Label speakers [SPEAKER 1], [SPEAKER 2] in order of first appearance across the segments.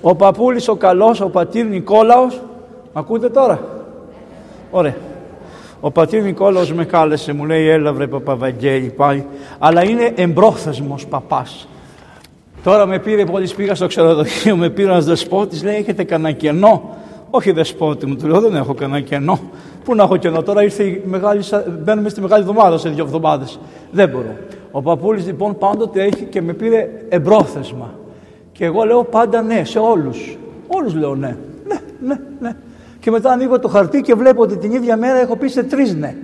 [SPEAKER 1] Ο παππούλης ο καλός, ο πατήρ Νικόλαος, ακούτε τώρα; Ωραία. Ο πατήρ Νικόλαος με κάλεσε, μου λέει έλα βρε Παπαβαγγέλη πάλι, αλλά είναι εμπρόθεσμος παπάς. Τώρα με πήρε μόλις πήγα στο ξεροδοχείο, με πήρε ένας δεσπότης, λέει: Έχετε κανένα κενό; Όχι δεσπότη μου, του λέω: Δεν έχω κανένα κενό. Πού να έχω κενό, τώρα ήρθε η μεγάλη, μπαίνουμε στη μεγάλη εβδομάδα σε δύο εβδομάδες. Δεν μπορώ. Ο παππούλη λοιπόν πάντοτε έχει και με πήρε εμπρόθεσμα. Και εγώ λέω πάντα ναι σε όλους. Όλους λέω ναι. Ναι, ναι, ναι. Και μετά ανοίγω το χαρτί και βλέπω ότι την ίδια μέρα έχω πει σε τρεις ναι.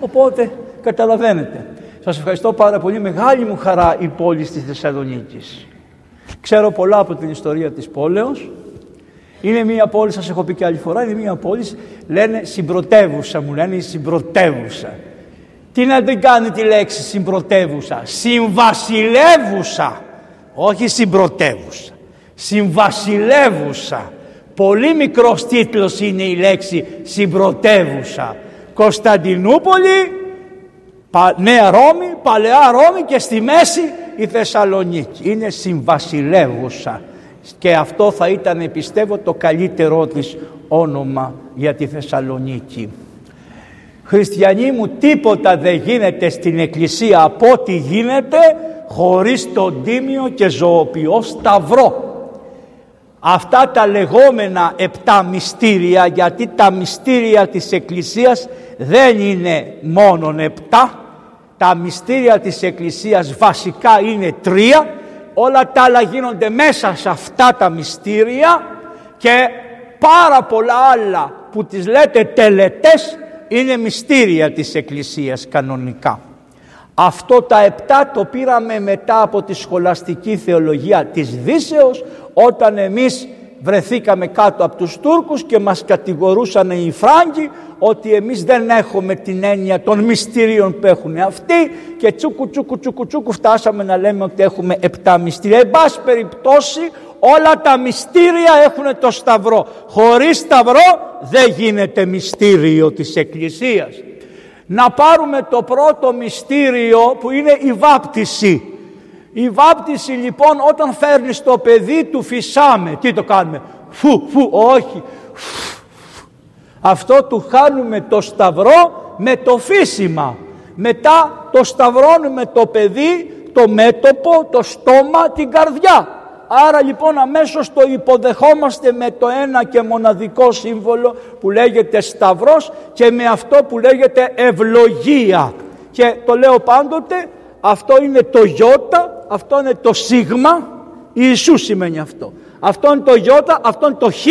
[SPEAKER 1] Οπότε καταλαβαίνετε. Σας ευχαριστώ πάρα πολύ. Μεγάλη μου χαρά η πόλη της Θεσσαλονίκης. Ξέρω πολλά από την ιστορία της πόλεως. Είναι μια πόλη, σας έχω πει και άλλη φορά, είναι μια πόλη, λένε συμπρωτεύουσα, μου λένε η συμπρωτεύουσα. Τι να την κάνει τη λέξη συμπρωτεύουσα, συμβασιλεύουσα, όχι συμπρωτεύουσα, συμβασιλεύουσα. Πολύ μικρός τίτλος είναι η λέξη συμπρωτεύουσα. Κωνσταντινούπολη, Νέα Ρώμη, Παλαιά Ρώμη και στη μέση η Θεσσαλονίκη. Είναι συμβασιλεύουσα και αυτό θα ήταν πιστεύω το καλύτερό της όνομα για τη Θεσσαλονίκη. Χριστιανοί μου τίποτα δεν γίνεται στην εκκλησία από ό,τι γίνεται χωρίς τον τίμιο και ζωοποιό σταυρό. Αυτά τα λεγόμενα επτά μυστήρια γιατί τα μυστήρια της Εκκλησίας δεν είναι μόνον επτά τα μυστήρια της Εκκλησίας βασικά είναι τρία όλα τα άλλα γίνονται μέσα σε αυτά τα μυστήρια και πάρα πολλά άλλα που τις λέτε τελετές είναι μυστήρια της Εκκλησίας κανονικά. Αυτό τα επτά το πήραμε μετά από τη σχολαστική θεολογία της Δύσεως όταν εμείς βρεθήκαμε κάτω από τους Τούρκους και μας κατηγορούσαν οι Φράγκοι ότι εμείς δεν έχουμε την έννοια των μυστηρίων που έχουν αυτοί και τσούκου τσούκου τσούκου τσούκου φτάσαμε να λέμε ότι έχουμε επτά μυστήρια. Εν πάση περιπτώσει όλα τα μυστήρια έχουν το σταυρό. Χωρίς σταυρό δεν γίνεται μυστήριο της Εκκλησίας. Να πάρουμε το πρώτο μυστήριο που είναι η βάπτιση. Η βάπτιση λοιπόν όταν φέρνεις το παιδί του φυσάμε. Τι το κάνουμε; Φου, φου, όχι. Αυτό του χάνουμε το σταυρό με το φύσιμα. Μετά το σταυρώνουμε το παιδί, το μέτωπο, το στόμα, την καρδιά. Άρα λοιπόν αμέσως το υποδεχόμαστε με το ένα και μοναδικό σύμβολο που λέγεται σταυρός και με αυτό που λέγεται ευλογία. Και το λέω πάντοτε, αυτό είναι το γιώτα, αυτό είναι το σίγμα, Ιησούς σημαίνει αυτό. Αυτό είναι το γιώτα, αυτό είναι το χ,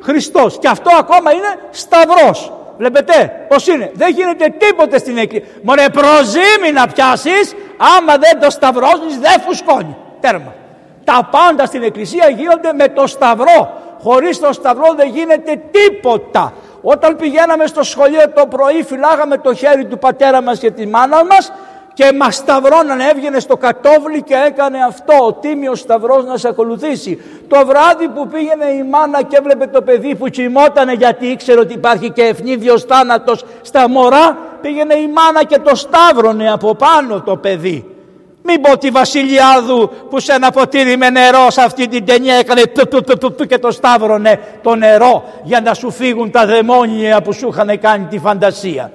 [SPEAKER 1] Χριστός. Και αυτό ακόμα είναι σταυρός. Βλέπετε πώς είναι. Δεν γίνεται τίποτε στην εκκλησία. Μωρέ προζήμη να πιάσεις, άμα δεν το σταυρώσεις δεν φουσκώνει. Τέρμα. Τα πάντα στην εκκλησία γίνονται με το σταυρό. Χωρίς το σταυρό δεν γίνεται τίποτα. Όταν πηγαίναμε στο σχολείο το πρωί φυλάγαμε το χέρι του πατέρα μας και τη μάνα μας και μας σταυρώνανε, έβγαινε στο κατόβλι και έκανε αυτό, ο τίμιος σταυρός να σε ακολουθήσει. Το βράδυ που πήγαινε η μάνα και έβλεπε το παιδί που κοιμότανε γιατί ήξερε ότι υπάρχει και ευνίδιος θάνατος στα μωρά, πήγαινε η μάνα και το σταύρωνε από πάνω το παιδί. Μην πω τη Βασιλιάδου που σε ένα ποτήρι με νερό σε αυτή την ταινία έκανε και το σταύρωνε το νερό για να σου φύγουν τα δαιμόνια που σου είχαν κάνει τη φαντασία.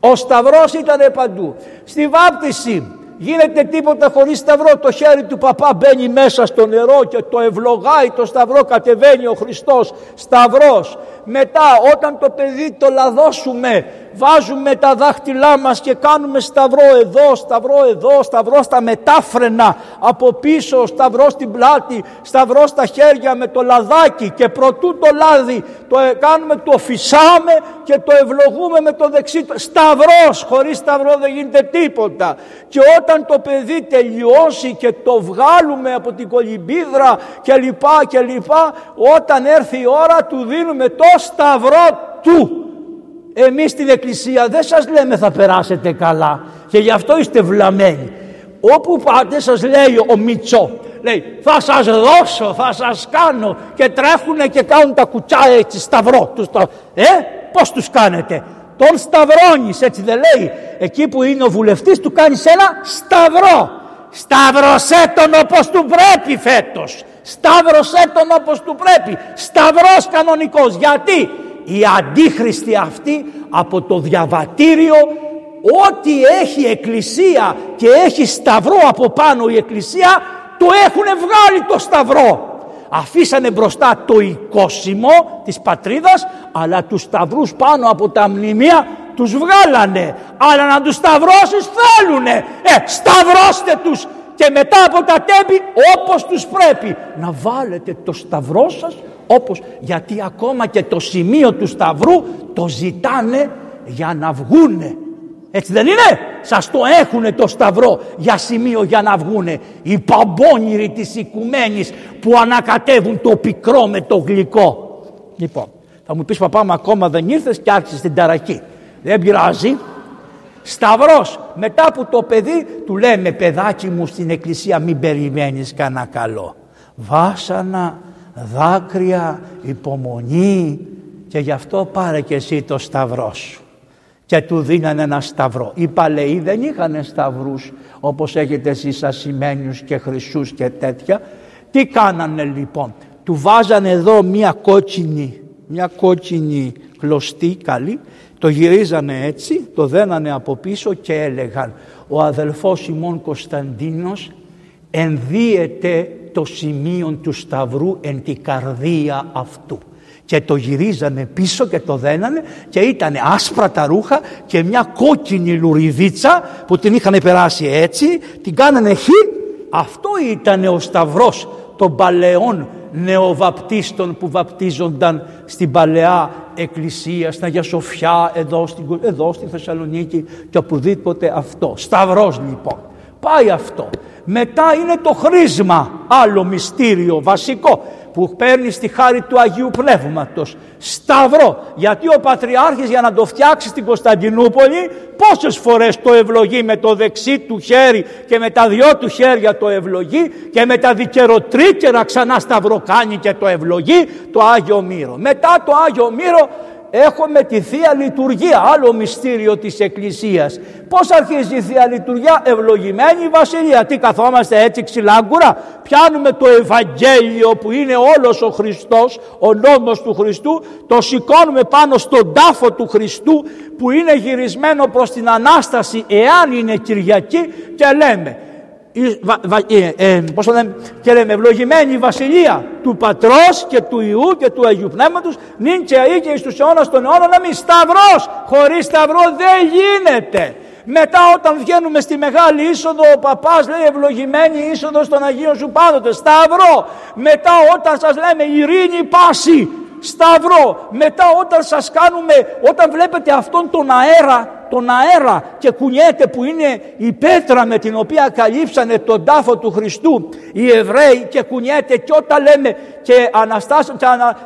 [SPEAKER 1] Ο Σταυρός ήταν παντού. Στη βάπτιση γίνεται τίποτα χωρίς Σταυρό. Το χέρι του παπά μπαίνει μέσα στο νερό και το ευλογάει το Σταυρό. Κατεβαίνει ο Χριστός Σταυρός. Μετά όταν το παιδί το λαδώσουμε βάζουμε τα δάχτυλά μας και κάνουμε σταυρό εδώ, σταυρό εδώ, σταυρό στα μετάφρενα από πίσω, σταυρό στην πλάτη, σταυρό στα χέρια με το λαδάκι και προτού το λάδι το ε, κάνουμε, το φυσάμε και το ευλογούμε με το δεξί. Σταυρός, χωρίς σταυρό δεν γίνεται τίποτα. Και όταν το παιδί τελειώσει και το βγάλουμε από την κολυμπίδρα και λοιπά και λοιπά, όταν έρθει η ώρα του δίνουμε το σταυρό του εμείς στην εκκλησία δεν σας λέμε θα περάσετε καλά και γι' αυτό είστε βλαμμένοι. Όπου πάτε σας λέει ο Μιτσό, λέει θα σας δώσω, θα σας κάνω και τρέχουνε και κάνουν τα κουτσά έτσι σταυρό. Τους, ε, πώς τους κάνετε; Τον σταυρώνεις έτσι δεν λέει. Εκεί που είναι ο βουλευτής του κάνεις ένα σταυρό. Σταυρωσέ τον όπως του πρέπει φέτος. Σταύρωσέ τον όπως του πρέπει. Σταυρός κανονικός. Γιατί οι αντίχριστοι αυτοί από το διαβατήριο ό,τι έχει εκκλησία και έχει σταυρό από πάνω η εκκλησία το έχουν βγάλει το σταυρό. Αφήσανε μπροστά το οικόσιμο της πατρίδας αλλά τους σταυρούς πάνω από τα μνημεία τους βγάλανε. Αλλά να τους σταυρώσεις θέλουνε. Ε, σταυρώστε τους και μετά από τα τέμπη όπως τους πρέπει. Να βάλετε το σταυρό σας όπως γιατί ακόμα και το σημείο του σταυρού το ζητάνε για να βγούνε. Έτσι δεν είναι; Σας το έχουνε το σταυρό για σημείο για να βγούνε. Οι παμπώνυροι της οικουμένης που ανακατεύουν το πικρό με το γλυκό. Λοιπόν, θα μου πεις παπά μου ακόμα δεν ήρθες και άρχισες την ταρακή. Δεν πειράζει. Σταυρός. Μετά που το παιδί του λέμε παιδάκι μου στην εκκλησία μην περιμένεις κανένα καλό. Βάσανα, δάκρυα, υπομονή και γι' αυτό πάρε και εσύ το σταυρό σου. Και του δίνανε ένα σταυρό. Οι παλαιοί δεν είχαν σταυρούς όπως έχετε εσείς ασημένιους και χρυσούς και τέτοια. Τι κάνανε λοιπόν; Του βάζανε εδώ μια κότσινη, μια κότσινη κλωστή καλή το γυρίζανε έτσι, το δένανε από πίσω και έλεγαν ο αδελφός ημών Κωνσταντίνος ενδύεται το σημείο του σταυρού εν τη καρδία αυτού. Και το γυρίζανε πίσω και το δένανε και ήταν άσπρα τα ρούχα και μια κόκκινη λουριδίτσα που την είχαν περάσει έτσι, την κάνανε χ. Αυτό ήταν ο σταυρός των παλαιών νεοβαπτίστων που βαπτίζονταν στην Παλαιά Εκκλησία, στην Αγία Σοφιά, εδώ, στην, εδώ στη Θεσσαλονίκη και οπουδήποτε αυτό. Σταυρός λοιπόν. Πάει αυτό. Μετά είναι το χρήσμα, άλλο μυστήριο βασικό που παίρνεις στη χάρη του Αγίου Πνεύματος. Σταυρό, γιατί ο Πατριάρχης για να το φτιάξεις στην Κωνσταντινούπολη πόσες φορές το ευλογεί με το δεξί του χέρι και με τα δυο του χέρια το ευλογεί και με τα δικαιροτρίκερα ξανά σταυροκάνει και το ευλογεί το Άγιο Μύρο. Μετά το Άγιο Μύρο έχουμε τη Θεία Λειτουργία, άλλο μυστήριο της Εκκλησίας. Πώς αρχίζει η Θεία Λειτουργία, ευλογημένη η Βασιλεία. Τι καθόμαστε έτσι ξυλάγκουρα, πιάνουμε το Ευαγγέλιο που είναι όλος ο Χριστός, ο νόμος του Χριστού, το σηκώνουμε πάνω στον τάφο του Χριστού που είναι γυρισμένο προς την Ανάσταση εάν είναι Κυριακή και λέμε ε, ε, πώς το λέμε, και λέμε ευλογημένη η βασιλεία του Πατρός και του Ιού και του Αγίου Πνεύματος νυν και αεί και εις τους αιώνας των αιώνων να μην σταυρός χωρίς σταυρό δεν γίνεται. Μετά όταν βγαίνουμε στη μεγάλη είσοδο ο παπάς λέει ευλογημένη είσοδος των Αγίων σου πάντοτε σταυρό. Μετά όταν σας λέμε ειρήνη πάση σταυρό. Μετά όταν σας κάνουμε όταν βλέπετε αυτόν τον αέρα τον αέρα και κουνιέται που είναι η πέτρα με την οποία καλύψανε τον τάφο του Χριστού οι Εβραίοι και κουνιέται και όταν λέμε και αναστάσεων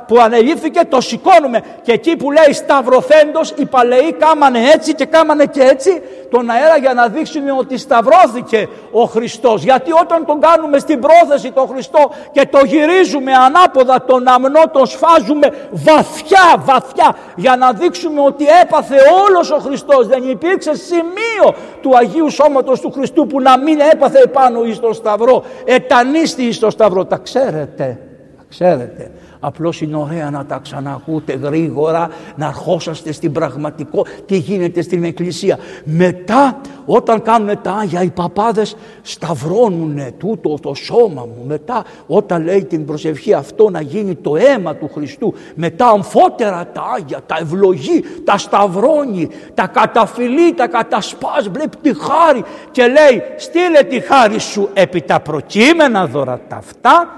[SPEAKER 1] που ανελήφθηκε το σηκώνουμε. Και εκεί που λέει σταυρωθέντος οι παλαιοί κάμανε έτσι και κάμανε και έτσι τον αέρα για να δείξουν ότι σταυρώθηκε ο Χριστός γιατί όταν τον κάνουμε στην πρόθεση τον Χριστό και το γυρίζουμε ανάποδα τον αμνό τον σφάζουμε βαθιά βαθιά για να δείξουμε ότι έπαθε όλος ο Χριστός δεν υπήρξε σημείο του Αγίου Σώματος του Χριστού που να μην έπαθε επάνω εις τον Σταυρό. Ετανίστη εις τον Σταυρό. Τα ξέρετε τα ξέρετε Απλώς είναι ωραία να τα ξανακούτε γρήγορα, να αρχόσαστε στην πραγματικό, τι γίνεται στην εκκλησία. Μετά όταν κάνουν τα Άγια οι παπάδες σταυρώνουν τούτο το σώμα μου. Μετά όταν λέει την προσευχή αυτό να γίνει το αίμα του Χριστού. Μετά αμφότερα τα Άγια, τα ευλογεί, τα σταυρώνει, τα καταφυλεί, τα κατασπάς, βλέπει τη χάρη και λέει στείλε τη χάρη σου επί τα προκείμενα δώρα τα αυτά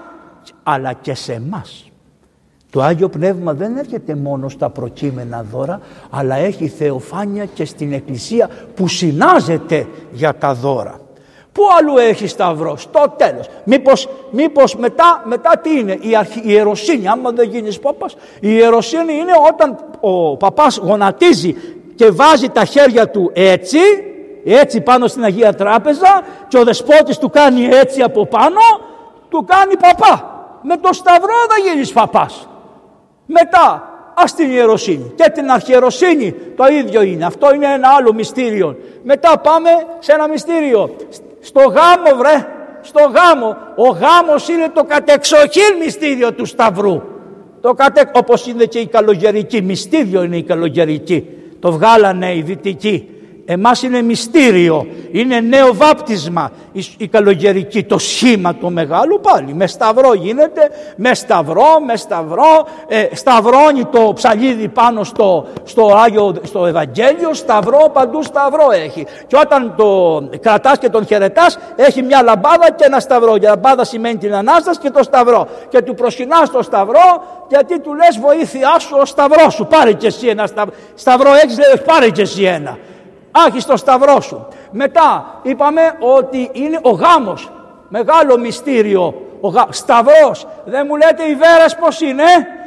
[SPEAKER 1] αλλά και σε εμάς το Άγιο Πνεύμα δεν έρχεται μόνο στα προκείμενα δώρα, αλλά έχει θεοφάνεια και στην Εκκλησία που συνάζεται για τα δώρα. Πού αλλού έχει σταυρό, στο τέλος. Μήπως, μήπως μετά, μετά τι είναι, η, αρχι, η ιεροσύνη, άμα δεν γίνεις πάπας, η ιεροσύνη είναι όταν ο παπάς γονατίζει και βάζει τα χέρια του έτσι, έτσι πάνω στην Αγία Τράπεζα και ο δεσπότης του κάνει έτσι από πάνω, του κάνει παπά. Με το σταυρό θα γίνεις παπάς. Μετά ας την ιεροσύνη και την αρχιεροσύνη το ίδιο είναι. Αυτό είναι ένα άλλο μυστήριο. Μετά πάμε σε ένα μυστήριο. Στο γάμο βρε, στο γάμο. Ο γάμος είναι το κατεξοχήν μυστήριο του Σταυρού. Το κατε... Όπως είναι και η καλογερική, μυστήριο είναι η καλογερική. Το βγάλανε οι δυτικοί Εμάς είναι μυστήριο, είναι νέο βάπτισμα η καλογερική, το σχήμα το μεγάλο πάλι. Με σταυρό γίνεται, με σταυρό, με σταυρό, ε, σταυρώνει το ψαλίδι πάνω στο, στο, Άγιο, στο Ευαγγέλιο, σταυρό παντού σταυρό έχει. Και όταν το κρατάς και τον χαιρετάς έχει μια λαμπάδα και ένα σταυρό. Η λαμπάδα σημαίνει την Ανάσταση και το σταυρό. Και του προσκυνάς το σταυρό γιατί του λες βοήθειά σου ο σταυρός σου. Πάρε και εσύ ένα σταυρό. Σταυρό έχεις λέει πάρε και εσύ ένα άχι στο σταυρό σου. Μετά είπαμε ότι είναι ο γάμος, μεγάλο μυστήριο. Ο γα... Σταυρός, δεν μου λέτε οι βέρες πως είναι,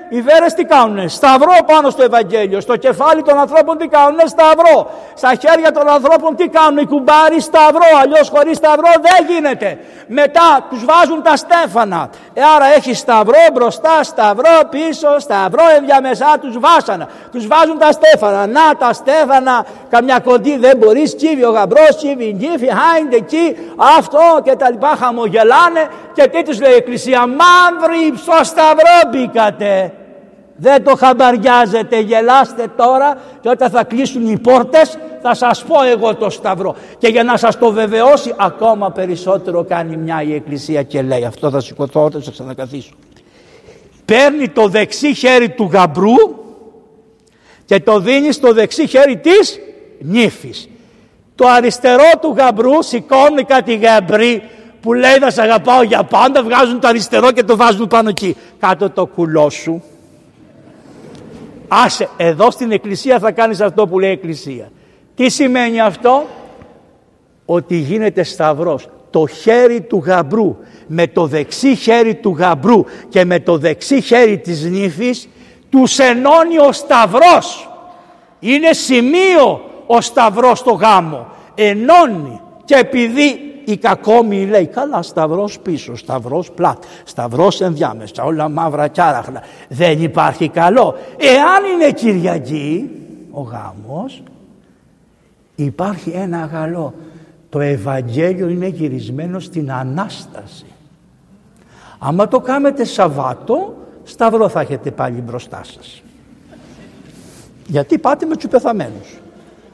[SPEAKER 1] οι βέρες τι κάνουνε, σταυρό πάνω στο Ευαγγέλιο, στο κεφάλι των ανθρώπων τι κάνουνε, σταυρό. Στα χέρια των ανθρώπων τι κάνουν, οι κουμπάροι σταυρό, αλλιώς χωρίς σταυρό δεν γίνεται. Μετά τους βάζουν τα στέφανα, ε, άρα έχει σταυρό μπροστά, σταυρό πίσω, σταυρό ενδιαμεσά τους βάσανα. Τους βάζουν τα στέφανα, να τα στέφανα, καμιά κοντή δεν μπορείς, κύβει ο γαμπρός, κύβει νύφη, χάιντε εκεί, αυτό και τα λοιπά χαμογελάνε και τι τους λέει η Εκκλησία, μαύροι στο σταυρό μπήκατε. Δεν το χαμπαριάζετε, γελάστε τώρα και όταν θα κλείσουν οι πόρτες θα σας πω εγώ το σταυρό. Και για να σας το βεβαιώσει ακόμα περισσότερο κάνει μια η Εκκλησία και λέει αυτό θα σηκωθώ, θα ξανακαθίσω. Παίρνει το δεξί χέρι του γαμπρού και το δίνει στο δεξί χέρι της νύφης. Το αριστερό του γαμπρού σηκώνει κάτι γαμπρί που λέει να σε αγαπάω για πάντα, βγάζουν το αριστερό και το βάζουν πάνω εκεί. Κάτω το κουλό σου Άσε, εδώ στην εκκλησία θα κάνεις αυτό που λέει η εκκλησία. Τι σημαίνει αυτό; Ότι γίνεται σταυρός. Το χέρι του γαμπρού με το δεξί χέρι του γαμπρού και με το δεξί χέρι της νύφης τους ενώνει ο σταυρός. Είναι σημείο ο σταυρός στο γάμο. Ενώνει και επειδή η κακόμοι λέει καλά σταυρός πίσω, σταυρός πλάτ, σταυρός ενδιάμεσα, όλα μαύρα κι άραχνα. Δεν υπάρχει καλό. Εάν είναι Κυριακή ο γάμος υπάρχει ένα καλό. Το Ευαγγέλιο είναι γυρισμένο στην Ανάσταση. Άμα το κάνετε Σαββάτο, σταυρό θα έχετε πάλι μπροστά σας. Γιατί πάτε με τους πεθαμένους.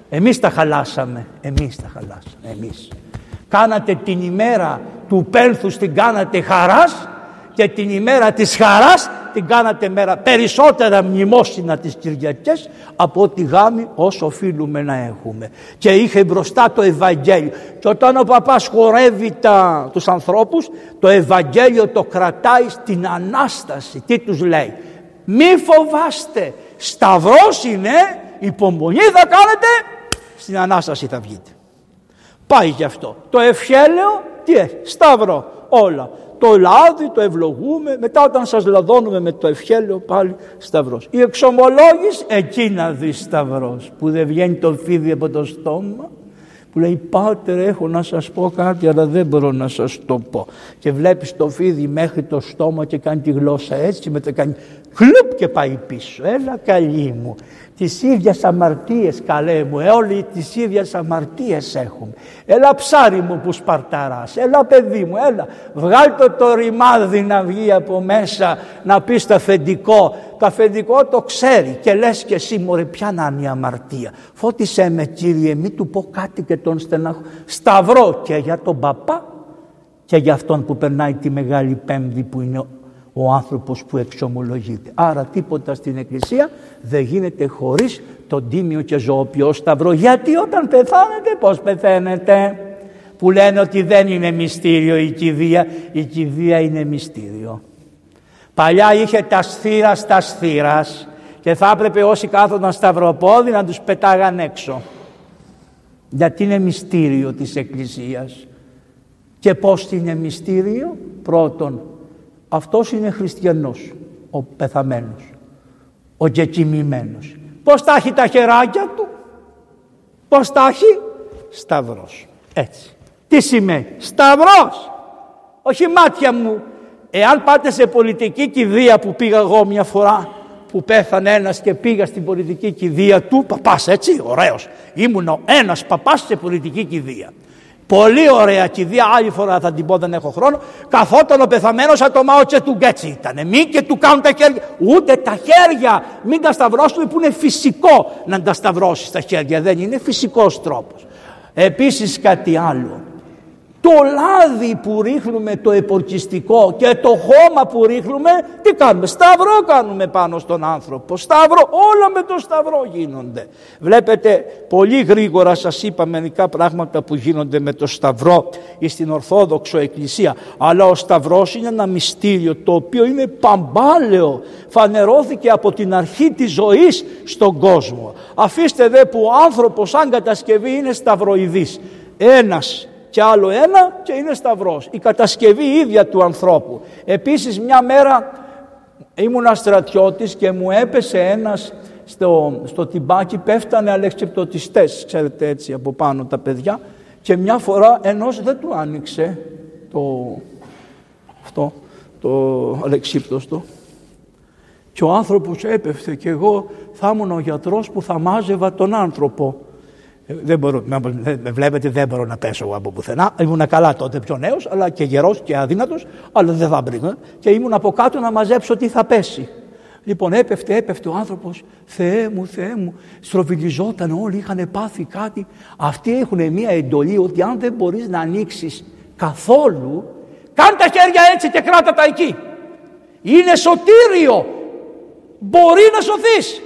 [SPEAKER 1] Εμείς τα χαλάσαμε, εμείς τα χαλάσαμε, εμείς κάνατε την ημέρα του πένθους την κάνατε χαράς και την ημέρα της χαράς την κάνατε μέρα περισσότερα μνημόσυνα τις Κυριακές από ό,τι γάμι όσο οφείλουμε να έχουμε. Και είχε μπροστά το Ευαγγέλιο. Και όταν ο παπάς χορεύει τα, τους ανθρώπους το Ευαγγέλιο το κρατάει στην Ανάσταση. Τι τους λέει; Μη φοβάστε. Σταυρός είναι. Υπομονή θα κάνετε. Στην Ανάσταση θα βγείτε Πάει γι' αυτό. Το ευχέλαιο τι έχει, σταυρό όλα. Το λάδι το ευλογούμε, μετά όταν σας λαδώνουμε με το ευχέλαιο πάλι σταυρός. Η εξομολόγηση εκεί να δεις σταυρός που δεν βγαίνει το φίδι από το στόμα που λέει πάτερ έχω να σας πω κάτι αλλά δεν μπορώ να σας το πω και βλέπεις το φίδι μέχρι το στόμα και κάνει τη γλώσσα έτσι και μετά κάνει χλουπ και πάει πίσω έλα καλή μου τις ίδιες αμαρτίες καλέ μου, ε, όλοι τις ίδιες αμαρτίες έχουμε. Έλα ψάρι μου που σπαρταράς, έλα παιδί μου, έλα. Βγάλ το το ρημάδι να βγει από μέσα, να πεις στο αφεντικό. Το αφεντικό το ξέρει και λες και εσύ μωρέ ποια να είναι η αμαρτία. Φώτισέ με κύριε, μη του πω κάτι και τον στεναχώ. Σταυρό και για τον παπά και για αυτόν που περνάει τη Μεγάλη Πέμπτη που είναι ο άνθρωπος που εξομολογείται. Άρα τίποτα στην Εκκλησία δεν γίνεται χωρίς τον τίμιο και ζωοποιό σταυρό. Γιατί όταν πεθάνετε πώς πεθαίνετε; Που λένε ότι δεν είναι μυστήριο η κηδεία. Η κηδεία είναι μυστήριο. Παλιά είχε τα σθήρα στα σθήρας και θα έπρεπε όσοι κάθονταν σταυροπόδι να τους πετάγαν έξω. Γιατί είναι μυστήριο της Εκκλησίας. Και πώς είναι μυστήριο; Πρώτον, αυτός είναι χριστιανός, ο πεθαμένος, ο κεκοιμημένος. Πώς τα έχει τα χεράκια του, πώς τα έχει, σταυρός. Έτσι. Τι σημαίνει, σταυρός, όχι μάτια μου. Εάν πάτε σε πολιτική κηδεία που πήγα εγώ μια φορά, που πέθανε ένας και πήγα στην πολιτική κηδεία του, παπάς έτσι, ωραίος. Ήμουν ένας παπάς σε πολιτική κηδεία. Πολύ ωραία κηδεία, άλλη φορά θα την πω δεν έχω χρόνο. Καθόταν ο πεθαμένος σαν το Μάο του έτσι ήταν. Μην και του κάνουν τα χέρια, ούτε τα χέρια. Μην τα σταυρώσουν που είναι φυσικό να τα σταυρώσεις τα χέρια. Δεν είναι φυσικός τρόπος. Επίσης κάτι άλλο το λάδι που ρίχνουμε το επορκιστικό και το χώμα που ρίχνουμε τι κάνουμε; Σταυρό κάνουμε πάνω στον άνθρωπο. Σταυρό όλα με το σταυρό γίνονται. Βλέπετε πολύ γρήγορα σας είπα μερικά πράγματα που γίνονται με το σταυρό ή στην Ορθόδοξο Εκκλησία. Αλλά ο σταυρός είναι ένα μυστήριο το οποίο είναι παμπάλαιο. Φανερώθηκε από την αρχή της ζωής στον κόσμο. Αφήστε δε που ο άνθρωπος σαν κατασκευή είναι σταυροειδής. Ένας και άλλο ένα και είναι σταυρός. Η κατασκευή ίδια του ανθρώπου. Επίσης μια μέρα ήμουν στρατιώτης και μου έπεσε ένας στο, στο τυμπάκι, πέφτανε αλεξιπτωτιστές, ξέρετε έτσι από πάνω τα παιδιά και μια φορά ενός δεν του άνοιξε το, αυτό, το αλεξίπτωστο και ο άνθρωπος έπεφτε και εγώ θα ήμουν ο γιατρός που θα μάζευα τον άνθρωπο δεν μπορώ, με βλέπετε δεν μπορώ να πέσω από πουθενά. Ήμουν καλά τότε πιο νέος, αλλά και γερός και αδύνατος, αλλά δεν θα μπρήγα. Και ήμουν από κάτω να μαζέψω τι θα πέσει. Λοιπόν, έπεφτε, έπεφτε ο άνθρωπος. Θεέ μου, Θεέ μου. Στροβιλιζόταν όλοι, είχαν πάθει κάτι. Αυτοί έχουν μία εντολή ότι αν δεν μπορείς να ανοίξεις καθόλου, κάνε τα χέρια έτσι και κράτα τα εκεί. Είναι σωτήριο. Μπορεί να σωθείς.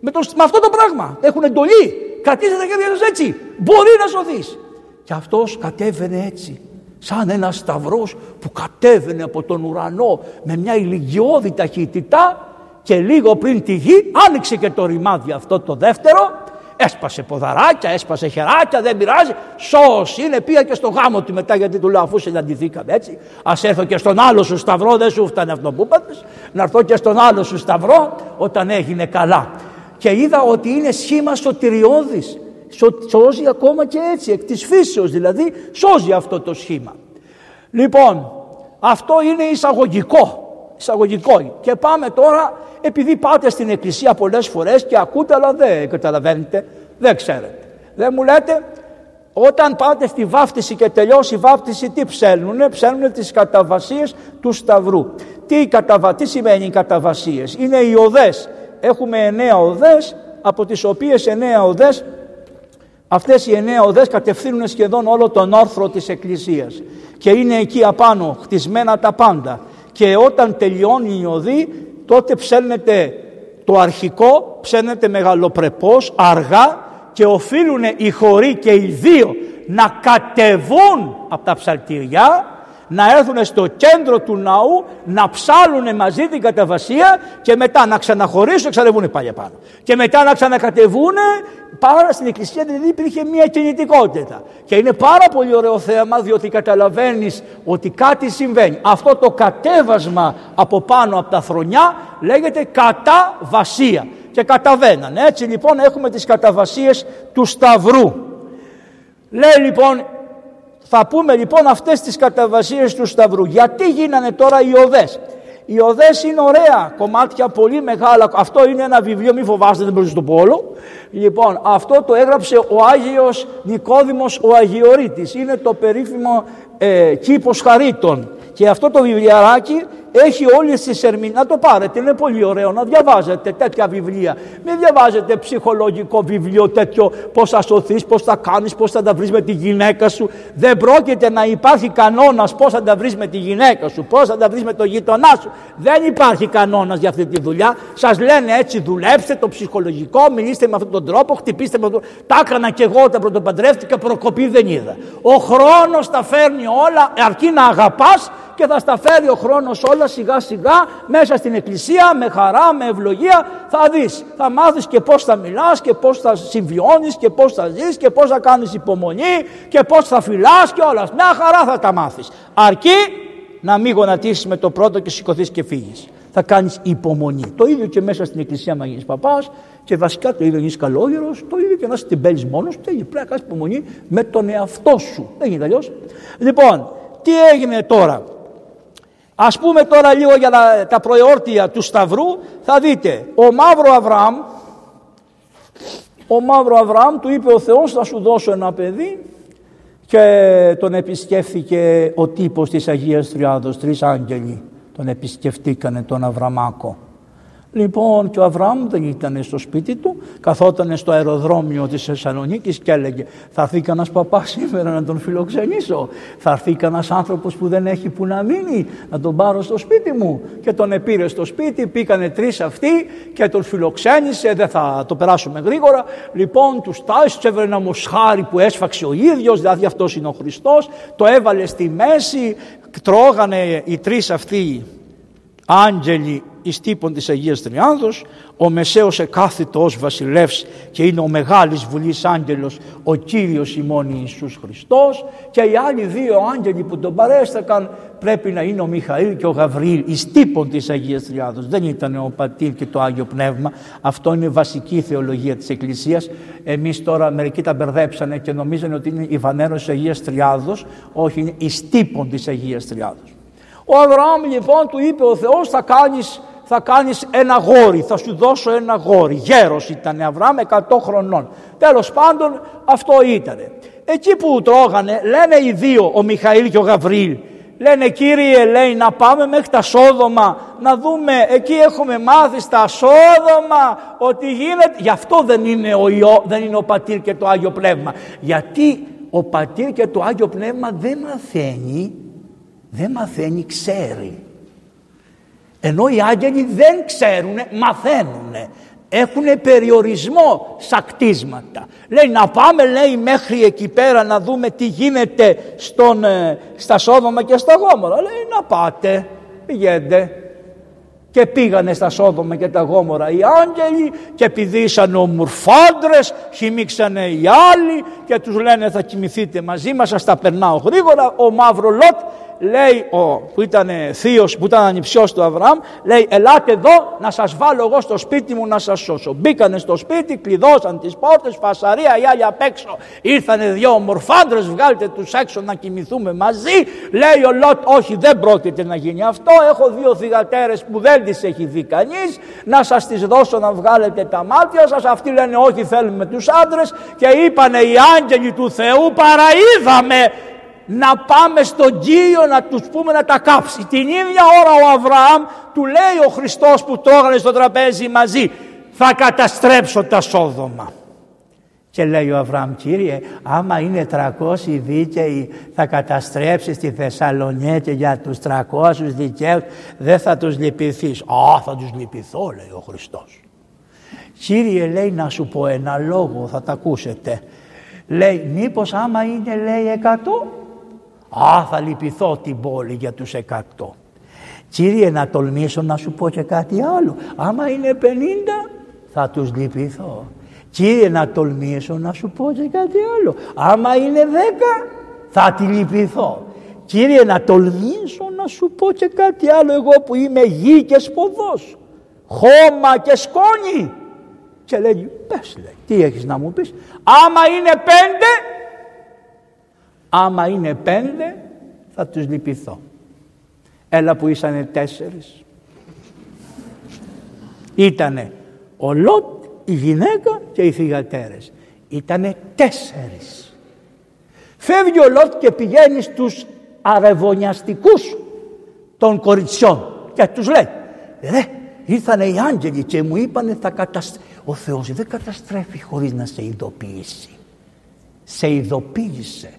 [SPEAKER 1] Με, με αυτό το πράγμα. Έχουν εντολή. Κρατήστε τα χέρια σας έτσι. Μπορεί να σωθείς. Και αυτός κατέβαινε έτσι. Σαν ένα σταυρός που κατέβαινε από τον ουρανό με μια ηλικιώδη ταχύτητα και λίγο πριν τη γη άνοιξε και το ρημάδι αυτό το δεύτερο Έσπασε ποδαράκια, έσπασε χεράκια, δεν πειράζει. Σώ είναι, πήγα και στο γάμο του μετά γιατί του λέω αφού συναντηθήκαμε έτσι. Α έρθω και στον άλλο σου σταυρό, δεν σου φτάνει αυτό που είπατε. Να έρθω και στον άλλο σου σταυρό όταν έγινε καλά και είδα ότι είναι σχήμα σωτηριώδης. Σώζει ακόμα και έτσι, εκ της φύσεως δηλαδή, σώζει αυτό το σχήμα. Λοιπόν, αυτό είναι εισαγωγικό. Εισαγωγικό. Και πάμε τώρα, επειδή πάτε στην εκκλησία πολλές φορές και ακούτε αλλά δεν καταλαβαίνετε, δεν ξέρετε. Δεν μου λέτε, όταν πάτε στη βάφτιση και τελειώσει η βάφτιση, τι ψέλνουνε, ψέλνουνε τις καταβασίες του Σταυρού. Τι, καταβα... τι σημαίνει οι καταβασίες, είναι οι οδές έχουμε εννέα οδές, από τις οποίες εννέα οδές, αυτές οι εννέα οδές κατευθύνουν σχεδόν όλο τον όρθρο της Εκκλησίας. Και είναι εκεί απάνω χτισμένα τα πάντα. Και όταν τελειώνει η οδή τότε ψέλνεται το αρχικό, ψέλνεται μεγαλοπρεπώς, αργά και οφείλουν οι χωροί και οι δύο να κατεβούν από τα ψαλτήριά να έρθουν στο κέντρο του ναού, να ψάλουν μαζί την καταβασία και μετά να ξαναχωρήσουν και ξανεβούν πάλι πάνω. Και μετά να ξανακατεβούν πάρα στην εκκλησία δηλαδή υπήρχε μια κινητικότητα. Και είναι πάρα πολύ ωραίο θέμα διότι καταλαβαίνεις ότι κάτι συμβαίνει. Αυτό το κατέβασμα από πάνω από τα θρονιά λέγεται καταβασία. Και καταβαίνανε. Έτσι λοιπόν έχουμε τις καταβασίες του Σταυρού. Λέει λοιπόν θα πούμε λοιπόν αυτές τις καταβασίες του Σταυρού. Γιατί γίνανε τώρα οι οδές; Οι οδές είναι ωραία κομμάτια πολύ μεγάλα. Αυτό είναι ένα βιβλίο, μην φοβάστε δεν μπορείτε το πω όλο. Λοιπόν, αυτό το έγραψε ο Άγιος Νικόδημος ο Αγιορείτης. Είναι το περίφημο ε, κήπος χαρίτων. Και αυτό το βιβλιαράκι έχει όλες τις ερμηνείες. Να το πάρετε, είναι πολύ ωραίο να διαβάζετε τέτοια βιβλία. Μην διαβάζετε ψυχολογικό βιβλίο τέτοιο πώς θα σωθείς, πώς θα κάνεις, πώς θα τα βρεις με τη γυναίκα σου. Δεν πρόκειται να υπάρχει κανόνας πώς θα τα βρεις με τη γυναίκα σου, πώς θα τα βρεις με το γείτονά σου. Δεν υπάρχει κανόνας για αυτή τη δουλειά. Σας λένε έτσι δουλέψτε το ψυχολογικό, μιλήστε με αυτόν τον τρόπο, χτυπήστε με αυτόν τον Τα έκανα και εγώ όταν πρωτοπαντρεύτηκα, προκοπή δεν είδα. Ο χρόνος τα φέρνει όλα, αρκεί να αγαπάς και θα στα φέρει ο χρόνος όλα σιγά σιγά μέσα στην εκκλησία με χαρά, με ευλογία θα δεις. Θα μάθεις και πώς θα μιλάς και πώς θα συμβιώνεις και πώς θα ζεις και πώς θα κάνεις υπομονή και πώς θα φυλάς και όλα. Μια χαρά θα τα μάθεις. Αρκεί να μην γονατίσεις με το πρώτο και σηκωθείς και φύγεις. Θα κάνεις υπομονή. Το ίδιο και μέσα στην εκκλησία μα γίνεις παπάς και βασικά το ίδιο γίνεις καλόγερος, το ίδιο και να την μπέλεις μόνος, το ίδιο πρέπει να κάνεις υπομονή με τον εαυτό σου. Δεν γίνεται αλλιώς. Λοιπόν, τι έγινε τώρα; Ας πούμε τώρα λίγο για τα, τα προεόρτια του Σταυρού, θα δείτε, ο Μαύρο Αβραάμ, ο Μαύρο Αβραάμ του είπε ο Θεός θα σου δώσω ένα παιδί και τον επισκέφθηκε ο τύπος της Αγίας Τριάδος, τρεις άγγελοι. Τον επισκεφτήκανε τον Αβραμάκο. Λοιπόν και ο Αβραάμ δεν ήταν στο σπίτι του, καθόταν στο αεροδρόμιο της Θεσσαλονίκης και έλεγε θα έρθει κανένας παπάς σήμερα να τον φιλοξενήσω, θα έρθει κανένας άνθρωπος που δεν έχει που να μείνει να τον πάρω στο σπίτι μου και τον επήρε στο σπίτι, πήγανε τρεις αυτοί και τον φιλοξένησε, δεν θα το περάσουμε γρήγορα, λοιπόν τους τάσεις, του έβρε ένα μοσχάρι που έσφαξε ο ίδιος, δηλαδή αυτός είναι ο Χριστός, το έβαλε στη μέση, τρώγανε οι τρεις αυτοί άγγελοι εις τύπων της Αγίας Τριάνδος, ο Μεσαίος εκάθητος ως βασιλεύς και είναι ο μεγάλης βουλής άγγελος, ο Κύριος ημών Ιησούς Χριστός και οι άλλοι δύο άγγελοι που τον παρέστακαν πρέπει να είναι ο Μιχαήλ και ο Γαβριήλ εις τύπων της Αγίας Τριάδος. Δεν ήταν ο Πατήρ και το Άγιο Πνεύμα. Αυτό είναι βασική θεολογία της Εκκλησίας. Εμείς τώρα μερικοί τα μπερδέψανε και νομίζανε ότι είναι η φανέρωση της Αγίας Τριάδος. Όχι, είναι εις τύπων της Αγίας Τριάδος. Ο Αβραάμ λοιπόν του είπε ο Θεός θα κάνεις θα κάνεις ένα γόρι, θα σου δώσω ένα γόρι. Γέρος ήταν Αβραάμ 100 χρονών. Τέλος πάντων αυτό ήταν. Εκεί που τρώγανε λένε οι δύο, ο Μιχαήλ και ο Γαβρίλ, λένε κύριε λέει να πάμε μέχρι τα Σόδομα να δούμε εκεί έχουμε μάθει στα Σόδομα ότι γίνεται γι' αυτό δεν είναι ο, Υιό, δεν είναι ο Πατήρ και το Άγιο Πνεύμα γιατί ο Πατήρ και το Άγιο Πνεύμα δεν μαθαίνει δεν μαθαίνει ξέρει ενώ οι άγγελοι δεν ξέρουν, μαθαίνουν. Έχουν περιορισμό στα κτίσματα. Λέει να πάμε λέει μέχρι εκεί πέρα να δούμε τι γίνεται στον, ε, στα Σόδομα και στα Γόμορα. Λέει να πάτε, πηγαίνετε. Και πήγανε στα Σόδομα και τα Γόμορα οι άγγελοι και επειδή ήσαν ομορφάντρες χυμίξανε οι άλλοι και τους λένε θα κοιμηθείτε μαζί μας, σας τα περνάω γρήγορα. Ο Μαύρο Λότ λέει ο που ήταν θείος, που ήταν ανιψιός του Αβραάμ, λέει ελάτε εδώ να σας βάλω εγώ στο σπίτι μου να σας σώσω. Μπήκανε στο σπίτι, κλειδώσαν τις πόρτες, φασαρία, οι άλλοι απ' έξω. Ήρθανε δυο ομορφάντρες, βγάλτε τους έξω να κοιμηθούμε μαζί. Λέει ο Λότ, όχι δεν πρόκειται να γίνει αυτό, έχω δύο θυγατέρες που δεν τις έχει δει κανείς, να σας τις δώσω να βγάλετε τα μάτια σας. Αυτοί λένε όχι θέλουμε τους άντρες και είπανε οι άγγελοι του Θεού παραείδαμε να πάμε στον Κύριο να τους πούμε να τα κάψει. Την ίδια ώρα ο Αβραάμ του λέει ο Χριστός που τρώγανε στο τραπέζι μαζί θα καταστρέψω τα Σόδομα. Και λέει ο Αβραάμ, κύριε, άμα είναι 300 δίκαιοι θα καταστρέψεις τη Θεσσαλονίκη για τους 300 δικαίους, δεν θα τους λυπηθείς. Α, θα τους λυπηθώ, λέει ο Χριστός. Κύριε, λέει να σου πω ένα λόγο, θα τα ακούσετε. Λέει, μήπως άμα είναι, λέει, 100, Α, θα λυπηθώ την πόλη για τους εκατό. Κύριε να τολμήσω να σου πω και κάτι άλλο. Άμα είναι πενήντα θα τους λυπηθώ. Κύριε να τολμήσω να σου πω και κάτι άλλο. Άμα είναι δέκα θα τη λυπηθώ. Κύριε να τολμήσω να σου πω και κάτι άλλο εγώ που είμαι γη και σποδός. Χώμα και σκόνη. Και λέει πες λέει τι έχεις να μου πεις; Άμα είναι πέντε Άμα είναι πέντε θα τους λυπηθώ. Έλα που ήσανε τέσσερις. Ήτανε ο Λότ, η γυναίκα και οι θυγατέρες. Ήτανε τέσσερις. Φεύγει ο Λότ και πηγαίνει στους αρεβωνιαστικούς των κοριτσιών και τους λέει ρε ήρθανε οι άγγελοι και μου είπανε θα καταστρέφει. Ο Θεός δεν καταστρέφει χωρίς να σε ειδοποιήσει. Σε ειδοποίησε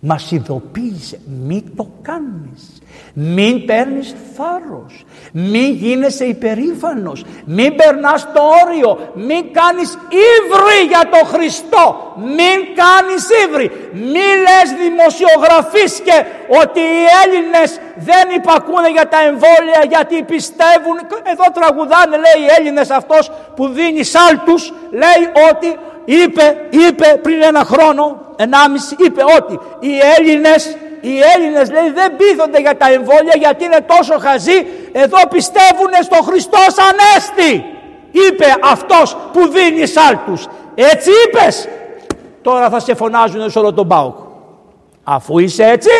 [SPEAKER 1] μας ειδοποίησε μην το κάνεις. Μην παίρνεις θάρρος. Μην γίνεσαι υπερήφανος. Μην περνάς το όριο. Μην κάνεις ύβρι για το Χριστό. Μην κάνεις ύβρι. Μην λες δημοσιογραφείς και ότι οι Έλληνες δεν υπακούνε για τα εμβόλια γιατί πιστεύουν. Εδώ τραγουδάνε λέει οι Έλληνες αυτός που δίνει σάλτους. Λέει ότι είπε, είπε πριν ένα χρόνο, ενάμιση, είπε ότι οι Έλληνες, οι Έλληνες λέει δεν πείθονται για τα εμβόλια γιατί είναι τόσο χαζοί, εδώ πιστεύουν στο Χριστός Ανέστη. Είπε αυτός που δίνει σάλτους. Έτσι είπες. Τώρα θα σε φωνάζουν σε όλο τον Πάοκ. Αφού είσαι έτσι,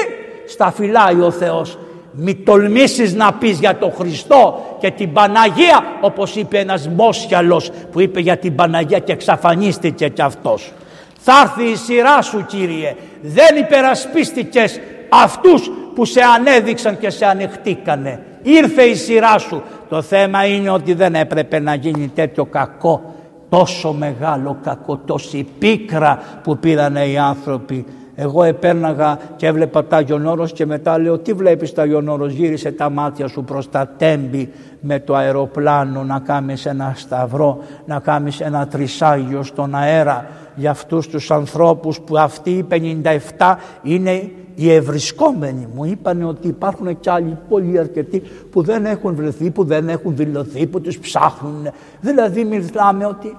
[SPEAKER 1] στα φυλάει ο Θεός μη τολμήσεις να πεις για τον Χριστό και την Παναγία όπως είπε ένας Μόσιαλος που είπε για την Παναγία και εξαφανίστηκε κι αυτός. Θα έρθει η σειρά σου Κύριε. Δεν υπερασπίστηκες αυτούς που σε ανέδειξαν και σε ανεχτήκανε. Ήρθε η σειρά σου. Το θέμα είναι ότι δεν έπρεπε να γίνει τέτοιο κακό. Τόσο μεγάλο κακό, τόση πίκρα που πήρανε οι άνθρωποι εγώ επέρναγα και έβλεπα τα Όρος και μετά λέω τι βλέπεις τα Όρος γύρισε τα μάτια σου προς τα τέμπη με το αεροπλάνο να κάνεις ένα σταυρό, να κάνεις ένα τρισάγιο στον αέρα για αυτούς τους ανθρώπους που αυτοί οι 57 είναι οι ευρισκόμενοι. Μου είπαν ότι υπάρχουν και άλλοι πολύ αρκετοί που δεν έχουν βρεθεί, που δεν έχουν δηλωθεί, που τους ψάχνουν. Δηλαδή μιλάμε ότι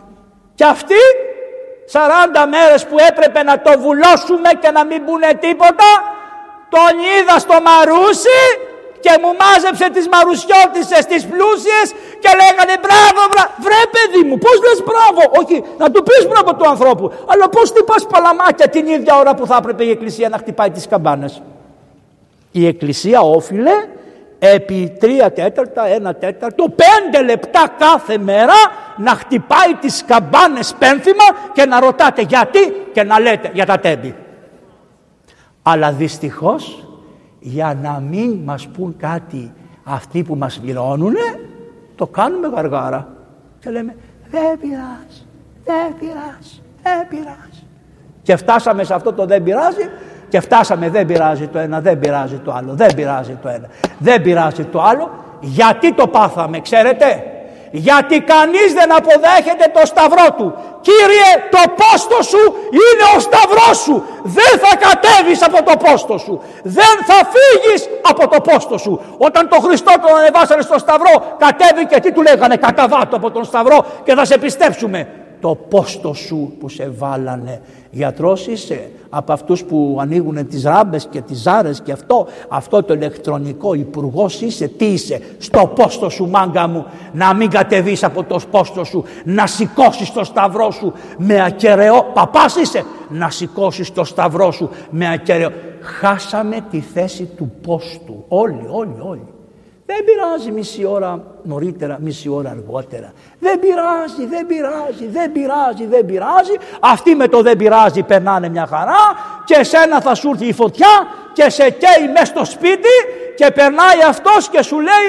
[SPEAKER 1] και αυτοί 40 μέρες που έπρεπε να το βουλώσουμε και να μην μπουνε τίποτα τον είδα στο Μαρούσι και μου μάζεψε τις μαρουσιώτισες τις πλούσιες και λέγανε μπράβο μπράβο βρε παιδί μου πως λες μπράβο όχι να του πεις μπράβο του ανθρώπου αλλά πως τι πας παλαμάκια την ίδια ώρα που θα έπρεπε η εκκλησία να χτυπάει τις καμπάνες η εκκλησία όφιλε επί τρία τέταρτα, ένα τέταρτο, πέντε λεπτά κάθε μέρα να χτυπάει τις καμπάνες πένθυμα και να ρωτάτε γιατί και να λέτε για τα τέμπη. Αλλά δυστυχώς για να μην μας πούν κάτι αυτοί που μας βιλώνουνε το κάνουμε γαργάρα και λέμε δεν πειράζει, δεν πειράζει, δεν πειράζει. Και φτάσαμε σε αυτό το δεν πειράζει και φτάσαμε δεν πειράζει το ένα, δεν πειράζει το άλλο, δεν πειράζει το ένα, δεν πειράζει το άλλο. Γιατί το πάθαμε, ξέρετε; Γιατί κανείς δεν αποδέχεται το σταυρό του. Κύριε το πόστο σου είναι ο σταυρός σου. Δεν θα κατέβεις από το πόστο σου. Δεν θα φύγεις από το πόστο σου. Όταν το Χριστό τον ανεβάσανε στο σταυρό κατέβηκε τι του λέγανε καταβάτω από τον σταυρό και θα σε πιστέψουμε το πόστο σου που σε βάλανε. Γιατρός είσαι από αυτούς που ανοίγουν τις ράμπες και τις ζάρες και αυτό, αυτό το ηλεκτρονικό υπουργός είσαι, τι είσαι, στο πόστο σου μάγκα μου, να μην κατεβείς από το πόστο σου, να σηκώσεις το σταυρό σου με ακεραιό, παπάς είσαι, να σηκώσεις το σταυρό σου με ακεραιό. Χάσαμε τη θέση του πόστου, όλοι, όλοι, όλοι. Δεν πειράζει μισή ώρα νωρίτερα, μισή ώρα αργότερα. Δεν πειράζει, δεν πειράζει, δεν πειράζει, δεν πειράζει. Αυτοί με το δεν πειράζει περνάνε μια χαρά και σένα θα σου έρθει η φωτιά και σε καίει μέσα στο σπίτι και περνάει αυτός και σου λέει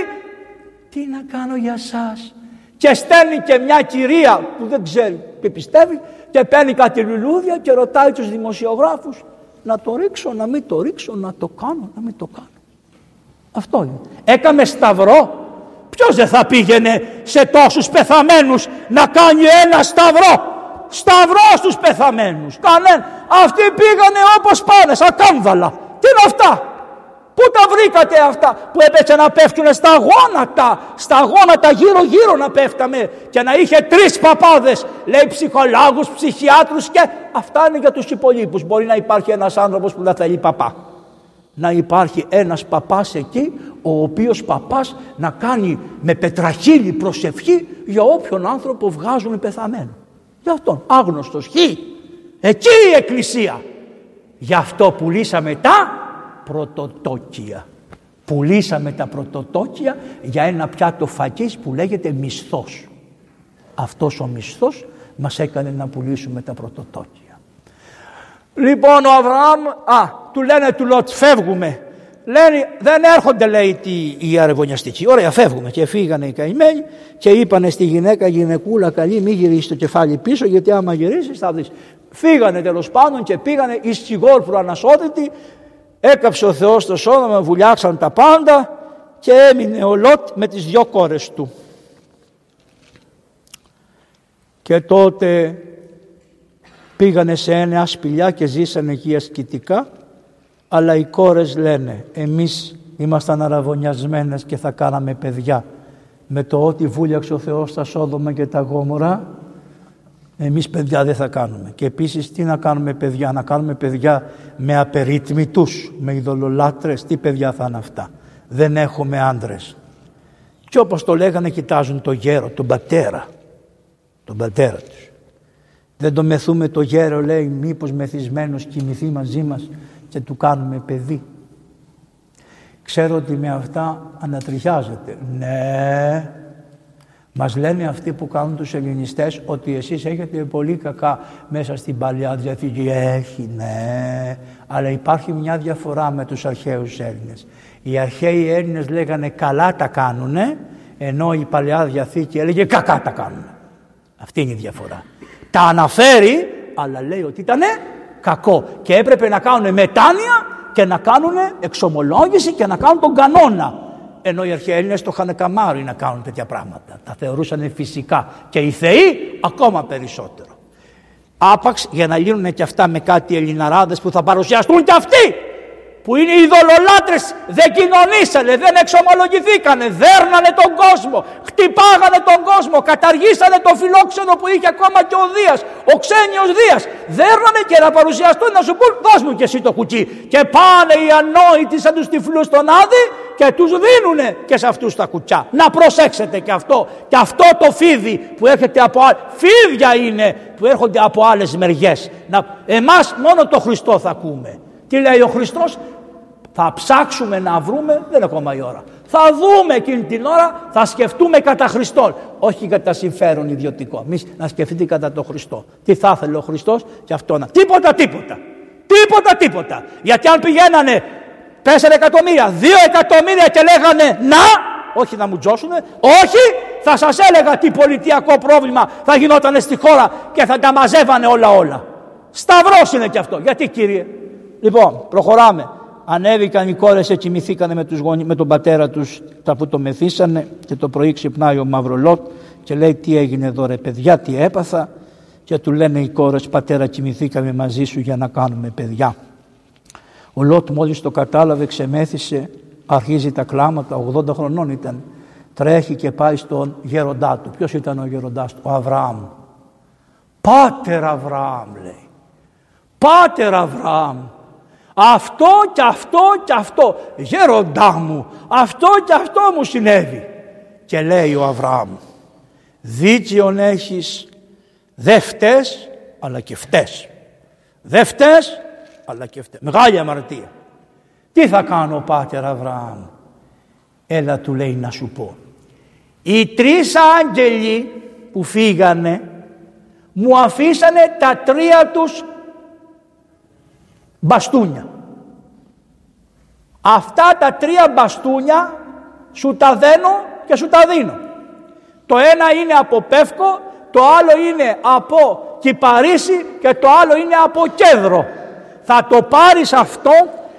[SPEAKER 1] τι να κάνω για σας; Και στέλνει και μια κυρία που δεν ξέρει τι πιστεύει και παίρνει κάτι λουλούδια και ρωτάει τους δημοσιογράφους να το ρίξω, να μην το ρίξω, να το κάνω, να μην το κάνω. Αυτό είναι. Έκαμε σταυρό. Ποιος δεν θα πήγαινε σε τόσους πεθαμένους να κάνει ένα σταυρό; Σταυρό στους πεθαμένους. Κανένα. Αυτοί πήγανε όπως πάνε, σαν κάμβαλα. Τι είναι αυτά; Πού τα βρήκατε αυτά που έπαιξε να πέφτουν στα γόνατα, στα γόνατα γύρω γύρω να πέφταμε και να είχε τρεις παπάδες, λέει ψυχολάγους, ψυχιάτρους και αυτά είναι για τους υπολείπους. Μπορεί να υπάρχει ένας άνθρωπος που δεν θέλει παπά να υπάρχει ένας παπάς εκεί ο οποίος παπάς να κάνει με πετραχύλι προσευχή για όποιον άνθρωπο βγάζουν πεθαμένο. Για αυτόν άγνωστος χ. Εκεί η εκκλησία. Γι' αυτό πουλήσαμε τα πρωτοτόκια. Πουλήσαμε τα πρωτοτόκια για ένα πιάτο φακής που λέγεται μισθός. Αυτός ο μισθός μας έκανε να πουλήσουμε τα πρωτοτόκια. Λοιπόν ο Αβραάμ, α, του λένε του Λότ φεύγουμε. Λένε, δεν έρχονται λέει οι αρεβωνιαστικοί. Ωραία φεύγουμε και φύγανε οι καημένοι και είπανε στη γυναίκα γυναικούλα καλή μη γυρίσεις το κεφάλι πίσω γιατί άμα γυρίσεις θα δεις. Φύγανε τέλος πάντων και πήγανε εις Τσιγόρ προανασώτητη. Έκαψε ο Θεός το σώμα, βουλιάξαν τα πάντα και έμεινε ο Λότ με τις δυο κόρες του. Και τότε πήγανε σε ένα σπηλιά και ζήσανε εκεί ασκητικά αλλά οι κόρες λένε εμείς ήμασταν αραβωνιασμένες και θα κάναμε παιδιά. Με το ότι βούλιαξε ο Θεός τα Σόδομα και τα Γόμορα εμείς παιδιά δεν θα κάνουμε. Και επίσης τι να κάνουμε παιδιά; Να κάνουμε παιδιά με απερίτμητους με ειδωλολάτρες. Τι παιδιά θα είναι αυτά; Δεν έχουμε άντρες και όπως το λέγανε κοιτάζουν το γέρο τον πατέρα τον πατέρα τους δεν το μεθούμε το γέρο λέει μήπως μεθυσμένος κοιμηθεί μαζί μας και του κάνουμε παιδί. Ξέρω ότι με αυτά ανατριχιάζεται. Ναι, Μας λένε αυτοί που κάνουν τους ελληνιστές ότι εσείς έχετε πολύ κακά μέσα στην Παλιά Διαθήκη. Έχει, ναι. Αλλά υπάρχει μια διαφορά με τους αρχαίους Έλληνες. Οι αρχαίοι Έλληνες λέγανε καλά τα κάνουνε, ενώ η Παλιά Διαθήκη έλεγε κακά τα κάνουν. Αυτή είναι η διαφορά. Τα αναφέρει, αλλά λέει ότι ήταν κακό. Και έπρεπε να κάνουν μετάνοια και να κάνουν εξομολόγηση και να κάνουν τον κανόνα. Ενώ οι αρχαίοι Έλληνες το είχαν καμάρι να κάνουν τέτοια πράγματα. Τα θεωρούσαν φυσικά. Και οι θεοί ακόμα περισσότερο. Άπαξ για να λύνουν και αυτά με κάτι ελληναράδες που θα παρουσιαστούν και αυτοί που είναι οι ειδωλολάτρες δεν κοινωνήσανε, δεν εξομολογηθήκανε, δέρνανε τον κόσμο, χτυπάγανε τον κόσμο, καταργήσανε το φιλόξενο που είχε ακόμα και ο Δίας, ο ξένιος Δίας. Δέρνανε και να παρουσιαστούν να σου πούν δώσ' μου και εσύ το κουκί. Και πάνε οι ανόητοι σαν τους τυφλούς στον Άδη και τους δίνουνε και σε αυτούς τα κουτσιά. Να προσέξετε και αυτό. Και αυτό το φίδι που έρχεται από άλλες, φίδια είναι που έρχονται από άλλες μεριές. Να... Εμάς μόνο το Χριστό θα ακούμε. Τι λέει ο Χριστός, θα ψάξουμε να βρούμε, δεν είναι ακόμα η ώρα. Θα δούμε εκείνη την ώρα, θα σκεφτούμε κατά Χριστόν. Όχι κατά συμφέρον ιδιωτικό. Εμείς να σκεφτείτε κατά τον Χριστό. Τι θα ήθελε ο Χριστός; Και αυτό να. Τίποτα, τίποτα. Τίποτα, τίποτα. Γιατί αν πηγαίνανε 4 εκατομμύρια, 2 εκατομμύρια και λέγανε να, όχι να μου τζώσουνε, όχι, θα σας έλεγα τι πολιτιακό πρόβλημα θα γινόταν στη χώρα και θα τα μαζεύανε όλα όλα. Σταυρός είναι και αυτό. Γιατί κύριε; Λοιπόν, προχωράμε ανέβηκαν οι κόρες και κοιμηθήκανε με, τους με τον πατέρα τους τα που το μεθύσανε και το πρωί ξυπνάει ο Μαυρολότ και λέει τι έγινε εδώ ρε παιδιά, τι έπαθα και του λένε οι κόρες πατέρα κοιμηθήκαμε μαζί σου για να κάνουμε παιδιά. Ο Λότ μόλις το κατάλαβε ξεμέθησε, αρχίζει τα κλάματα, 80 χρονών ήταν. Τρέχει και πάει στον γέροντά του. Ποιος ήταν ο γέροντάς του, ο Αβραάμ. Πάτερ Αβραάμ λέει. Πάτερ Αβραάμ. Αυτό και αυτό και αυτό. Γέροντά μου, αυτό και αυτό μου συνέβη. Και λέει ο Αβραάμ, δίκαιον έχεις δε φταίς, αλλά και φταίς. Δε φταίς, αλλά και φταίς. Μεγάλη αμαρτία. Τι θα κάνω πάτερ Αβραάμ; Έλα του λέει να σου πω. Οι τρεις άγγελοι που φύγανε μου αφήσανε τα τρία τους μπαστούνια. Αυτά τα τρία μπαστούνια σου τα δένω και σου τα δίνω. Το ένα είναι από Πεύκο, το άλλο είναι από Κυπαρίσι και το άλλο είναι από Κέδρο. Θα το πάρεις αυτό,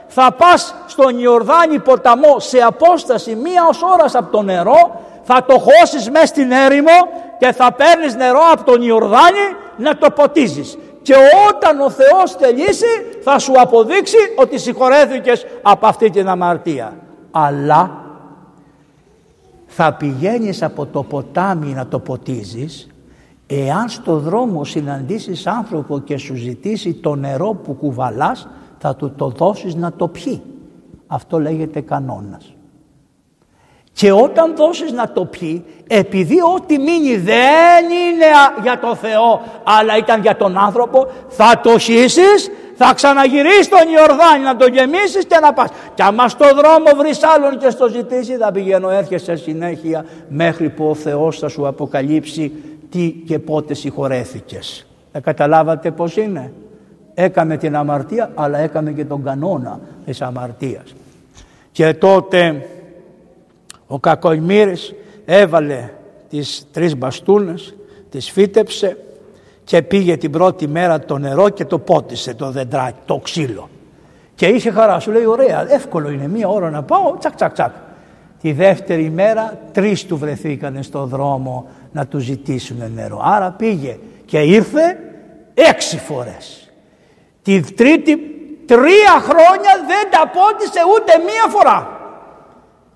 [SPEAKER 1] θα πας στον Ιορδάνη ποταμό σε απόσταση μία ως ώρας από το νερό, θα το χώσεις μέσα στην έρημο και θα παίρνεις νερό από τον Ιορδάνη να το ποτίζεις και όταν ο Θεός θελήσει θα σου αποδείξει ότι συγχωρέθηκες από αυτή την αμαρτία. Αλλά θα πηγαίνεις από το ποτάμι να το ποτίζεις εάν στο δρόμο συναντήσεις άνθρωπο και σου ζητήσει το νερό που κουβαλάς θα του το δώσεις να το πιει. Αυτό λέγεται κανόνας. Και όταν δώσεις να το πει, επειδή ό,τι μείνει δεν είναι για το Θεό, αλλά ήταν για τον άνθρωπο, θα το χύσεις, θα ξαναγυρίσεις τον Ιορδάνη να το γεμίσεις και να πας. Και άμα στο δρόμο βρεις άλλον και στο ζητήσει, θα πηγαίνω έρχεσαι συνέχεια μέχρι που ο Θεός θα σου αποκαλύψει τι και πότε συγχωρέθηκες. Ε, καταλάβατε πώς είναι; Έκαμε την αμαρτία, αλλά έκαμε και τον κανόνα της αμαρτίας. Και τότε ο Κακοημύρης έβαλε τις τρεις μπαστούνες, τις φύτεψε και πήγε την πρώτη μέρα το νερό και το πότισε το δεντράκι, το ξύλο. Και είχε χαρά, σου λέει ωραία, εύκολο είναι μία ώρα να πάω, τσακ τσακ τσακ. Τη δεύτερη μέρα τρεις του βρεθήκανε στο δρόμο να του ζητήσουν νερό. Άρα πήγε και ήρθε έξι φορές. Τη τρίτη τρία χρόνια δεν τα πότισε ούτε μία φορά.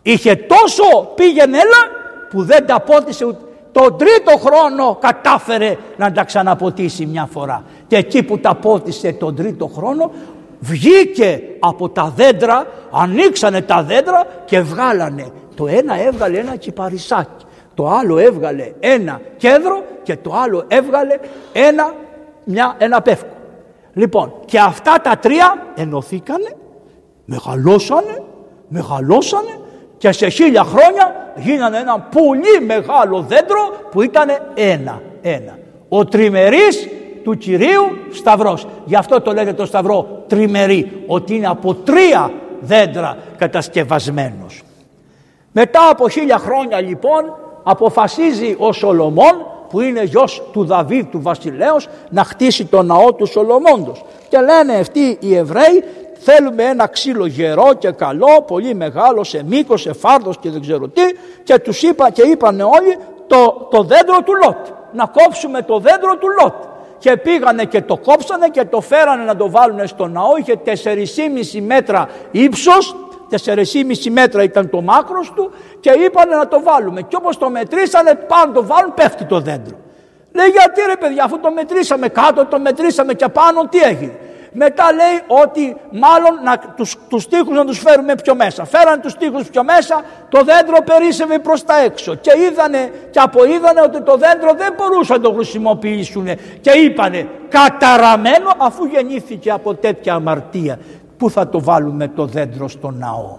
[SPEAKER 1] Είχε τόσο πήγαινε έλα που δεν τα πότισε ούτε. Τον τρίτο χρόνο κατάφερε να τα ξαναποτίσει μια φορά. Και εκεί που τα πότισε τον τρίτο χρόνο βγήκε από τα δέντρα, ανοίξανε τα δέντρα και βγάλανε. Το ένα έβγαλε ένα κυπαρισάκι, το άλλο έβγαλε ένα κέντρο και το άλλο έβγαλε ένα, μια, ένα πεύκο. Λοιπόν, και αυτά τα τρία ενωθήκανε, μεγαλώσανε, μεγαλώσανε Και σε χίλια χρόνια γίνανε ένα πολύ μεγάλο δέντρο που ήταν ένα, ένα. Ο τριμερής του Κυρίου Σταυρός. Γι' αυτό το λέτε το Σταυρό τριμερή, ότι είναι από τρία δέντρα κατασκευασμένος. Μετά από χίλια χρόνια λοιπόν αποφασίζει ο Σολομών που είναι γιος του Δαβίδ του βασιλέως να χτίσει το ναό του Σολομώντος. Και λένε αυτοί οι Εβραίοι θέλουμε ένα ξύλο γερό και καλό, πολύ μεγάλο σε μήκος, σε φάρδος και δεν ξέρω τι και τους είπα και είπαν όλοι το, το δέντρο του Λότ. Να κόψουμε το δέντρο του Λότ. Και πήγανε και το κόψανε και το φέρανε να το βάλουν στο ναό. Είχε 4,5 μέτρα ύψος 4,5 μέτρα ήταν το μάκρος του και είπανε να το βάλουμε. Και όπως το μετρήσανε πάνω το βάλουν πέφτει το δέντρο. Λέει γιατί ρε παιδιά αφού το μετρήσαμε κάτω το μετρήσαμε και πάνω τι έγινε; Μετά λέει ότι μάλλον να, τους, τους τείχους να τους φέρουμε πιο μέσα. Φέραν τους τείχους πιο μέσα, το δέντρο περίσευε προς τα έξω. Και είδανε και αποείδανε ότι το δέντρο δεν μπορούσαν να το χρησιμοποιήσουν. Και είπανε καταραμένο αφού γεννήθηκε από τέτοια αμαρτία πού θα το βάλουμε το δέντρο στο ναό;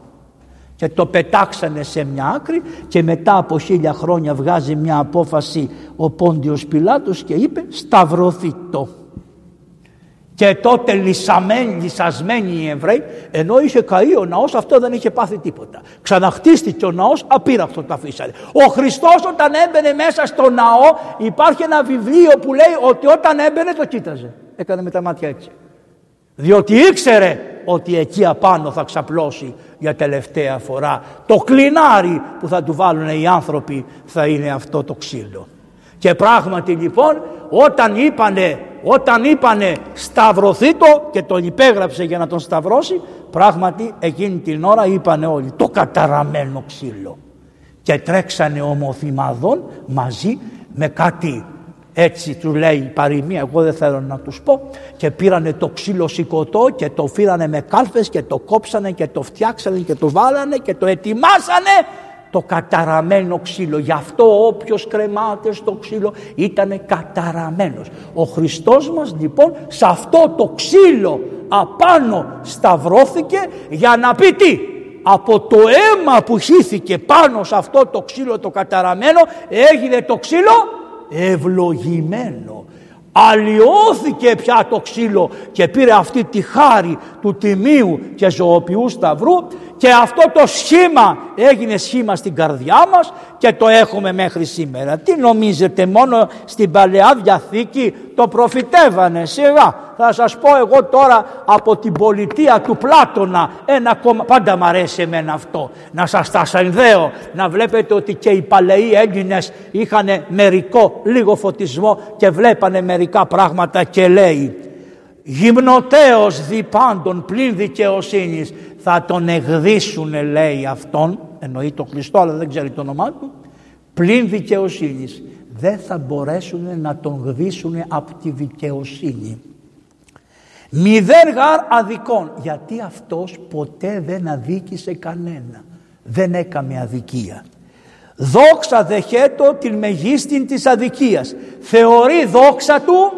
[SPEAKER 1] Και το πετάξανε σε μια άκρη και μετά από χίλια χρόνια βγάζει μια απόφαση ο Πόντιος Πιλάτος και είπε σταυρωθεί το. Και τότε λυσαμένοι, λυσασμένοι οι Εβραίοι, ενώ είχε καεί ο ναός αυτό δεν είχε πάθει τίποτα. Ξαναχτίστηκε ο ναός, απείραχτο το αφήσανε. Ο Χριστός όταν έμπαινε μέσα στο ναό υπάρχει ένα βιβλίο που λέει ότι όταν έμπαινε το κοίταζε. Έκανε με τα μάτια έτσι. Διότι ήξερε ότι εκεί απάνω θα ξαπλώσει για τελευταία φορά. Το κλινάρι που θα του βάλουν οι άνθρωποι θα είναι αυτό το ξύλο. Και πράγματι λοιπόν όταν είπανε, όταν είπανε σταυρωθεί το και τον υπέγραψε για να τον σταυρώσει πράγματι εκείνη την ώρα είπανε όλοι το καταραμένο ξύλο. Και τρέξανε ομοθυμαδόν μαζί με κάτι έτσι του λέει η παροιμία, εγώ δεν θέλω να τους πω και πήρανε το ξύλο σηκωτό και το φύρανε με κάλφες και το κόψανε και το φτιάξανε και το βάλανε και το ετοιμάσανε το καταραμένο ξύλο. Γι' αυτό όποιος κρεμάται στο ξύλο ήταν καταραμένος. Ο Χριστός μας λοιπόν σε αυτό το ξύλο απάνω σταυρώθηκε για να πει τι; Από το αίμα που χύθηκε πάνω σε αυτό το ξύλο το καταραμένο έγινε το ξύλο ευλογημένο. Αλλοιώθηκε πια το ξύλο και πήρε αυτή τη χάρη του τιμίου και ζωοποιού σταυρού και αυτό το σχήμα έγινε σχήμα στην καρδιά μας και το έχουμε μέχρι σήμερα. Τι νομίζετε μόνο στην Παλαιά Διαθήκη το προφητεύανε σιγά. Θα σας πω εγώ τώρα από την πολιτεία του Πλάτωνα ένα κόμμα. Πάντα μ' αρέσει εμένα αυτό. Να σας τα συνδέω. Να βλέπετε ότι και οι παλαιοί Έλληνες είχαν μερικό λίγο φωτισμό και βλέπανε μερικά πράγματα και λέει γυμνοτέος διπάντων πλην δικαιοσύνης θα τον εγδίσουνε λέει αυτόν εννοεί το Χριστό αλλά δεν ξέρει το όνομά του πλην δικαιοσύνης δεν θα μπορέσουν να τον γδίσουν από τη δικαιοσύνη. Μηδέν γάρ αδικών γιατί αυτός ποτέ δεν αδίκησε κανένα. Δεν έκαμε αδικία. Δόξα δεχέτω την μεγίστην της αδικίας. Θεωρεί δόξα του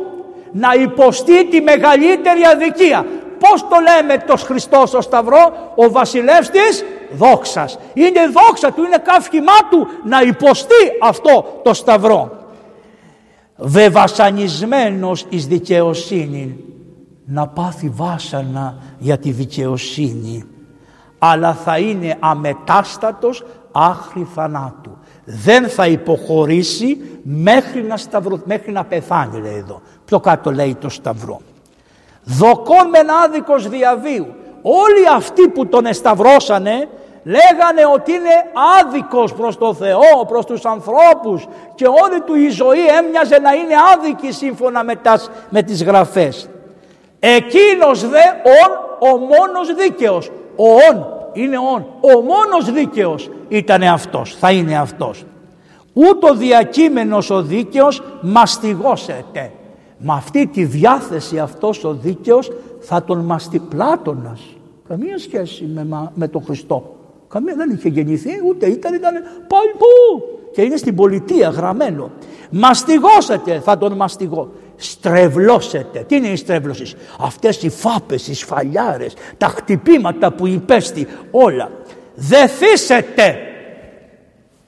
[SPEAKER 1] να υποστεί τη μεγαλύτερη αδικία. Πώς το λέμε το Χριστό στο Σταυρό, ο βασιλεύς της δόξας. Είναι δόξα του, είναι καύχημά του να υποστεί αυτό το Σταυρό. Βεβασανισμένος εις δικαιοσύνη, να πάθει βάσανα για τη δικαιοσύνη, αλλά θα είναι αμετάστατος άχρη θανάτου. Δεν θα υποχωρήσει μέχρι να, σταυρω... μέχρι να πεθάνει λέει εδώ. Πιο κάτω λέει το σταυρό. Δοκόν μεν άδικος διαβίου. Όλοι αυτοί που τον εσταυρώσανε λέγανε ότι είναι άδικος προς το Θεό, προς τους ανθρώπους και όλη του η ζωή έμοιαζε να είναι άδικη σύμφωνα με, τας, με τις γραφές. Εκείνος δε ον ο μόνος δίκαιος. Ο ον είναι ον. Ο μόνος δίκαιος ήταν αυτός, θα είναι αυτός. Ούτω διακείμενος ο δίκαιος μαστιγώσετε. Με αυτή τη διάθεση αυτός ο δίκαιος θα τον μαστι Πλάτωνας. Καμία σχέση με, με τον Χριστό. Καμία δεν είχε γεννηθεί ούτε ήταν, ήταν πάει πού. Και είναι στην πολιτεία γραμμένο. Μαστιγώσετε θα τον μαστιγώ. Στρεβλώσετε. Τι είναι η στρέβλωση. Αυτές οι φάπες, οι σφαλιάρες, τα χτυπήματα που υπέστη όλα. δεθήσετε.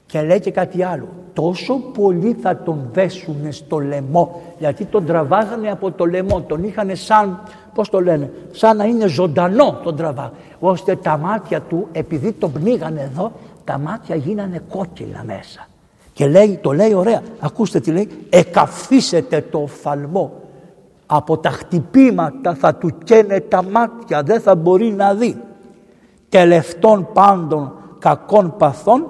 [SPEAKER 1] Και λέει και κάτι άλλο. Τόσο πολύ θα τον δέσουν στο λαιμό. Γιατί τον τραβάγανε από το λαιμό. Τον είχαν σαν, πώς το λένε, σαν να είναι ζωντανό τον τραβά. Ώστε τα μάτια του, επειδή τον πνίγανε εδώ, τα μάτια γίνανε κόκκινα μέσα. Και λέει, το λέει ωραία, ακούστε τι λέει, εκαφίσετε το οφθαλμό. Από τα χτυπήματα θα του καίνε τα μάτια, δεν θα μπορεί να δει. Τελευτών πάντων κακών παθών,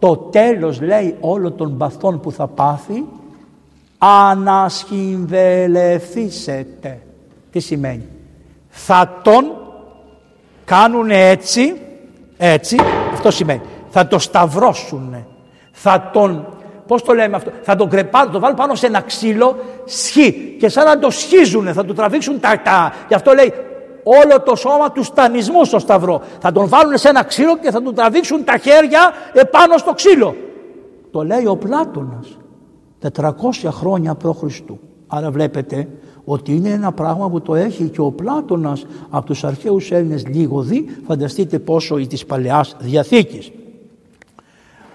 [SPEAKER 1] το τέλος λέει όλων των παθών που θα πάθει, ανασχυνδελεθήσετε. Τι σημαίνει; Θα τον κάνουν έτσι, έτσι, αυτό σημαίνει. Θα το σταυρώσουν θα τον, πώς το λέμε αυτό, θα τον κρεπάρουν, το βάλουν πάνω σε ένα ξύλο, σχή και σαν να το σχίζουν, θα του τραβήξουν τα, τα, γι' αυτό λέει όλο το σώμα τους στανισμού στο σταυρό. Θα τον βάλουν σε ένα ξύλο και θα του τραβήξουν τα χέρια επάνω στο ξύλο. Το λέει ο Πλάτωνας 400 χρόνια π.Χ. Άρα βλέπετε ότι είναι ένα πράγμα που το έχει και ο Πλάτωνας από τους αρχαίους Έλληνες λίγο δει, φανταστείτε πόσο της Παλαιάς Διαθήκης.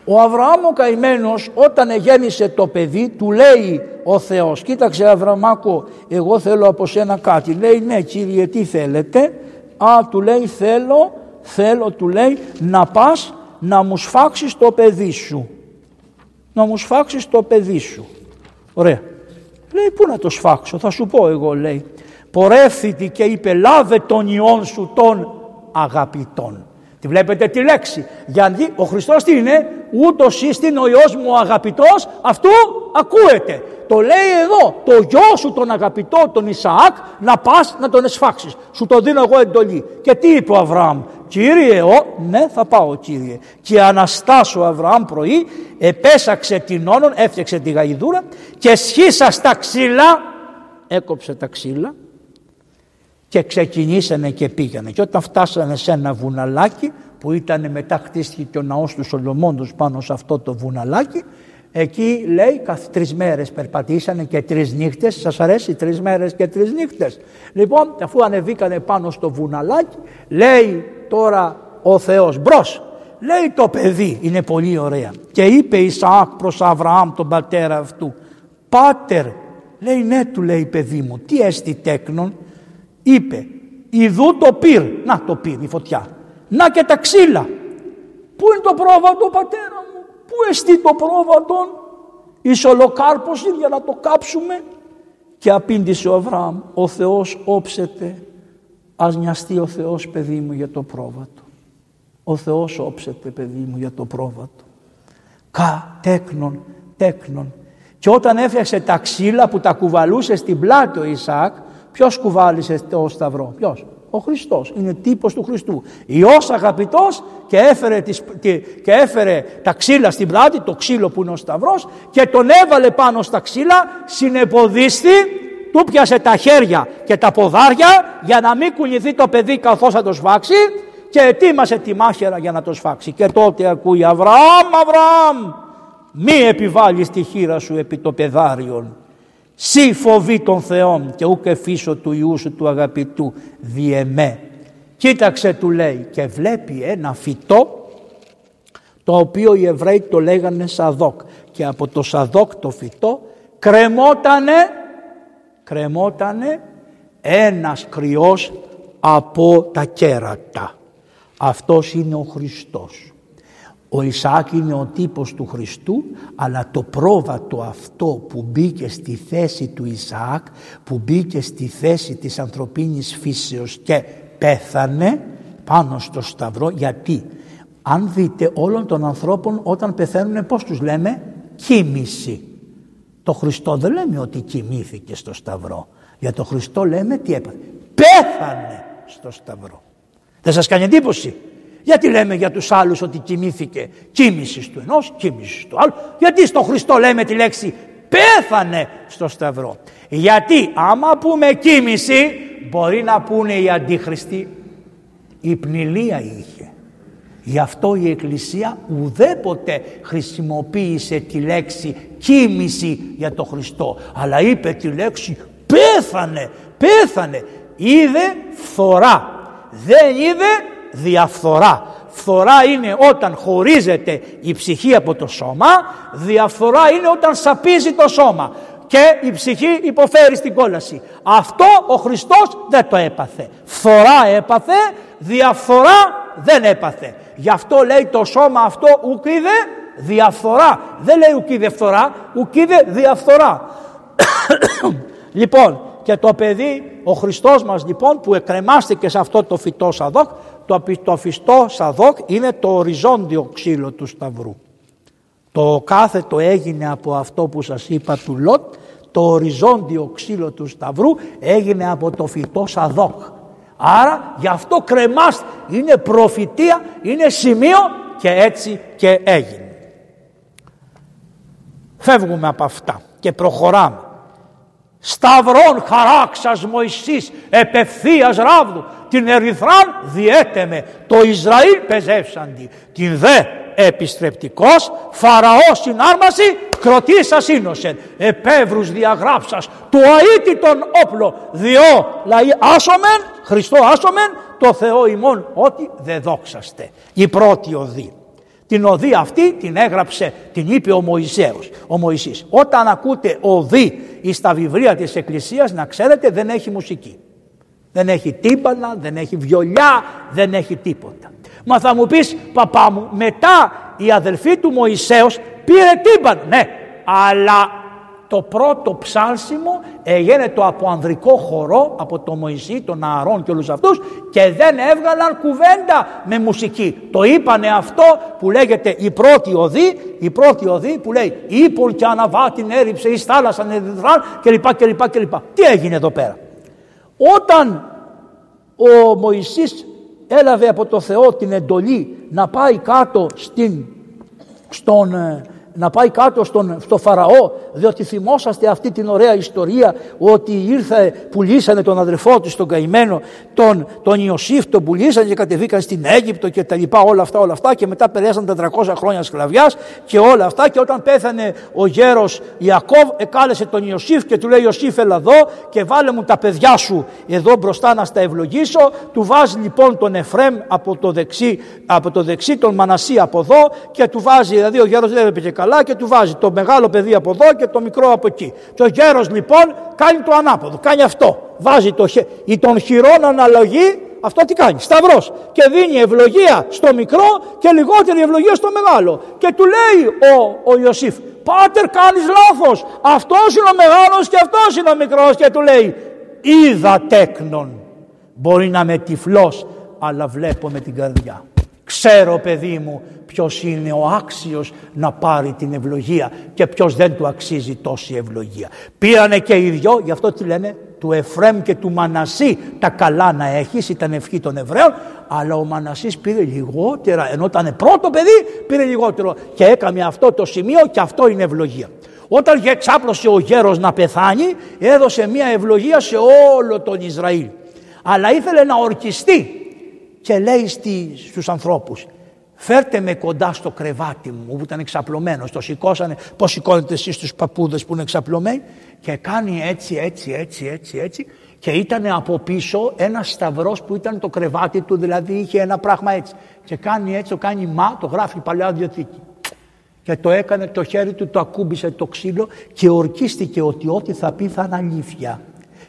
[SPEAKER 1] Ο Αβραάμ ο καημένος όταν γέννησε το παιδί του λέει ο Θεός κοίταξε Αβραμάκο εγώ θέλω από σένα κάτι λέει ναι κύριε τι θέλετε; Α του λέει θέλω θέλω του λέει να πας να μου σφάξεις το παιδί σου να μου σφάξεις το παιδί σου ωραία λέει πού να το σφάξω θα σου πω εγώ λέει. Πορεύθητη και είπε λάβε τον ιόν σου των αγαπητών Τη βλέπετε τη λέξη. Γιατί ο Χριστός τι είναι, ούτως είναι ο Υιός μου ο αγαπητός, αυτού ακούεται. Το λέει εδώ, το γιο σου τον αγαπητό τον Ισαάκ να πας να τον εσφάξεις. Σου το δίνω εγώ εντολή. Και τι είπε ο Αβραάμ, Κύριε, ο, ναι θα πάω Κύριε. Και αναστάσω ο Αβραάμ πρωί, επέσαξε την όνον, έφτιαξε τη γαϊδούρα και σχίσα στα ξύλα, έκοψε τα ξύλα και ξεκινήσανε και πήγανε. Και όταν φτάσανε σε ένα βουναλάκι που ήταν μετά χτίστηκε και ο ναός του Σολομόντος πάνω σε αυτό το βουναλάκι εκεί λέει καθ' τρεις μέρες περπατήσανε και τρεις νύχτες. Σας αρέσει τρεις μέρες και τρεις νύχτες; Λοιπόν αφού ανεβήκανε πάνω στο βουναλάκι λέει τώρα ο Θεός μπρος! Λέει το παιδί είναι πολύ ωραία και είπε Ισαάκ προς Αβραάμ τον πατέρα αυτού πάτερ! Λέει ναι του λέει παιδί μου τι έστι τέκνον είπε «Ιδού το πυρ». Να το πυρ, η φωτιά. Να και τα ξύλα. Πού είναι το πρόβατο πατέρα μου. Πού εστί το πρόβατο. Εις ολοκάρπωση για να το κάψουμε. Και απήντησε ο Αβραάμ. Ο Θεός όψεται. Ας νοιαστεί ο Θεός παιδί μου για το πρόβατο. Ο Θεός όψεται παιδί μου για το πρόβατο. Κα τέκνον, τέκνον. Και όταν έφτιαξε τα ξύλα που τα κουβαλούσε στην πλάτη ο Ισάκ, Ποιος κουβάλισε το σταυρό, ποιος; Ο Χριστός, είναι τύπος του Χριστού. Υιός αγαπητός και έφερε, τις, και έφερε τα ξύλα στην πλάτη, το ξύλο που είναι ο σταυρός και τον έβαλε πάνω στα ξύλα, συνεποδίστη, του πιάσε τα χέρια και τα ποδάρια για να μην κουνηθεί το παιδί καθώς θα το σφάξει και ετοίμασε τη μάχαιρα για να το σφάξει. Και τότε ακούει Αβραάμ, Αβραάμ, μη επιβάλλεις τη χείρα σου επί το πεδάριον Σύ φοβή των Θεών και ούκ εφήσω του Ιού σου του αγαπητού διεμέ. Κοίταξε του λέει και βλέπει ένα φυτό το οποίο οι Εβραίοι το λέγανε σαδόκ και από το σαδόκ το φυτό κρεμότανε, κρεμότανε ένας κρυός από τα κέρατα. Αυτός είναι ο Χριστός. Ο Ισαάκ είναι ο τύπος του Χριστού αλλά το πρόβατο αυτό που μπήκε στη θέση του Ισαάκ που μπήκε στη θέση της ανθρωπίνης φύσεως και πέθανε πάνω στο σταυρό γιατί; Αν δείτε όλων των ανθρώπων όταν πεθαίνουν πώς τους λέμε; Κοίμηση. Το Χριστό δεν λέμε ότι κοιμήθηκε στο σταυρό. Για το Χριστό λέμε τι έπαθε. Πέθανε στο σταυρό. Δεν σας κάνει εντύπωση; Γιατί λέμε για τους άλλους ότι κοιμήθηκε κοίμησης του ενός, κοίμησης του άλλου. Γιατί στο Χριστό λέμε τη λέξη πέθανε στο σταυρό. Γιατί άμα πούμε κοίμηση μπορεί να πούνε οι αντίχριστοι η πνηλία είχε. Γι' αυτό η Εκκλησία ουδέποτε χρησιμοποίησε τη λέξη κοίμηση για το Χριστό. Αλλά είπε τη λέξη πέθανε, πέθανε. Είδε φθορά. Δεν είδε διαφθορά. Φθορά είναι όταν χωρίζεται η ψυχή από το σώμα, διαφθορά είναι όταν σαπίζει το σώμα και η ψυχή υποφέρει στην κόλαση. Αυτό ο Χριστός δεν το έπαθε. Φθορά έπαθε, διαφθορά δεν έπαθε. Γι' αυτό λέει το σώμα αυτό ουκίδε διαφθορά. Δεν λέει ουκίδε φθορά, ουκίδε διαφθορά. λοιπόν, και το παιδί, ο Χριστός μας λοιπόν που εκκρεμάστηκε σε αυτό το φυτό σαδόκ, το, το φυστό σαδόκ είναι το οριζόντιο ξύλο του σταυρού. Το κάθετο έγινε από αυτό που σας είπα του Λότ, το οριζόντιο ξύλο του σταυρού έγινε από το φυτό σαδόκ. Άρα γι' αυτό κρεμάς είναι προφητεία, είναι σημείο και έτσι και έγινε. Φεύγουμε από αυτά και προχωράμε. Σταυρών χαράξας Μωυσής επευθείας ράβδου. Την Ερυθράν διέτεμε το Ισραήλ πεζεύσαντι. Την δε επιστρεπτικός Φαραώς συνάρμαση κροτήσα σύνοσεν επεύρους διαγράψας του αίτητον όπλο. Διό λαοί άσομεν Χριστό άσομεν το Θεό ημών ότι δεν δόξαστε. Η πρώτη οδή την οδή αυτή την έγραψε, την είπε ο Μωυσέος, ο Μωυσής. Όταν ακούτε οδή στα βιβλία της Εκκλησίας να ξέρετε δεν έχει μουσική. Δεν έχει τύμπανα, δεν έχει βιολιά, δεν έχει τίποτα. Μα θα μου πεις παπά μου μετά η αδελφή του Μωυσέως πήρε τύμπαν. Ναι, αλλά το πρώτο ψάλσιμο έγινε το από ανδρικό χορό από το Μωυσή, τον Ααρών και όλους αυτούς και δεν έβγαλαν κουβέντα με μουσική. Το είπανε αυτό που λέγεται η πρώτη οδή, η πρώτη οδή που λέει «Ήπολ και αναβάτην έριψε εις θάλασσαν εδιδράν» κλπ. κλπ, κλπ. Τι έγινε εδώ πέρα; Όταν ο Μωυσής έλαβε από το Θεό την εντολή να πάει κάτω στην, στον ε, να πάει κάτω στον, στο Φαραώ διότι θυμόσαστε αυτή την ωραία ιστορία ότι ήρθε, πουλήσανε τον αδερφό του στον καημένο τον, τον Ιωσήφ τον πουλήσανε και κατεβήκαν στην Αίγυπτο και τα λοιπά όλα αυτά όλα αυτά και μετά περάσαν 400 χρόνια σκλαβιάς και όλα αυτά και όταν πέθανε ο γέρος Ιακώβ εκάλεσε τον Ιωσήφ και του λέει Ιωσήφ έλα εδώ και βάλε μου τα παιδιά σου εδώ μπροστά να στα ευλογήσω του βάζει λοιπόν τον Εφρέμ από το δεξί, από το δεξί τον Μανασία από εδώ και του βάζει δηλαδή ο γέρος δεν έπαιζε και καλά και του βάζει το μεγάλο παιδί από εδώ και το μικρό από εκεί. Και ο γέρος λοιπόν κάνει το ανάποδο, κάνει αυτό. Βάζει το χε... η των χειρών αναλογή, αυτό τι κάνει, σταυρός και δίνει ευλογία στο μικρό και λιγότερη ευλογία στο μεγάλο. Και του λέει ο, ο Ιωσήφ, πάτερ κάνεις λάθος, αυτός είναι ο μεγάλος και αυτός είναι ο μικρός και του λέει, είδα τέκνον, μπορεί να είμαι τυφλός, αλλά βλέπω με την καρδιά. Ξέρω παιδί μου ποιος είναι ο άξιος να πάρει την ευλογία και ποιος δεν του αξίζει τόση ευλογία. Πήρανε και οι δυο, γι' αυτό τι λένε, του Εφρέμ και του Μανασί τα καλά να έχεις, ήταν ευχή των Εβραίων, αλλά ο Μανασής πήρε λιγότερα, ενώ ήταν πρώτο παιδί πήρε λιγότερο και έκαμε αυτό το σημείο και αυτό είναι ευλογία. Όταν ξάπλωσε ο γέρος να πεθάνει έδωσε μια ευλογία σε όλο τον Ισραήλ. Αλλά ήθελε να ορκιστεί και λέει στους ανθρώπους φέρτε με κοντά στο κρεβάτι μου που ήταν εξαπλωμένος το σηκώσανε πως σηκώνετε εσείς τους παππούδες που είναι εξαπλωμένοι; Και κάνει έτσι έτσι έτσι έτσι έτσι. Και ήταν από πίσω ένας σταυρός που ήταν το κρεβάτι του δηλαδή είχε ένα πράγμα έτσι. Και κάνει έτσι το κάνει μα το γράφει παλιά διοθήκη και το έκανε το χέρι του το ακούμπησε το ξύλο και ορκίστηκε ότι ό,τι θα πει θα είναι αλήθεια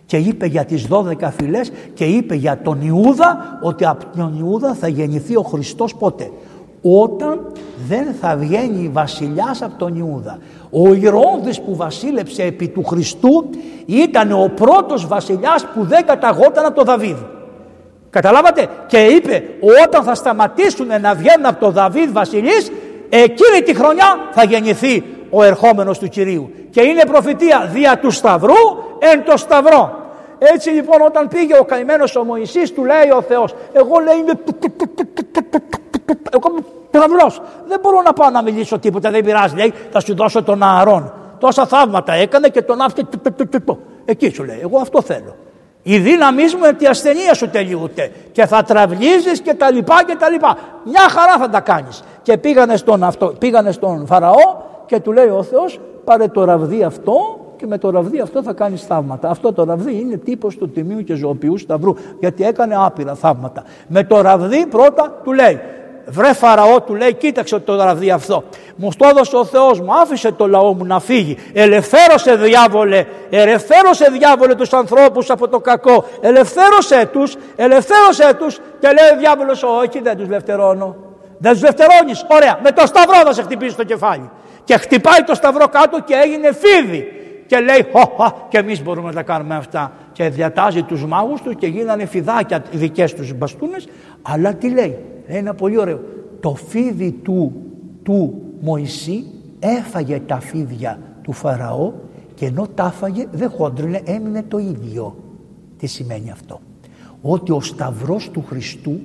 [SPEAKER 1] και είπε για τις 12 φυλές και είπε για τον Ιούδα ότι από τον Ιούδα θα γεννηθεί ο Χριστός πότε. Όταν δεν θα βγαίνει βασιλιάς από τον Ιούδα. Ο Ηρώδης που βασίλεψε επί του Χριστού ήταν ο πρώτος βασιλιάς που δεν καταγόταν από τον Δαβίδ. Καταλάβατε; Και είπε όταν θα σταματήσουν να βγαίνουν από τον Δαβίδ βασιλείς εκείνη τη χρονιά θα γεννηθεί ο ερχόμενος του Κυρίου. Και είναι προφητεία δια του Σταυρού εν το Σταυρό. Έτσι λοιπόν όταν πήγε ο καημένος ο Μωυσής του λέει ο Θεός εγώ λέει είμαι εγώ είμαι δεν μπορώ να πάω να μιλήσω τίποτα δεν πειράζει λέει θα σου δώσω τον Ααρών τόσα θαύματα έκανε και τον άφησε εκεί σου λέει εγώ αυτό θέλω η δύναμή μου είναι η ασθενεία σου τελειούται και θα τραυλίζεις και τα λοιπά και τα λοιπά. Μια χαρά θα τα κάνεις. Και πήγανε στον, αυτό, πήγανε στον Φαραώ και του λέει ο Θεός πάρε το ραβδί αυτό και με το ραβδί αυτό θα κάνεις θαύματα. Αυτό το ραβδί είναι τύπος του τιμίου και ζωοποιού σταυρού γιατί έκανε άπειρα θαύματα. Με το ραβδί πρώτα του λέει βρε Φαραώ του λέει κοίταξε το ραβδί αυτό. Μου το έδωσε ο Θεός μου, άφησε το λαό μου να φύγει. Ελευθέρωσε διάβολε, ελευθέρωσε διάβολε τους ανθρώπους από το κακό. Ελευθέρωσε τους, ελευθέρωσε τους και λέει ο διάβολος όχι δεν τους ελευθερώνω. Δεν τους ελευθερώνεις, ωραία, με το σταυρό θα σε χτυπήσει το κεφάλι. Και χτυπάει το σταυρό κάτω και έγινε φίδι. Και λέει, χω, και εμείς μπορούμε να τα κάνουμε αυτά. Και διατάζει τους μάγους του και γίνανε φιδάκια οι δικές τους μπαστούνες. Αλλά τι λέει, λέει ένα πολύ ωραίο. Το φίδι του, του Μωυσή έφαγε τα φίδια του Φαραώ και ενώ τα έφαγε δεν χόντρινε, έμεινε το ίδιο. Τι σημαίνει αυτό. Ότι ο σταυρός του Χριστού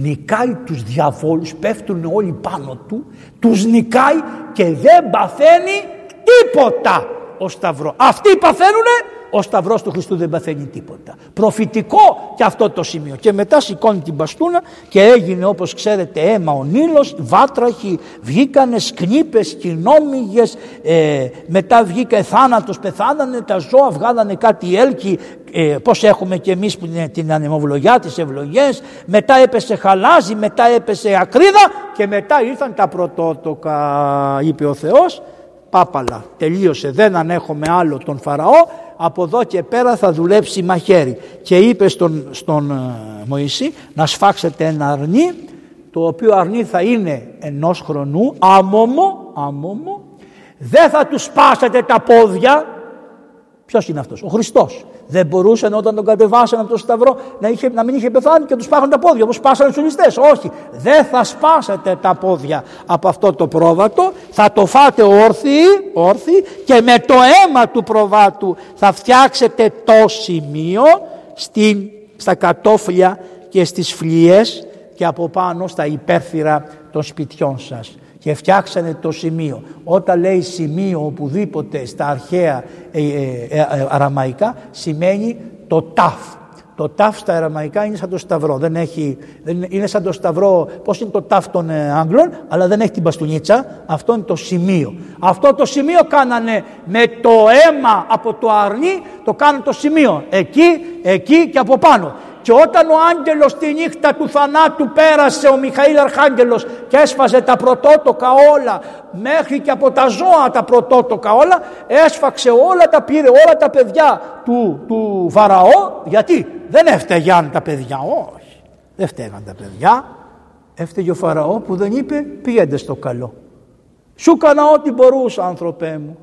[SPEAKER 1] νικάει τους διαβόλους, πέφτουν όλοι πάνω του, τους νικάει και δεν παθαίνει τίποτα ο σταυρό. Αυτοί παθαίνουνε, ο σταυρός του Χριστού δεν παθαίνει τίποτα. Προφητικό και αυτό το σημείο. Και μετά σηκώνει την μπαστούνα και έγινε όπως ξέρετε αίμα ο Νείλος, βάτραχοι, βγήκανε σκνήπες, κοινόμυγες, ε, μετά βγήκε θάνατος, πεθάνανε τα ζώα, βγάλανε κάτι έλκη, ε, πώς έχουμε και εμείς που είναι την ανεμοβλογιά, τις ευλογές, μετά έπεσε χαλάζι, μετά έπεσε ακρίδα και μετά ήρθαν τα πρωτότοκα, είπε ο Θεός, πάπαλα, τελείωσε, δεν ανέχομαι άλλο τον Φαραώ, από εδώ και πέρα θα δουλέψει μαχαίρι. Και είπε στον, στον ε, Μωυσή να σφάξετε ένα αρνί, το οποίο αρνί θα είναι ενός χρονού, άμομο, άμομο, δεν θα του σπάσετε τα πόδια. Ποιος είναι αυτός, ο Χριστός. Δεν μπορούσαν όταν τον κατεβάσαν από το σταυρό να, είχε, να μην είχε πεθάνει και τους σπάγαν τα πόδια όπως σπάσανε τους ληστές. Όχι, δεν θα σπάσετε τα πόδια από αυτό το πρόβατο, θα το φάτε όρθιοι, όρθιοι και με το αίμα του προβάτου θα φτιάξετε το σημείο στην, στα κατόφλια και στις φλοιές και από πάνω στα υπέρθυρα των σπιτιών σας και φτιάξανε το σημείο. Όταν λέει σημείο οπουδήποτε στα αρχαία ε, ε, ε, αραμαϊκά σημαίνει το ταφ. Το ταφ στα αραμαϊκά είναι σαν το σταυρό. Δεν έχει, δεν είναι σαν το σταυρό, πώς είναι το ταφ των Άγγλων, αλλά δεν έχει την μπαστούνιτσα. Αυτό είναι το σημείο. Αυτό το σημείο κάνανε με το αίμα από το αρνί, το κάνουν το σημείο. Εκεί, εκεί και από πάνω. Και όταν ο άγγελος τη νύχτα του θανάτου πέρασε ο Μιχαήλ Αρχάγγελος και έσφαζε τα πρωτότοκα όλα μέχρι και από τα ζώα τα πρωτότοκα όλα έσφαξε όλα τα πήρε όλα τα παιδιά του, του Φαραώ γιατί; Δεν έφταιγαν τα παιδιά όχι. Δεν φταίγαν τα παιδιά. Έφταιγε ο Φαραώ που δεν είπε πήγαινε στο καλό σου έκανα ό,τι μπορούσα άνθρωπέ μου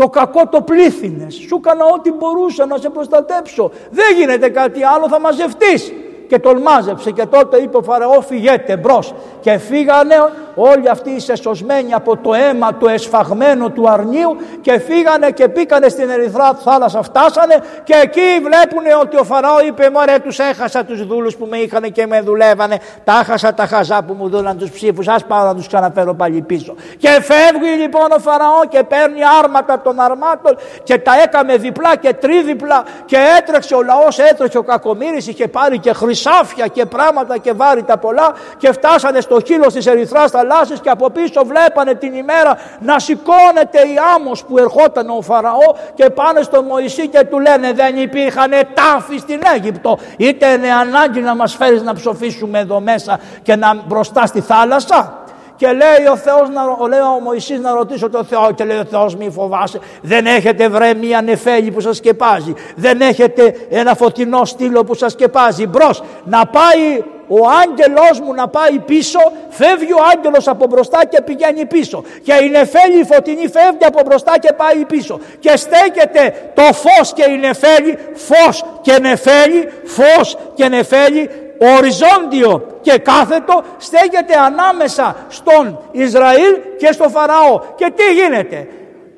[SPEAKER 1] το κακό το πλήθυνες. Σου έκανα ό,τι μπορούσα να σε προστατέψω. Δεν γίνεται κάτι άλλο, θα μαζευτείς και τον μάζεψε και τότε είπε ο Φαραώ φυγέτε μπρος. και φύγανε όλοι αυτοί οι σεσωσμένοι από το αίμα το εσφαγμένο του αρνίου και φύγανε και πήκανε στην Ερυθρά θάλασσα. Φτάσανε και εκεί βλέπουν ότι ο Φαραώ είπε μωρέ τους έχασα τους δούλους που με είχαν και με δουλεύανε. Τα έχασα τα χαζά που μου δούλαν τους ψήφους. Ας πάω να τους ξαναφέρω πάλι πίσω και φεύγει λοιπόν ο Φαραώ και παίρνει άρματα των αρμάτων και τα έκαμε διπλά και τρίδιπλα και έτρεξε ο λαός έτρεξε ο Κακομύρης είχε πάρει και χρυσό σάφια και πράγματα και βάρητα πολλά και φτάσανε στο χείλο της Ερυθράς θαλάσσης και από πίσω βλέπανε την ημέρα να σηκώνεται η άμμος που ερχόταν ο Φαραώ και πάνε στον Μωυσή και του λένε δεν υπήρχαν τάφοι στην Αίγυπτο. Είτε είναι ανάγκη να μας φέρεις να ψοφήσουμε εδώ μέσα και να μπροστά στη θάλασσα και λέει ο Θεός, να, λέει ο Μωυσής να ρωτήσω τον Θεό και λέει ο Θεός μη φοβάσαι. Δεν έχετε βρε μια νεφέλη που σας σκεπάζει. Δεν έχετε ένα φωτεινό στήλο που σας σκεπάζει. Μπρος να πάει ο άγγελός μου να πάει πίσω, φεύγει ο άγγελος από μπροστά και πηγαίνει πίσω. Και η νεφέλη φωτεινή φεύγει από μπροστά και πάει πίσω. Και στέκεται το φως και η νεφέλη, φως και νεφέλη, φως και νεφέλη οριζόντιο και κάθετο στέκεται ανάμεσα στον Ισραήλ και στο Φαραώ. Και τι γίνεται;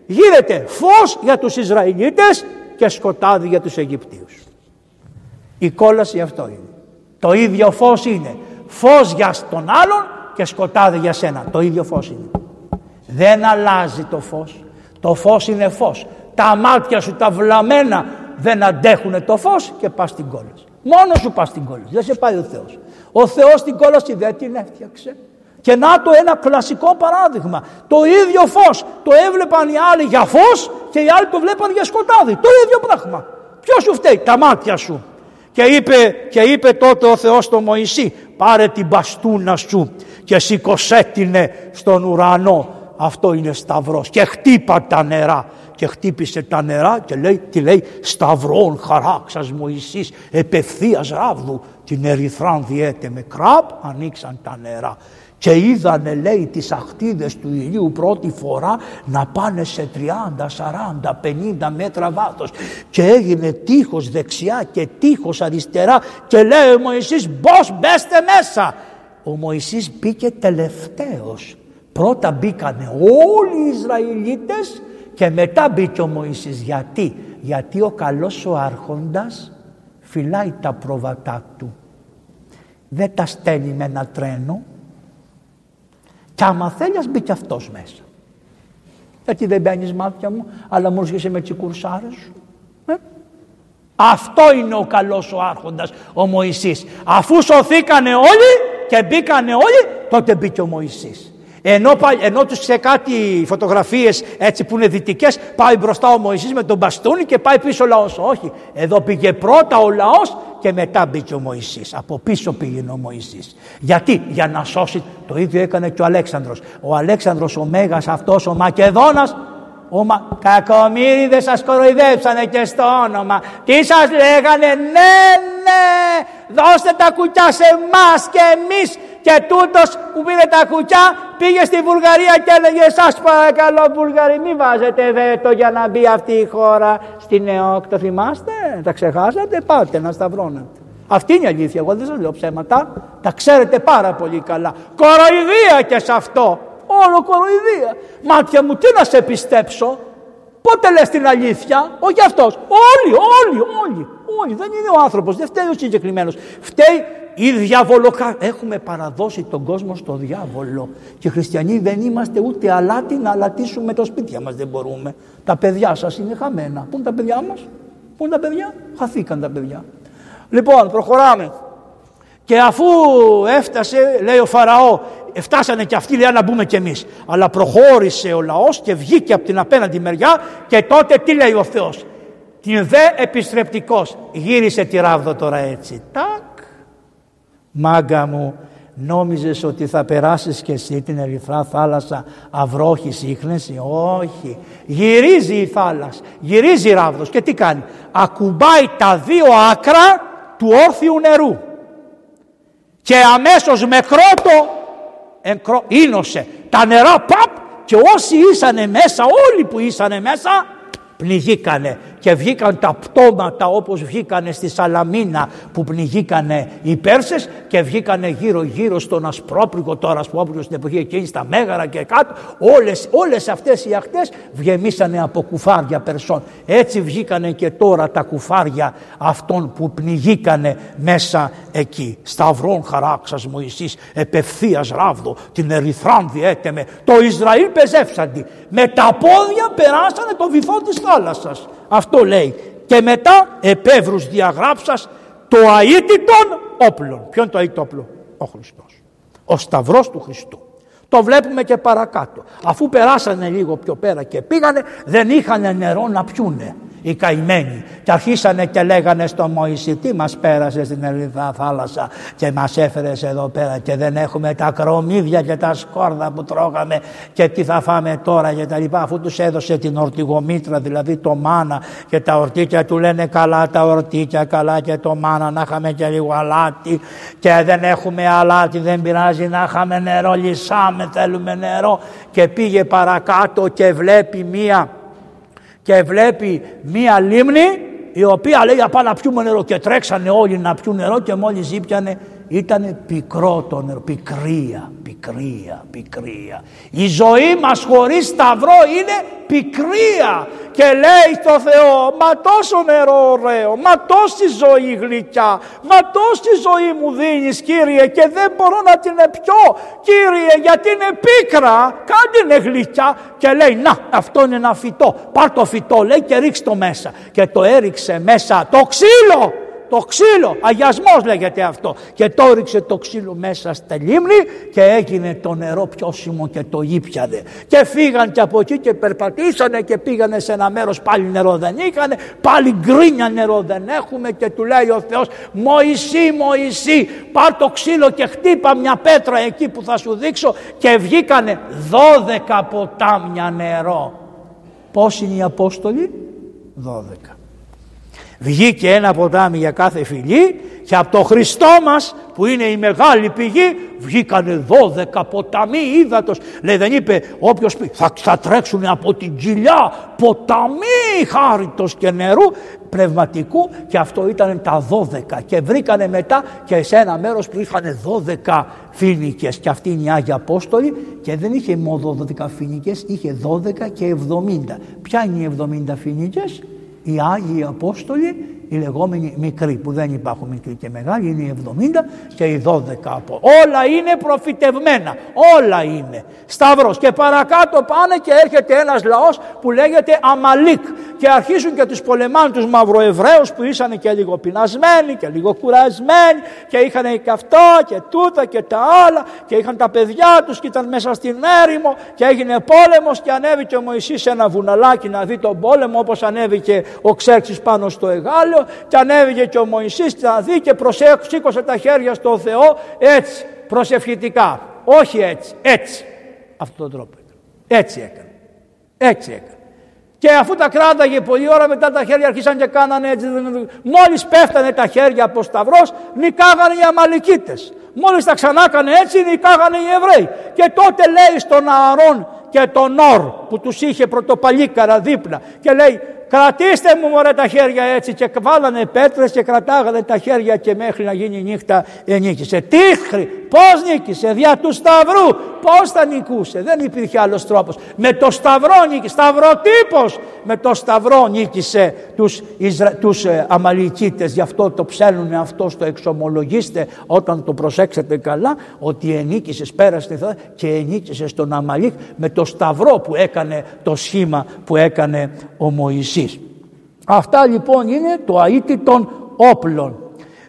[SPEAKER 1] Γίνεται φως για τους Ισραηλίτες και σκοτάδι για τους Αιγυπτίους. Η κόλαση αυτό είναι. Το ίδιο φως είναι. Φως για τον άλλον και σκοτάδι για σένα. Το ίδιο φως είναι. Δεν αλλάζει το φως. Το φως είναι φως. Τα μάτια σου τα βλαμμένα δεν αντέχουν το φως και πας στην κόλαση. Μόνος σου πας στην κόλαση. Δεν σε πάει ο Θεός. Ο Θεός την κόλαση δεν την έφτιαξε. Και να το ένα κλασικό παράδειγμα. Το ίδιο φως το έβλεπαν οι άλλοι για φως και οι άλλοι το βλέπαν για σκοτάδι. Το ίδιο πράγμα. Ποιος σου φταίει, τα μάτια σου. Και είπε, και είπε τότε ο Θεός στο Μωυσή πάρε την μπαστούνα σου και σηκωσέτεινε στον ουρανό. Αυτό είναι σταυρός και χτύπα τα νερά και χτύπησε τα νερά και λέει, τι λέει σταυρών χαράξας Μωυσής επευθείας ράβδου την ερυθράν διέτε με κράπ ανοίξαν τα νερά και είδανε λέει τις αχτίδες του ηλίου πρώτη φορά να πάνε σε 30, 40, 50 μέτρα βάθος. Και έγινε τείχος δεξιά και τείχος αριστερά και λέει ο Μωυσής μπος μπέστε μέσα ο Μωυσής μπήκε τελευταίος. Πρώτα μπήκανε όλοι οι Ισραηλίτες και μετά μπήκε ο Μωυσής γιατί; Γιατί ο καλός ο άρχοντας φυλάει τα πρόβατά του δεν τα στέλνει με ένα τρένο και άμα θέλει ας μπει και αυτός μέσα. Γιατί δεν μπαίνει μάτια μου, αλλά μου έρχεσαι με τσικουρσάρες σου. Ε; Αυτό είναι ο καλός ο άρχοντας, ο Μωυσής. Αφού σωθήκανε όλοι και μπήκανε όλοι, τότε μπήκε ο Μωυσής. Ενώ, ενώ τους σε κάτι φωτογραφίες έτσι που είναι δυτικές πάει μπροστά ο Μωυσής με τον μπαστούνι και πάει πίσω ο λαός. Όχι, εδώ πήγε πρώτα ο λαός και μετά μπήκε ο Μωυσής. Από πίσω πήγαινε ο Μωυσής. Γιατί, για να σώσει, το ίδιο έκανε και ο Αλέξανδρος. Ο Αλέξανδρος ο Μέγας αυτός ο Μακεδόνας ο Μα... Κακομύριδες σας κοροϊδέψανε και στο όνομα. Τι σας λέγανε, ναι, ναι, δώστε τα κουκιά σε εμάς και εμείς και τούτος που πήρε τα κουκιά πήγε στη Βουλγαρία και έλεγε σας παρακαλώ Βουλγαροί μην βάζετε βέτο για να μπει αυτή η χώρα στην ΕΟΚ. Το θυμάστε, τα ξεχάσατε, πάτε να σταυρώνετε. Αυτή είναι η αλήθεια, εγώ δεν σας λέω ψέματα, τα ξέρετε πάρα πολύ καλά. Κοροϊδία και σε αυτό, όλο κοροϊδία. Μάτια μου τι να σε πιστέψω, πότε λες την αλήθεια, όχι αυτός, όλοι, όλοι, όλοι. Όχι, δεν είναι ο άνθρωπος, δεν φταίει ο συγκεκριμένος. Φταίει η διαβολοκα... Έχουμε παραδώσει τον κόσμο στο διάβολο και οι χριστιανοί δεν είμαστε ούτε αλάτι να αλατίσουμε το σπίτια μας δεν μπορούμε. Τα παιδιά σας είναι χαμένα. Πού είναι τα παιδιά μας, πού είναι τα παιδιά, χαθήκαν τα παιδιά. Λοιπόν, προχωράμε. Και αφού έφτασε, λέει ο Φαραώ, φτάσανε και αυτοί, λέει να μπούμε κι εμείς. Αλλά προχώρησε ο λαός και βγήκε από την απέναντι μεριά και τότε τι λέει ο Θεός; Την δε επιστρεπτικός γύρισε τη ράβδο τώρα έτσι. Τάκ. Μάγκα μου νόμιζες ότι θα περάσεις και εσύ την ερυθρά θάλασσα αυρόχη σύχνεση. Όχι. Γυρίζει η θάλασσα. Γυρίζει η ράβδος και τι κάνει; Ακουμπάει τα δύο άκρα του όρθιου νερού. Και αμέσως με κρότο εγκρό, ίνωσε τα νερά παπ και όσοι ήσανε μέσα, όλοι που ήσανε μέσα πνιγήκανε και βγήκαν τα πτώματα όπως βγήκανε στη Σαλαμίνα που πνιγήκανε οι Πέρσες και βγήκανε γύρω γύρω στον Ασπρόπρυγο, τώρα Ασπρόπρυγο στην εποχή εκείνη στα Μέγαρα και κάτω. Όλες, όλες αυτές οι αχτές βγεμίσανε από κουφάρια Περσών. Έτσι βγήκανε και τώρα τα κουφάρια αυτών που πνιγήκανε μέσα εκεί. Σταυρών χαράξας Μωυσής επευθείας ράβδο την ερυθράν διέτεμε. Το Ισραήλ πεζεύσαντι με τα πόδια περάσανε το βυθό της θάλασσας αυτό λέει. Και μετά επεύρους διαγράψας το αίτητον όπλων. Ποιο είναι το αίτητο όπλο; Ο Χριστός. Ο Σταυρός του Χριστού. Το βλέπουμε και παρακάτω. Αφού περάσανε λίγο πιο πέρα και πήγανε δεν είχαν νερό να πιούνε οι καημένοι. Και αρχίσανε και λέγανε στο Μωυσή τι μας πέρασες στην Ερυθρά θάλασσα και μας έφερες εδώ πέρα και δεν έχουμε τα κρομίδια και τα σκόρδα που τρώγαμε και τι θα φάμε τώρα και τα λοιπά αφού τους έδωσε την ορτιγομήτρα δηλαδή το μάνα και τα ορτίκια του λένε καλά τα ορτίκια καλά και το μάνα να είχαμε και λίγο αλάτι και δεν έχουμε αλάτι δεν πειράζει να είχαμε νερό λυσάμε θέλουμε νερό και πήγε παρακάτω και βλέπει μία και βλέπει μία λίμνη η οποία λέει απά να πιούμε νερό και τρέξανε όλοι να πιούν νερό και μόλις ήπιανε ήταν πικρό το νερό, πικρία, πικρία, πικρία. Η ζωή μας χωρίς σταυρό είναι πικρία. Και λέει στο Θεό μα τόσο νερό ωραίο, μα τόση ζωή γλυκιά, μα τόση ζωή μου δίνεις Κύριε και δεν μπορώ να την πιω Κύριε γιατί είναι πίκρα, κάντε είναι γλυκιά και λέει να αυτό είναι ένα φυτό, πάρ το φυτό λέει και ρίξ το μέσα και το έριξε μέσα το ξύλο το ξύλο, αγιασμός λέγεται αυτό. Και το ρίξε το ξύλο μέσα στα λίμνη και έγινε το νερό πιώσιμο και το ήπιανε. Και φύγαν και από εκεί και περπατήσανε και πήγανε σε ένα μέρος πάλι νερό δεν είχαν πάλι γκρίνια νερό δεν έχουμε και του λέει ο Θεός Μωυσή Μωυσή πάρ το ξύλο και χτύπα μια πέτρα εκεί που θα σου δείξω και βγήκανε 12 ποτάμια νερό. Πόσοι είναι οι Απόστολοι; 12 Βγήκε ένα ποτάμι για κάθε φυλή και από το Χριστό μας που είναι η μεγάλη πηγή βγήκανε 12 ποταμοί ύδατος. Λέει δεν είπε όποιος πει θα, θα τρέξουν από την κοιλιά ποταμοί χάριτος και νερού πνευματικού και αυτό ήταν τα 12 και βρήκανε μετά και σε ένα μέρος που είχαν 12 φίνικες και αυτή είναι η Άγια Απόστολη και δεν είχε μόνο 12 φίνικες είχε 12 και 70. Ποια είναι οι 70 φίνικες; Οι Άγιοι Απόστολοι, οι λεγόμενοι μικροί που δεν υπάρχουν μικροί και μεγάλοι, είναι οι 70 και οι 12 από. Όλα είναι προφητευμένα, όλα είναι. Σταυρός και παρακάτω πάνε και έρχεται ένας λαός που λέγεται Αμαλίκ και αρχίζουν και τους πολεμάνε τους Μαυροεβραίους που ήσαν και λίγο πεινασμένοι και λίγο κουρασμένοι και είχαν και αυτό και τούτα και τα άλλα και είχαν τα παιδιά τους και ήταν μέσα στην έρημο και έγινε πόλεμος και ανέβηκε ο Μωυσής σε ένα βουναλάκι να δει τον πόλεμο όπως ανέβηκε ο Ξέρξης πάνω στο Εγάλιο και ανέβηκε και ο Μωυσής να δει και σήκωσε τα χέρια στο Θεό έτσι προσευχητικά όχι έτσι, έτσι αυτόν τον τρόπο έτσι έκανε έτσι έκανε και αφού τα κράταγε πολλή ώρα μετά τα χέρια αρχίσαν και κάνανε έτσι. Μόλις πέφτανε τα χέρια από σταυρός νικάγανε οι Αμαλικίτες. Μόλις τα ξανά έκανε έτσι νικάγανε οι Εβραίοι. Και τότε λέει στον Ααρών και τον Ορ που τους είχε πρωτοπαλίκαρα δίπλα και λέει Κρατήστε μου μωρέ τα χέρια έτσι και βάλανε πέτρες και κρατάγανε τα χέρια και μέχρι να γίνει νύχτα ενίκησε. Τίχρη, πώς νίκησε, δια του σταυρού, πώς θα νικούσε; Δεν υπήρχε άλλος τρόπος. Με το σταυρό νίκησε, σταυροτύπος. Με το σταυρό νίκησε τους, Ισρα... τους ε, Αμαλικίτες. Γι' αυτό το ψέλνουν αυτό στο εξομολογήστε όταν το προσέξετε καλά ότι ενίκησες πέρασε και ενίκησες στον Αμαλίκ με το σταυρό που έκανε το σχήμα που έκανε ο Μωυσής. Αυτά λοιπόν είναι το αίτητο των όπλων.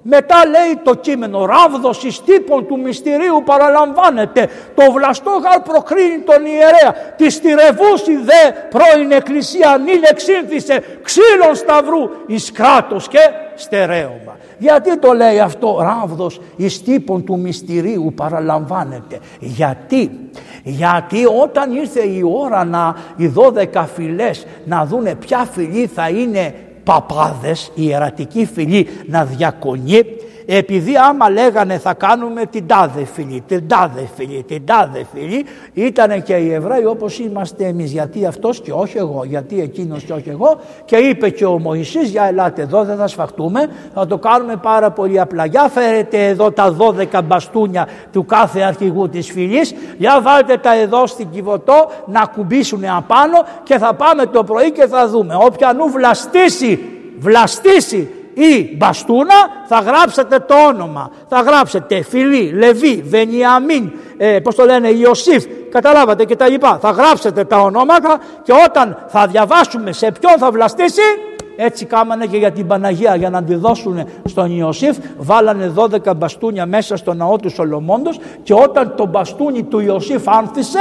[SPEAKER 1] Μετά λέει το κείμενο ράβδος εις τύπων του μυστηρίου παραλαμβάνεται το βλαστόγαρ προκρίνει τον ιερέα της στηρευούση δε πρώην εκκλησία νυν εξήνθησε ξύλων σταυρού εις κράτος και στερέωμα. Γιατί το λέει αυτό ράβδος εις τύπων του μυστηρίου παραλαμβάνεται. Γιατί, γιατί όταν ήρθε η ώρα να οι δώδεκα φυλές να δούνε ποια φυλή θα είναι παπάδες, η ιερατική φυλή να διακονεί επειδή άμα λέγανε θα κάνουμε την τάδε φιλή, την τάδε φιλή, την τάδε φιλή, ήταν και οι Εβραίοι όπως είμαστε εμείς. Γιατί αυτός και όχι εγώ, γιατί εκείνος και όχι εγώ. Και είπε και ο Μωυσής, για ελάτε εδώ, δεν θα σφαχτούμε, θα το κάνουμε πάρα πολύ απλά. Για φέρετε εδώ τα 12 μπαστούνια του κάθε αρχηγού της φυλής, για βάλτε τα εδώ στην Κιβωτό να κουμπίσουν απάνω και θα πάμε το πρωί και θα δούμε. Όποιανού βλαστήσει, βλαστήσει ή μπαστούνα θα γράψετε το όνομα. Θα γράψετε Φιλή, Λεβί, Βενιαμίν, ε, πώς το λένε, Ιωσήφ, καταλάβατε και τα λοιπά. Θα γράψετε τα ονόματα και όταν θα διαβάσουμε σε ποιον θα βλαστήσει, έτσι κάμανε και για την Παναγία για να τη δώσουν στον Ιωσήφ βάλανε 12 μπαστούνια μέσα στο ναό του Σολομόντος και όταν το μπαστούνι του Ιωσήφ άνθησε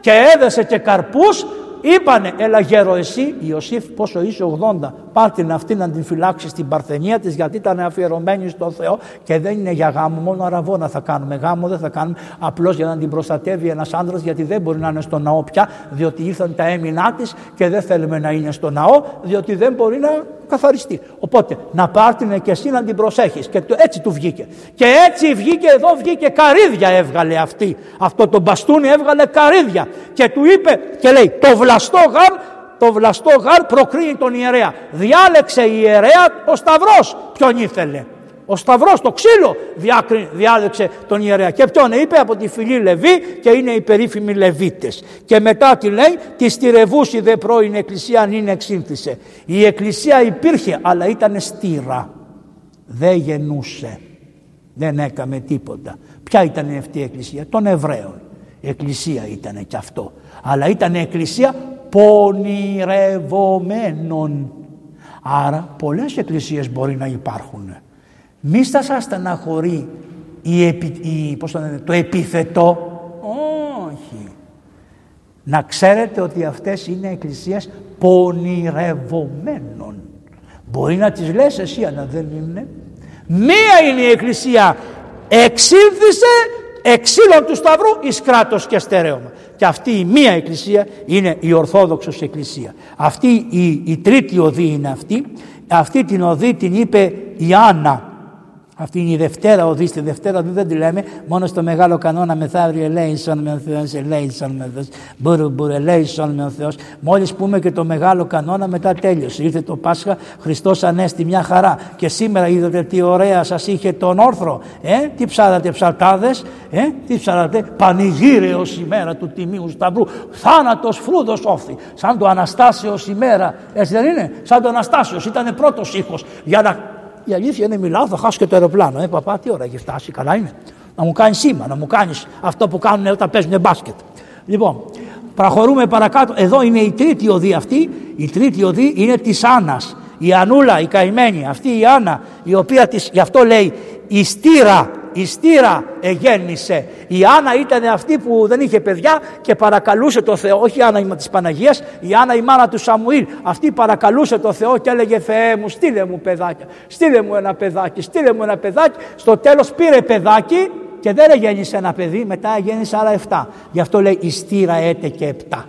[SPEAKER 1] και έδεσε και καρπούς είπανε έλα γέρο εσύ Ιωσήφ πόσο είσαι 80 πάρ την αυτή να την φυλάξεις στην παρθενία της γιατί ήταν αφιερωμένη στο Θεό και δεν είναι για γάμο μόνο αραβόνα θα κάνουμε γάμο δεν θα κάνουμε απλώς για να την προστατεύει ένας άντρας γιατί δεν μπορεί να είναι στο ναό πια διότι ήρθαν τα έμεινά της και δεν θέλουμε να είναι στο ναό διότι δεν μπορεί να καθαριστεί. Οπότε να πάρτινε και εσύ να την προσέχεις και έτσι του βγήκε. Και έτσι βγήκε εδώ βγήκε καρύδια έβγαλε αυτή. Αυτό το μπαστούνι έβγαλε καρύδια και του είπε και λέει το βλαστό γαρ το βλαστό γαρ προκρίνει τον ιερέα. Διάλεξε η ιερέα ο Σταυρός ποιον ήθελε; Ο Σταυρός το ξύλο διάλεξε τον ιερέα. Και ποιον; Είπε από τη φυλή Λεβί και είναι οι περίφημοι Λεβίτες. Και μετά τι λέει, τη στηρευούση δε πρώην εκκλησία αν είναι εξήνθησε. Η εκκλησία υπήρχε αλλά ήταν στήρα. Δεν γεννούσε. Δεν έκαμε τίποτα. Ποια ήταν αυτή η εκκλησία; Των Εβραίων. εκκλησία ήταν και αυτό. Αλλά ήταν εκκλησία πονηρευομένων. Άρα πολλές εκκλησίες μπορεί να υπάρχουν Μη σας στεναχωρεί η, η, πώς το, το επιθετό. Όχι. Να ξέρετε ότι αυτές είναι εκκλησίες πονηρευομένων. Μπορεί να τις λες εσύ αλλά δεν είναι. Μία είναι η εκκλησία εξήλθησε εξήλων του Σταυρού εις κράτος και στερέωμα. Και αυτή η μία εκκλησία είναι η Ορθόδοξος Εκκλησία. Αυτή η, η τρίτη οδή είναι αυτή. Αυτή την οδή την είπε η Άννα αυτή είναι η Δευτέρα οδή. Στη Δευτέρα οδή δεν τη λέμε. Μόνο στο μεγάλο κανόνα μεθαύριο ελέησον με ο Θεός, ελέησον με ο Θεός. Μπουρου, μπουρου, ελέησον με ο Θεός. Μόλις πούμε και το μεγάλο κανόνα, μετά τέλειωσε. Ήρθε το Πάσχα, Χριστός ανέστη μια χαρά. Και σήμερα είδατε τι ωραία σας είχε τον όρθρο. Ε, τι ψάρατε ψαρτάδες, ε, τι ψάρατε. Πανηγύρεω ημέρα του τιμίου Σταυρού. Θάνατος φρούδος όφη. Σαν το Αναστάσεως ημέρα. Έτσι δεν είναι; Σαν το Αναστάσεως ήταν πρώτος ήχος για να η αλήθεια είναι μιλάω, θα χάσω και το αεροπλάνο. Ε, παπά, τι ώρα έχει φτάσει, καλά είναι. Να μου κάνεις σήμα, να μου κάνεις αυτό που κάνουν όταν παίζουν μπάσκετ. Λοιπόν, προχωρούμε παρακάτω. Εδώ είναι η τρίτη οδή αυτή. Η τρίτη οδή είναι της Άννας. Η Ανούλα, η καημένη, αυτή η Άννα, η οποία της, γι' αυτό λέει η στήρα η στήρα εγέννησε. Η Άννα ήταν αυτή που δεν είχε παιδιά και παρακαλούσε το Θεό, όχι η Άννα της Παναγίας, η Άννα η μάνα του Σαμουήλ. Αυτή παρακαλούσε το Θεό και έλεγε Θεέ μου στείλε μου παιδάκια, στείλε μου ένα παιδάκι, στείλε μου ένα παιδάκι. Στο τέλος πήρε παιδάκι και δεν γέννησε ένα παιδί, μετά γέννησε άλλα 7. Γι' αυτό λέει η στήρα έτε και 7.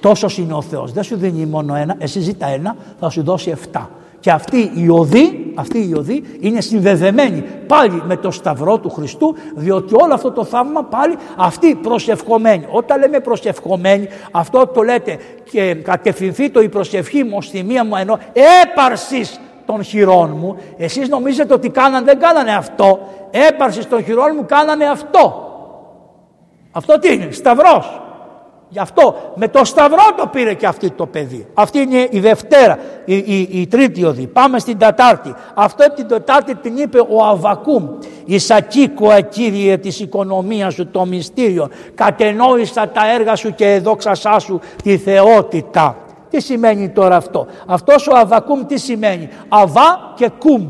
[SPEAKER 1] Τόσος είναι ο Θεός. Δεν σου δίνει μόνο ένα, εσύ ζήτα ένα, θα σου δώσει 7. Και αυτή η οδή, αυτή η οδή είναι συνδεδεμένη πάλι με το σταυρό του Χριστού διότι όλο αυτό το θαύμα πάλι αυτή προσευχομένη. Όταν λέμε προσευχομένη αυτό το λέτε και κατευθυνθεί το η προσευχή μου στη μία μου ενώ έπαρσης των χειρών μου. Εσείς νομίζετε ότι κάναν, δεν κάνανε αυτό. Έπαρσης των χειρών μου κάνανε αυτό. Αυτό τι είναι, σταυρός. Γι' αυτό με το σταυρό το πήρε και αυτή το παιδί. Αυτή είναι η Δευτέρα, η, η, η τρίτη οδή. Πάμε στην Τετάρτη. Αυτό την Τετάρτη την είπε ο Αβακούμ. Ισακίκοα Κύριε της οικονομίας σου το μυστήριο. Κατενόησα τα έργα σου και εδόξασά σου τη θεότητα. Τι σημαίνει τώρα αυτό; Αυτός ο Αβακούμ τι σημαίνει; Αβά και κουμ.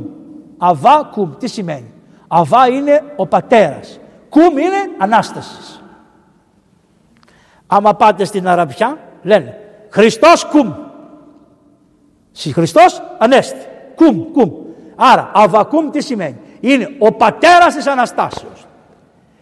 [SPEAKER 1] Αβά κουμ τι σημαίνει; Αβά είναι ο πατέρας. Κουμ είναι Ανάστασης. Άμα πάτε στην Αραβιά λένε Χριστός κουμ. Χριστός ανέστη. Κουμ, κουμ. Άρα αβακούμ τι σημαίνει; Είναι ο πατέρας της Αναστάσεως.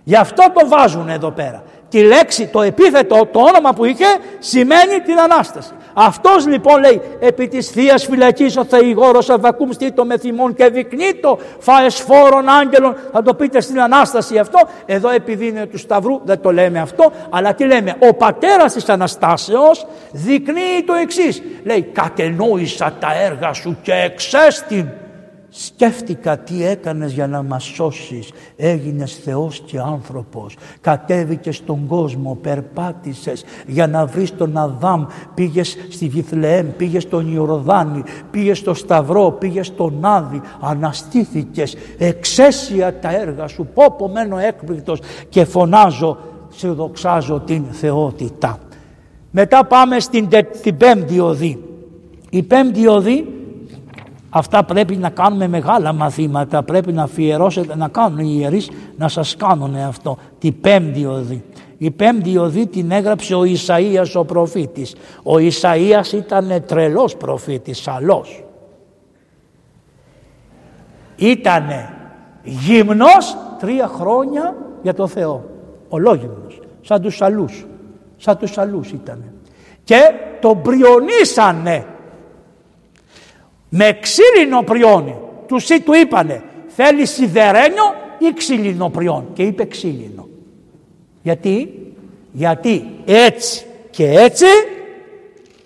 [SPEAKER 1] Γι' αυτό το βάζουν εδώ πέρα τη λέξη, το επίθετο, το όνομα που είχε σημαίνει την Ανάσταση. Αυτός λοιπόν λέει επί της Θείας Φυλακής ο Θεηγόρος Αβακούμ στήτο με θυμών και δεικνύτο φαεσφόρων άγγελων θα το πείτε στην Ανάσταση αυτό. Εδώ επειδή είναι του Σταυρού δεν το λέμε αυτό αλλά τι λέμε ο πατέρας της Αναστάσεως δεικνύει το εξής λέει κατενόησα τα έργα σου και εξέστην Σκέφτηκα τι έκανες για να μας σώσεις. Έγινες Θεός και άνθρωπος. Κατέβηκες στον κόσμο, περπάτησες για να βρεις τον Αδάμ. Πήγες στη Βιθλεέμ, πήγες στον Ιορδάνη, πήγες στο Σταυρό, πήγες στον Άδη. Αναστήθηκες. Εξαίσια τα έργα σου. Πω πω μένω έκπληκτος και φωνάζω, σε δοξάζω την θεότητα. Μετά πάμε στην, την πέμπτη οδή. Η πέμπτη οδή Αυτά πρέπει να κάνουμε μεγάλα μαθήματα, πρέπει να αφιερώσετε, να κάνουν οι ιερείς να σας κάνουν αυτό. Τη πέμπτη οδή. Η πέμπτη οδή την έγραψε ο Ισαΐας ο προφήτης. Ο Ισαΐας ήταν τρελός προφήτης, σαλός. Ήτανε γυμνός τρία χρόνια για το Θεό. Ολόγυμνος, σαν τους σαλούς. Σαν τους σαλούς ήτανε. Και τον πριονίσανε με ξύλινο πριόνι. Τους ή του είπανε θέλεις σιδερένιο ή ξύλινο πριόν; Και είπε ξύλινο. Γιατί, γιατί έτσι και έτσι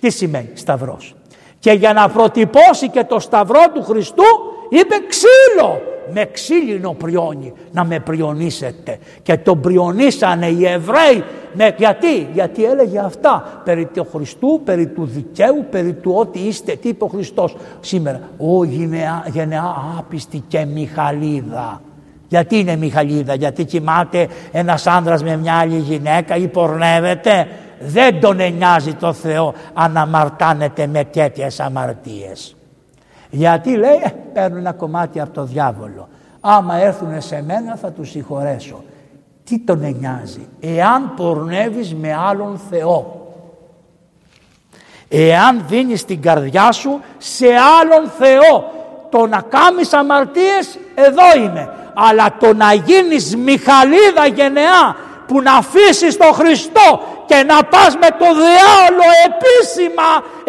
[SPEAKER 1] τι σημαίνει σταυρός. Και για να προτυπώσει και το σταυρό του Χριστού είπε ξύλο με ξύλινο πριόνι να με πριονίσετε και τον πριονίσανε οι Εβραίοι με, γιατί, γιατί έλεγε αυτά περί του Χριστού, περί του δικαίου, περί του ότι είστε, τι είπε ο Χριστός σήμερα, ο γενεά, γενεά άπιστη και Μιχαλίδα. Γιατί είναι Μιχαλίδα, γιατί κοιμάται ένας άνδρας με μια άλλη γυναίκα ή πορνεύεται; Δεν τον εννοιάζει το Θεό αν αμαρτάνεται με τέτοιες αμαρτίες. Γιατί λέει ε, παίρνω ένα κομμάτι από το διάβολο. Άμα έρθουν σε μένα θα τους συγχωρέσω. Τι τον νοιάζει. Εάν πορνεύεις με άλλον Θεό. Εάν δίνεις την καρδιά σου σε άλλον Θεό. Το να κάνεις αμαρτίες εδώ είμαι. Αλλά το να γίνεις Μιχαλίδα γενεά που να αφήσεις τον Χριστό και να πας με το διάολο επίσημα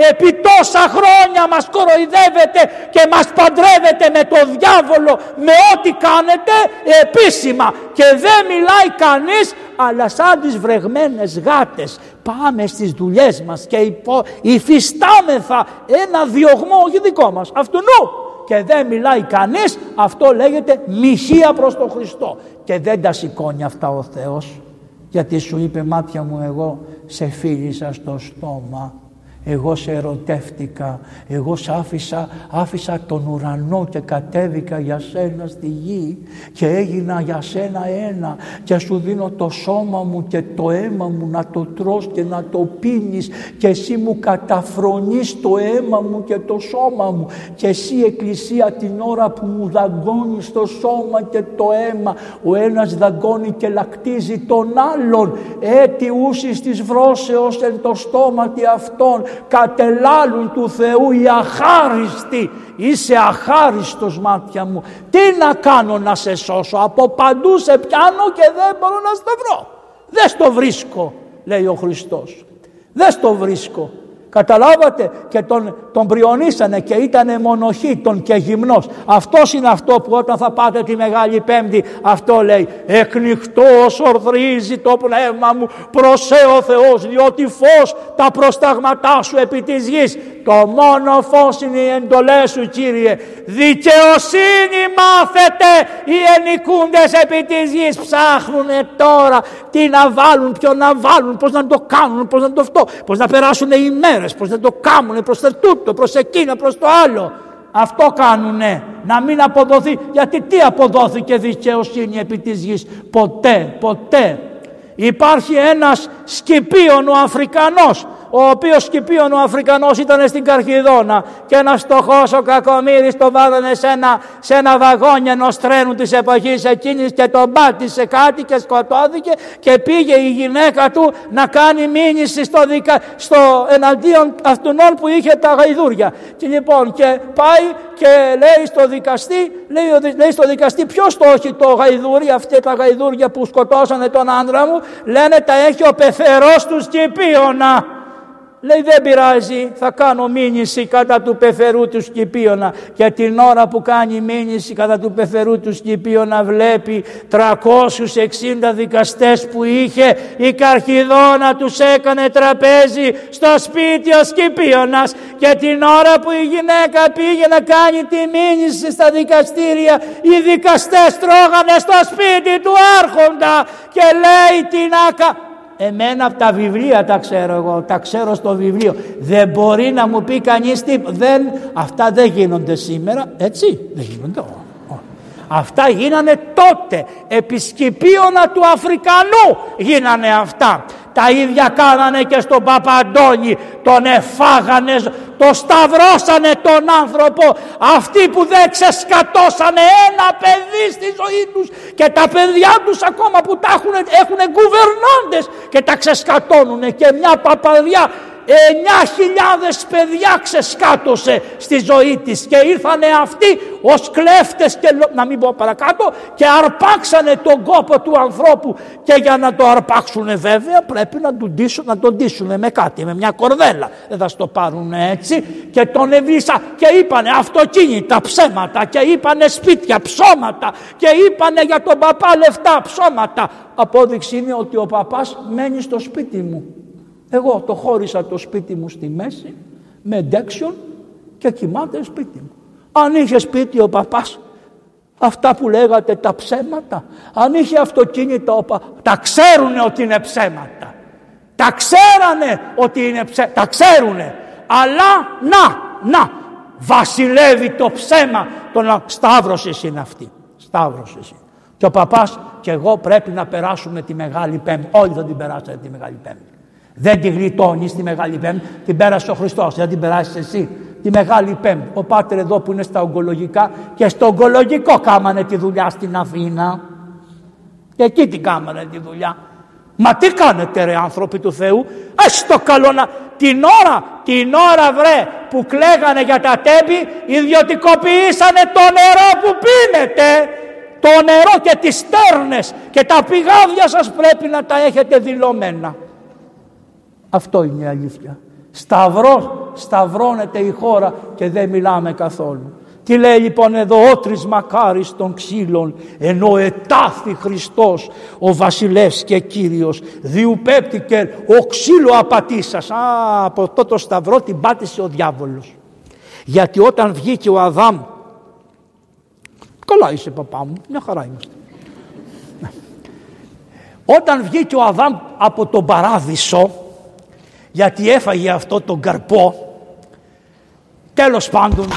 [SPEAKER 1] επί τόσα χρόνια μας κοροϊδεύετε και μας παντρεύετε με το διάβολο με ό,τι κάνετε επίσημα. Και δεν μιλάει κανείς αλλά σαν τις βρεγμένες γάτες. Πάμε στις δουλειές μας και υπο, υφιστάμεθα ένα διωγμό όχι δικό μας αυτού νου. Και δεν μιλάει κανείς αυτό λέγεται μοιχεία προς τον Χριστό. Και δεν τα σηκώνει αυτά ο Θεός γιατί σου είπε μάτια μου εγώ σε φίλησα στο στόμα εγώ σε ερωτεύτηκα, εγώ σε άφησα, άφησα τον ουρανό και κατέβηκα για σένα στη γη και έγινα για σένα ένα και σου δίνω το σώμα μου και το αίμα μου να το τρως και να το πίνεις και εσύ μου καταφρονείς το αίμα μου και το σώμα μου και εσύ εκκλησία την ώρα που μου δαγκώνεις το σώμα και το αίμα ο ένας δαγκώνει και λακτίζει τον άλλον έτι ούσις της βρώσεως εν το στόμα αυτών κατελάλουν του Θεού οι αχάριστοι. Είσαι αχάριστος μάτια μου. Τι να κάνω να σε σώσω; Από παντού σε πιάνω και δεν μπορώ να στο βρω. Δεν στο βρίσκω λέει ο Χριστός. Δεν στο βρίσκω. Καταλάβατε; Και τον, τον πριονίσανε και ήταν μονοχή τον και γυμνός. Αυτός είναι αυτό που όταν θα πάτε τη Μεγάλη Πέμπτη αυτό λέει εκνιχτός ορθρίζει το πνεύμα μου προσέ ο Θεός διότι φως τα προσταγματά σου επί της γης. Το μόνο φως είναι οι εντολές σου Κύριε. Δικαιοσύνη μάθετε οι ενικούντες επί της γης. Ψάχνουνε τώρα τι να βάλουν, ποιο να βάλουν, πώς να το κάνουν, πώς να το αυτό, πώς να περάσουν οι μέρες, πώς να το κάνουν προς το τούτο, προς εκείνο, προς το άλλο. Αυτό κάνουνε, να μην αποδοθεί. Γιατί τι αποδόθηκε δικαιοσύνη επί της γης; Ποτέ, ποτέ. Υπάρχει ένας Σκυπίων ο Αφρικανός ο οποίος Σκυπίων ο Αφρικανός ήταν στην Καρχιδόνα και ένας φτωχός ο Κακομύρης το βάλανε σε ένα, σε ένα βαγόνι ενός τρένου της εποχής εκείνης και τον πάτησε κάτι και σκοτώθηκε και πήγε η γυναίκα του να κάνει μήνυση στο, δικα, στο εναντίον αυτών που είχε τα γαϊδούρια. Και λοιπόν και πάει και λέει στο δικαστή, λέει, λέει στο δικαστή ποιος το έχει το γαϊδούρι, αυτή τα γαϊδούρια που σκοτώσανε τον άντρα μου, λένε τα έχει ο πεθερός του Σκυπίωνα. Λέει δεν πειράζει, θα κάνω μήνυση κατά του πεθερού του Σκυπίωνα και την ώρα που κάνει μήνυση κατά του πεθερού του Σκυπίωνα βλέπει 360 δικαστές που είχε η Καρχιδόνα τους έκανε τραπέζι στο σπίτι ο Σκυπίωνας. Και την ώρα που η γυναίκα πήγε να κάνει τη μήνυση στα δικαστήρια οι δικαστές τρώγανε στο σπίτι του άρχοντα και λέει την άκα Εμένα από τα βιβλία τα ξέρω εγώ, τα ξέρω στο βιβλίο. Δεν μπορεί να μου πει κανείς τίποτα. Δεν, αυτά δεν γίνονται σήμερα, έτσι, δεν γίνονται. Αυτά γίνανε τότε, επισκυπίωνα του Αφρικανού γίνανε αυτά. Τα ίδια κάνανε και στον Παπαντώνη, τον εφάγανε, το σταυρώσανε τον άνθρωπο. Αυτοί που δεν ξεσκατώσανε ένα παιδί στη ζωή τους και τα παιδιά τους ακόμα που τα έχουν, έχουν κουβερνώντες και τα ξεσκατώνουνε και μια παπαδιά 9.000 παιδιά ξεσκάτωσε στη ζωή της και ήρθανε αυτοί ως κλέφτες και να μην πω παρακάτω και αρπάξανε τον κόπο του ανθρώπου. Και για να το αρπάξουν βέβαια πρέπει να τον ντύσουν, να τον ντύσουν με κάτι, με μια κορδέλα. Δεν θα στο πάρουν έτσι. Και τον εβίσα και είπανε αυτοκίνητα ψέματα. Και είπανε σπίτια ψώματα. Και είπανε για τον παπά λεφτά ψώματα. Απόδειξη είναι ότι ο παπάς μένει στο σπίτι μου εγώ το χώρισα το σπίτι μου στη μέση με ντέξιον και κοιμάται σπίτι μου. Αν είχε σπίτι ο παπάς αυτά που λέγατε τα ψέματα, αν είχε αυτοκίνητο ο παπάς, τα ξέρουνε ότι είναι ψέματα. Τα ξέρανε ότι είναι ψέματα, τα ξέρουνε. Αλλά να, να, βασιλεύει το ψέμα των σταύρωσης είναι αυτή. Σταύρωσης είναι. Και ο παπάς και εγώ πρέπει να περάσουμε τη Μεγάλη Πέμπτη. Όλοι θα την περάσετε τη Μεγάλη Πέμπτη. Δεν τη γλιτώνεις τη Μεγάλη Πέμπτη, την πέρασε ο Χριστός. Δεν την περάσεις εσύ. τη Μεγάλη Πέμπτη. Ο Πάτερ εδώ που είναι στα ογκολογικά και στο ογκολογικό κάμανε τη δουλειά στην Αθήνα. Και εκεί την κάμανε τη δουλειά. Μα τι κάνετε ρε άνθρωποι του Θεού, ας το καλό να... Την ώρα, την ώρα βρε που κλαίγανε για τα τέμπη, ιδιωτικοποιήσανε το νερό που πίνετε. Το νερό και τις στέρνες και τα πηγάδια σας πρέπει να τα έχετε δηλωμένα. Αυτό είναι η αλήθεια. Σταυρός, σταυρώνεται η χώρα και δεν μιλάμε καθόλου. Τι λέει λοιπόν εδώ ότρις μακάρις των ξύλων ενώ ετάθη Χριστός ο βασιλεύς και κύριος διουπέπτηκε ο ξύλο απατήσας. Α, από αυτό το σταυρό την πάτησε ο διάβολος. Γιατί όταν βγήκε ο Αδάμ καλά είσαι παπά μου, μια χαρά είμαστε. Όταν βγήκε ο Αδάμ από τον παράδεισο γιατί έφαγε αυτό τον καρπό τέλος πάντων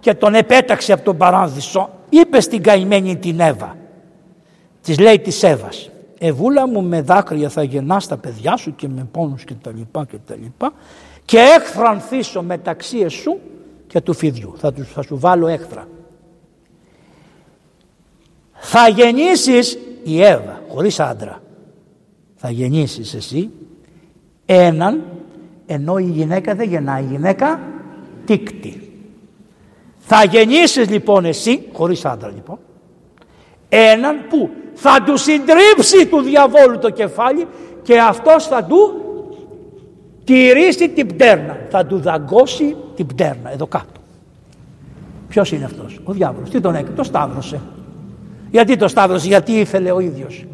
[SPEAKER 1] και τον επέταξε από τον παράδεισο είπε στην καημένη την Εύα. Της λέει της Εύας Εβούλα μου με δάκρυα θα γεννάς τα παιδιά σου και με πόνους και τα λοιπά και τα λοιπά και έχθρανθήσω μεταξύ εσού και του φιδιού. Θα, τους, θα σου βάλω έχθρα θα γεννήσεις η Εύα χωρίς άντρα θα γεννήσεις εσύ έναν ενώ η γυναίκα δεν γεννάει η γυναίκα τίκτη θα γεννήσεις λοιπόν εσύ, χωρίς άντρα λοιπόν, έναν που θα του συντρίψει του διαβόλου το κεφάλι και αυτός θα του τηρήσει την πτέρνα. Θα του δαγκώσει την πτέρνα εδώ κάτω. Ποιος είναι αυτός, ο διάβολος. Τι τον έκανε, το σταύρωσε. Γιατί το σταύρωσε, γιατί ήθελε ο ίδιος;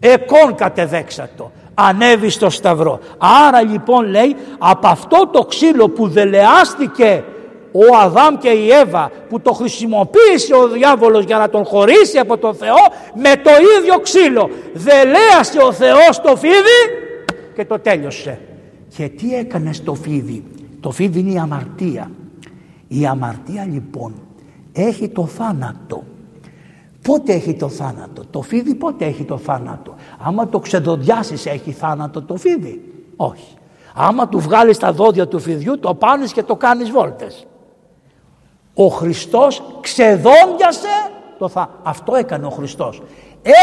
[SPEAKER 1] Εκόν κατεδέξατο. Ανέβη στο σταυρό. Άρα λοιπόν λέει από αυτό το ξύλο που δελεάστηκε ο Αδάμ και η Εύα που το χρησιμοποίησε ο διάβολος για να τον χωρίσει από τον Θεό με το ίδιο ξύλο δελέασε ο Θεός το φίδι και το τέλειωσε. Και τι έκανε στο φίδι; Το φίδι είναι η αμαρτία. Η αμαρτία λοιπόν έχει το θάνατο Πότε έχει το θάνατο, το φίδι πότε έχει το θάνατο; Άμα το ξεδοντιάσεις έχει θάνατο το φίδι; Όχι. Άμα του βγάλεις τα δόντια του φιδιού το πάνεις και το κάνεις βόλτες. Ο Χριστός ξεδόντιασε το θα... Αυτό έκανε ο Χριστός.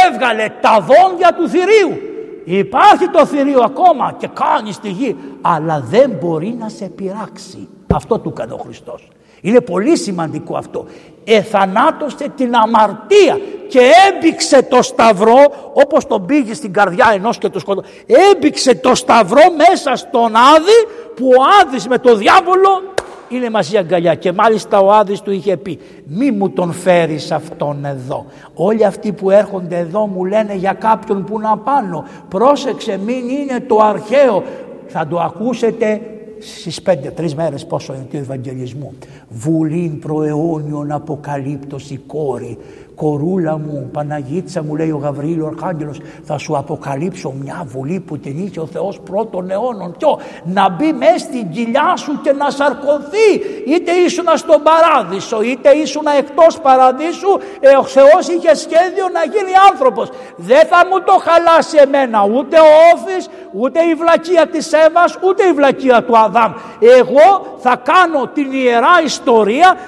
[SPEAKER 1] Έβγαλε τα δόντια του θηρίου. Υπάρχει το θηρίο ακόμα και κάνεις στη γη αλλά δεν μπορεί να σε πειράξει. Αυτό του έκανε ο Χριστός. Είναι πολύ σημαντικό αυτό. Εθανάτωσε την αμαρτία και έμπηξε το σταυρό όπως τον πήγε στην καρδιά ενός και το σκοτώ. Έμπηξε το σταυρό μέσα στον Άδη που ο Άδης με το διάβολο είναι μαζί αγκαλιά και μάλιστα ο Άδης του είχε πει μη μου τον φέρεις αυτόν εδώ όλοι αυτοί που έρχονται εδώ μου λένε για κάποιον που να πάνω πρόσεξε μην είναι το αρχαίο θα το ακούσετε στις πέντε, τρεις μέρες πόσο είναι του Ευαγγελισμού βουλήν προαιώνιον αποκαλύπτωση κόρη. Κορούλα μου, Παναγίτσα μου λέει ο Γαβρίλ ο Αρχάγγελος θα σου αποκαλύψω μια βουλή που την είχε ο Θεός πρώτων αιώνων. Ποιο να μπει μέσα στην κοιλιά σου και να σαρκωθεί. Είτε ήσουν στον παράδεισο είτε ήσουν εκτός παραδείσου ε, ο Θεός είχε σχέδιο να γίνει άνθρωπος. Δεν θα μου το χαλάσει εμένα ούτε ο Όφης ούτε η βλακεία της Εύας ούτε η βλακεία του Αδάμ. Εγώ θα κάνω την ιερά ιστορία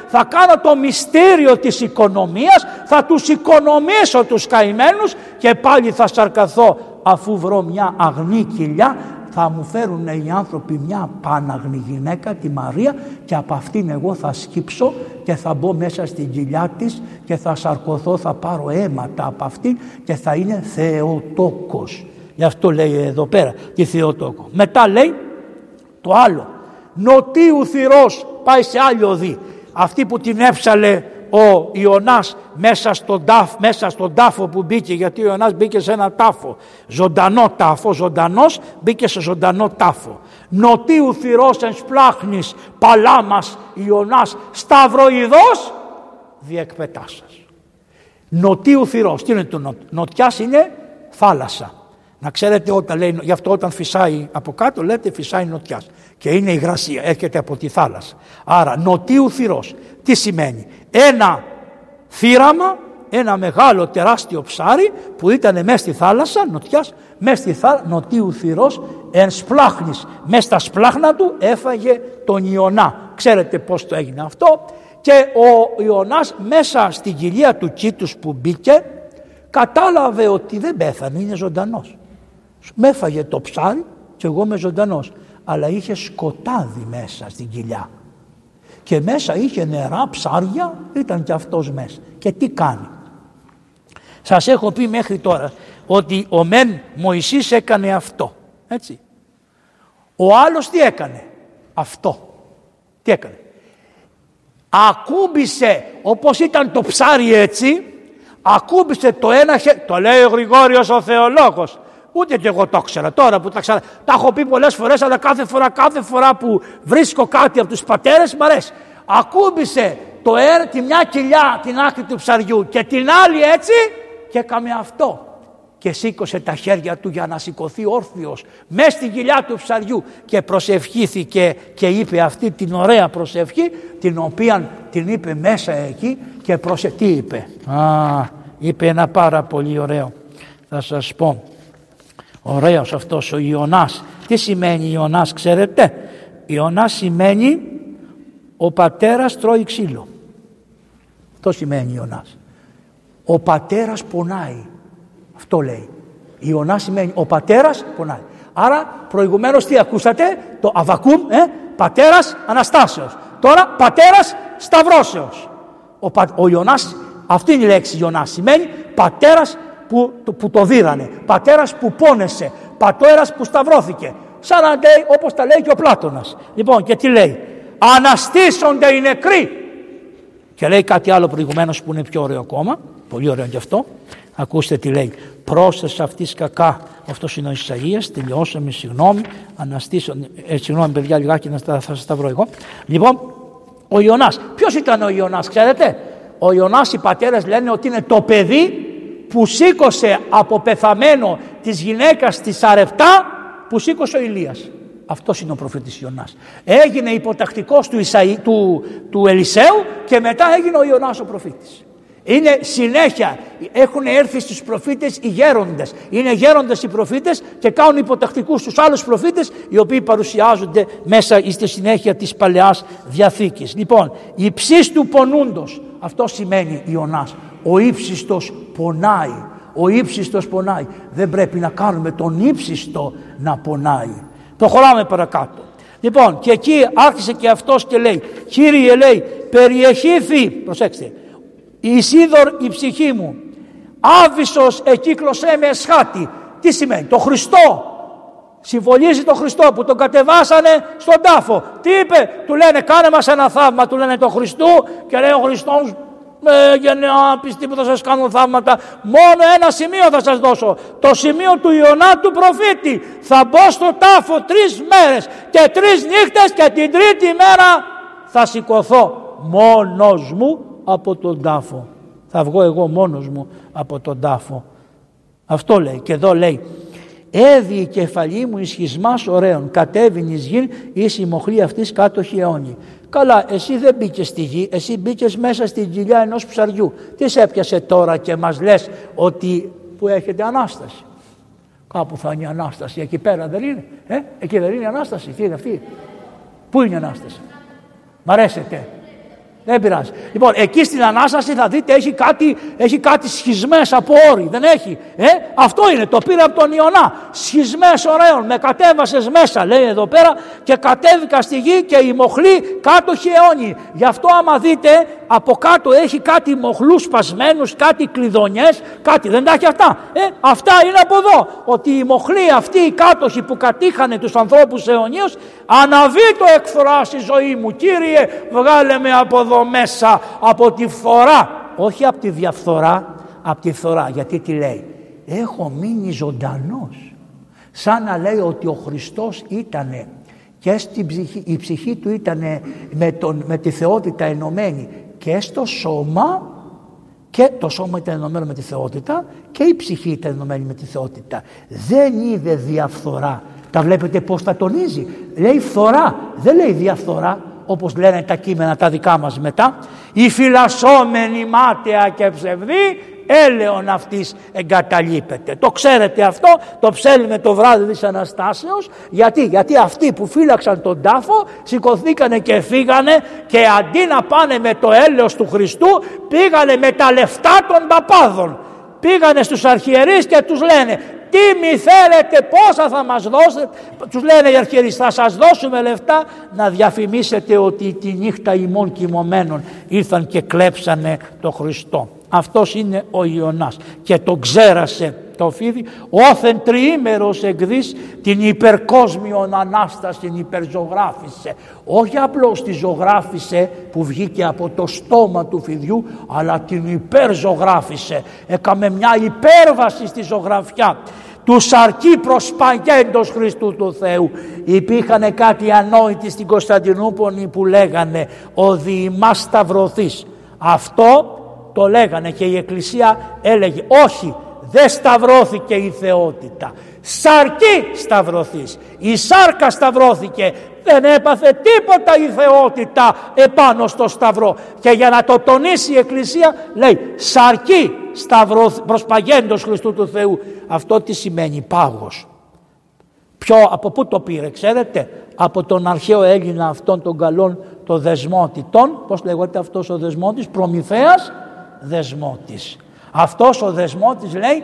[SPEAKER 1] θα κάνω το μυστήριο της οικονομίας θα τους οικονομήσω τους καημένους και πάλι θα σαρκαθώ αφού βρω μια αγνή κοιλιά θα μου φέρουν οι άνθρωποι μια πάναγνη γυναίκα τη Μαρία και από αυτήν εγώ θα σκύψω και θα μπω μέσα στην κοιλιά της και θα σαρκωθώ, θα πάρω αίματα από αυτήν και θα είναι Θεοτόκος. Γι' αυτό λέει εδώ πέρα τη Θεοτόκο. Μετά λέει το άλλο. Νοτίου θυρός πάει σε άλλη οδή. Αυτή που την έψαλε ο Ιωνάς μέσα στον, τάφ, μέσα στον τάφο που μπήκε γιατί ο Ιωνάς μπήκε σε ένα τάφο. Ζωντανό τάφο, ζωντανός μπήκε σε ζωντανό τάφο. Νοτίου θυρός εν σπλάχνης παλάμας Ιωνάς σταυροειδός διεκπετάσας νοτίου θυρός τι είναι το νο... νοτιάς είναι θάλασσα. Να ξέρετε όταν λέει, γι' αυτό όταν φυσάει από κάτω λέτε φυσάει νοτιάς και είναι υγρασία, έρχεται από τη θάλασσα. Άρα νοτίου θυρός. Τι σημαίνει; Ένα θύραμα, ένα μεγάλο τεράστιο ψάρι που ήταν μέσα στη θάλασσα, νοτιάς, μέσα στη θάλασσα, νοτίου θυρός, εν σπλάχνης, μέσα στα σπλάχνα του έφαγε τον Ιωνά ξέρετε πώς το έγινε αυτό; Και ο Ιωνάς μέσα στην κοιλία του κήτους που μπήκε κατάλαβε ότι δεν πέθανε, είναι ζωντανός. Με έφαγε το ψάρι και εγώ είμαι ζωντανός. Αλλά είχε σκοτάδι μέσα στην κοιλιά. Και μέσα είχε νερά, ψάρια, ήταν και αυτός μέσα. Και τι κάνει. Σας έχω πει μέχρι τώρα ότι ο μεν Μωυσής έκανε αυτό. Έτσι. Ο άλλος τι έκανε. Αυτό. Τι έκανε. Ακούμπησε όπως ήταν το ψάρι έτσι. Ακούμπησε το ένα χέρι. Το λέει ο Γρηγόριος ο θεολόγος. Ούτε και εγώ το ήξερα. Τώρα που τα ξα... Τα έχω πει πολλές φορές αλλά κάθε φορά, κάθε φορά που βρίσκω κάτι από τους πατέρες μου αρέσει. Ακούμπησε το αέρα, τη μια κοιλιά την άκρη του ψαριού και την άλλη έτσι και έκαμε αυτό. Και σήκωσε τα χέρια του για να σηκωθεί όρθιος μέσα στην κοιλιά του ψαριού και προσευχήθηκε και είπε αυτή την ωραία προσευχή την οποία την είπε μέσα εκεί και προσε... τι είπε; Α, είπε ένα πάρα πολύ ωραίο. Θα σας πω ωραίος αυτός ο Ιωνάς τι σημαίνει Ιωνάς ξέρετε; Ιωνάς σημαίνει ο πατέρας τρώει ξύλο αυτό σημαίνει Ιωνάς ο πατέρας πονάει αυτό λέει. Ιωνάς σημαίνει ο πατέρας πονάει. Άρα προηγουμένως τι ακούσατε, το Αβακούμ, ε, πατέρας Αναστάσεως. Τώρα πατέρας Σταυρώσεως. Ο, ο Ιωνάς, αυτή είναι η λέξη Ιωνάς, σημαίνει πατέρας που, το, που το δίρανε, πατέρας που πόνεσε, πατέρας που σταυρώθηκε. Σαν να λέει όπως τα λέει και ο Πλάτωνας. Λοιπόν και τι λέει, αναστήσονται οι νεκροί. Και λέει κάτι άλλο προηγουμένως που είναι πιο ωραίο ακόμα, πολύ ωραίο και αυτό. Ακούστε τι λέει. Πρόσθεσα αυτής κακά. Αυτός είναι ο Ισαΐας. Τελειώσαμε. Συγγνώμη. Αναστήσω. Ε, συγγνώμη, παιδιά, λιγάκι να θα σας τα βρω εγώ. Λοιπόν, ο Ιωνάς. Ποιος ήταν ο Ιωνάς, ξέρετε; Ο Ιωνάς οι πατέρες λένε ότι είναι το παιδί που σήκωσε από πεθαμένο της γυναίκας της Σαρεπτά που σήκωσε ο Ηλίας. Αυτός είναι ο προφήτης Ιωνάς. Έγινε υποτακτικός του, Ισαΐ, του, του Ελισέου και μετά έγινε ο Ιωνάς ο προφήτης. Είναι συνέχεια. Έχουν έρθει στους προφήτες οι γέροντες. Είναι γέροντες οι προφήτες και κάνουν υποτακτικούς στους άλλους προφήτες οι οποίοι παρουσιάζονται μέσα στη συνέχεια της Παλαιάς Διαθήκης. Λοιπόν, υψής του πονούντος. Αυτό σημαίνει Ιωνάς. Ο ύψιστος πονάει. Ο ύψιστος πονάει. Δεν πρέπει να κάνουμε τον ύψιστο να πονάει. Προχωράμε παρακάτω. Λοιπόν, και εκεί άρχισε και αυτός και λέει, Κύριε λέει, περιεχήθη, προσέξτε, η Ισίδωρ η ψυχή μου. Άβυσος εκύκλωσέ με εσχάτη. Τι σημαίνει, το Χριστό. Συμβολίζει το Χριστό που τον κατεβάσανε στον τάφο. Τι είπε, του λένε κάνε μας ένα θαύμα, του λένε το Χριστού και λέει ο Χριστός ε, γενναία πιστοί που θα σας κάνουν θαύματα μόνο ένα σημείο θα σας δώσω το σημείο του Ιωνά του προφήτη θα μπω στο τάφο τρεις μέρες και τρεις νύχτες και την τρίτη μέρα θα σηκωθώ μόνος μου από τον τάφο. Θα βγω εγώ μόνος μου από τον τάφο. Αυτό λέει και εδώ λέει Έδι η κεφαλή μου ισχυσμάς ωραίων, κατέβην εις γην εις η μοχλή αυτής κάτω χιόνι. Καλά, εσύ δεν μπήκες στη γη, εσύ μπήκες μέσα στην κοιλιά ενός ψαριού. Τις σε έπιασε τώρα και μας λες ότι που έχετε Ανάσταση. Κάπου θα είναι η Ανάσταση, εκεί πέρα δεν είναι. Ε; Εκεί δεν είναι η Ανάσταση, τι είναι αυτή. Πού είναι η Ανάσταση. Μ' αρέσετε. Δεν πειράζει. Λοιπόν, εκεί στην Ανάσταση θα δείτε έχει κάτι, έχει κάτι σχισμές από όρη. Δεν έχει. Ε, αυτό είναι. Το πήρε από τον Ιωνά. Σχισμές ωραίων. Με κατέβασες μέσα λέει εδώ πέρα και κατέβηκα στη γη και η μοχλή κάτω χεώνει. Γι' αυτό άμα δείτε από κάτω έχει κάτι μοχλούς σπασμένους, κάτι κλειδονιές, κάτι. Δεν τα έχει αυτά. Ε, αυτά είναι από εδώ. Ότι η μοχλή αυτή οι κάτοχοι που κατήχανε τους ανθρώπους αιωνίως αναβεί το εκφρά στη ζωή μου. Κύριε βγάλε με από εδώ μέσα από τη φθορά. Όχι από τη διαφθορά, από τη φθορά. Γιατί τι λέει; Έχω μείνει ζωντανός. Σαν να λέει ότι ο Χριστός ήτανε και στην ψυχή, η ψυχή του ήταν με, με τη θεότητα ενωμένη και στο σώμα και το σώμα ήταν ενωμένο με τη θεότητα και η ψυχή ήταν ενωμένη με τη θεότητα. Δεν είδε διαφθορά. Τα βλέπετε πώς τα τονίζει. Λέει φθορά, δεν λέει διαφθορά όπως λένε τα κείμενα τα δικά μας μετά. Η φυλασσόμενη μάταια και ψευδή έλεον αυτής εγκαταλείπεται. Το ξέρετε αυτό, το ψέλνουμε το βράδυ της Αναστάσεως. Γιατί, γιατί αυτοί που φύλαξαν τον τάφο σηκωθήκανε και φύγανε και αντί να πάνε με το έλεος του Χριστού πήγανε με τα λεφτά των παπάδων. Πήγανε στους αρχιερείς και τους λένε τι μη θέλετε, πόσα θα μας δώσετε; Τους λένε οι αρχιερείς, θα σας δώσουμε λεφτά να διαφημίσετε ότι τη νύχτα ημών κοιμωμένων ήρθαν και κλέψανε το Χριστό. Αυτός είναι ο Ιωνάς. Και το ξέρασε το φίδι. Όθεν τριήμερος εκδείς την υπερκόσμιον Ανάσταση την υπερζωγράφησε. Όχι απλώς τη ζωγράφησε που βγήκε από το στόμα του φιδιού αλλά την υπερζωγράφησε. Έκαμε μια υπέρβαση στη ζωγραφιά. Τους σαρκή προσπαγέντος Χριστού του Θεού. Υπήρχαν κάτι ανόητοι στην Κωνσταντινούπολη που λέγανε ο διημάς σταυρωθείς. Αυτό το λέγανε και η Εκκλησία έλεγε όχι δεν σταυρώθηκε η θεότητα. Σαρκή σταυρωθείς. Η σάρκα σταυρώθηκε. Δεν έπαθε τίποτα η θεότητα επάνω στο σταυρό. Και για να το τονίσει η Εκκλησία λέει σαρκή σταυρωθ, προσπαγέντος Χριστού του Θεού. Αυτό τι σημαίνει πάγος. Ποιο, από πού το πήρε ξέρετε; Από τον αρχαίο Έλληνα αυτόν τον καλόν το δεσμότη. Τον, πώς λέγεται αυτός ο δεσμότης, Προμηθέας δεσμότης. Αυτός ο δεσμότης λέει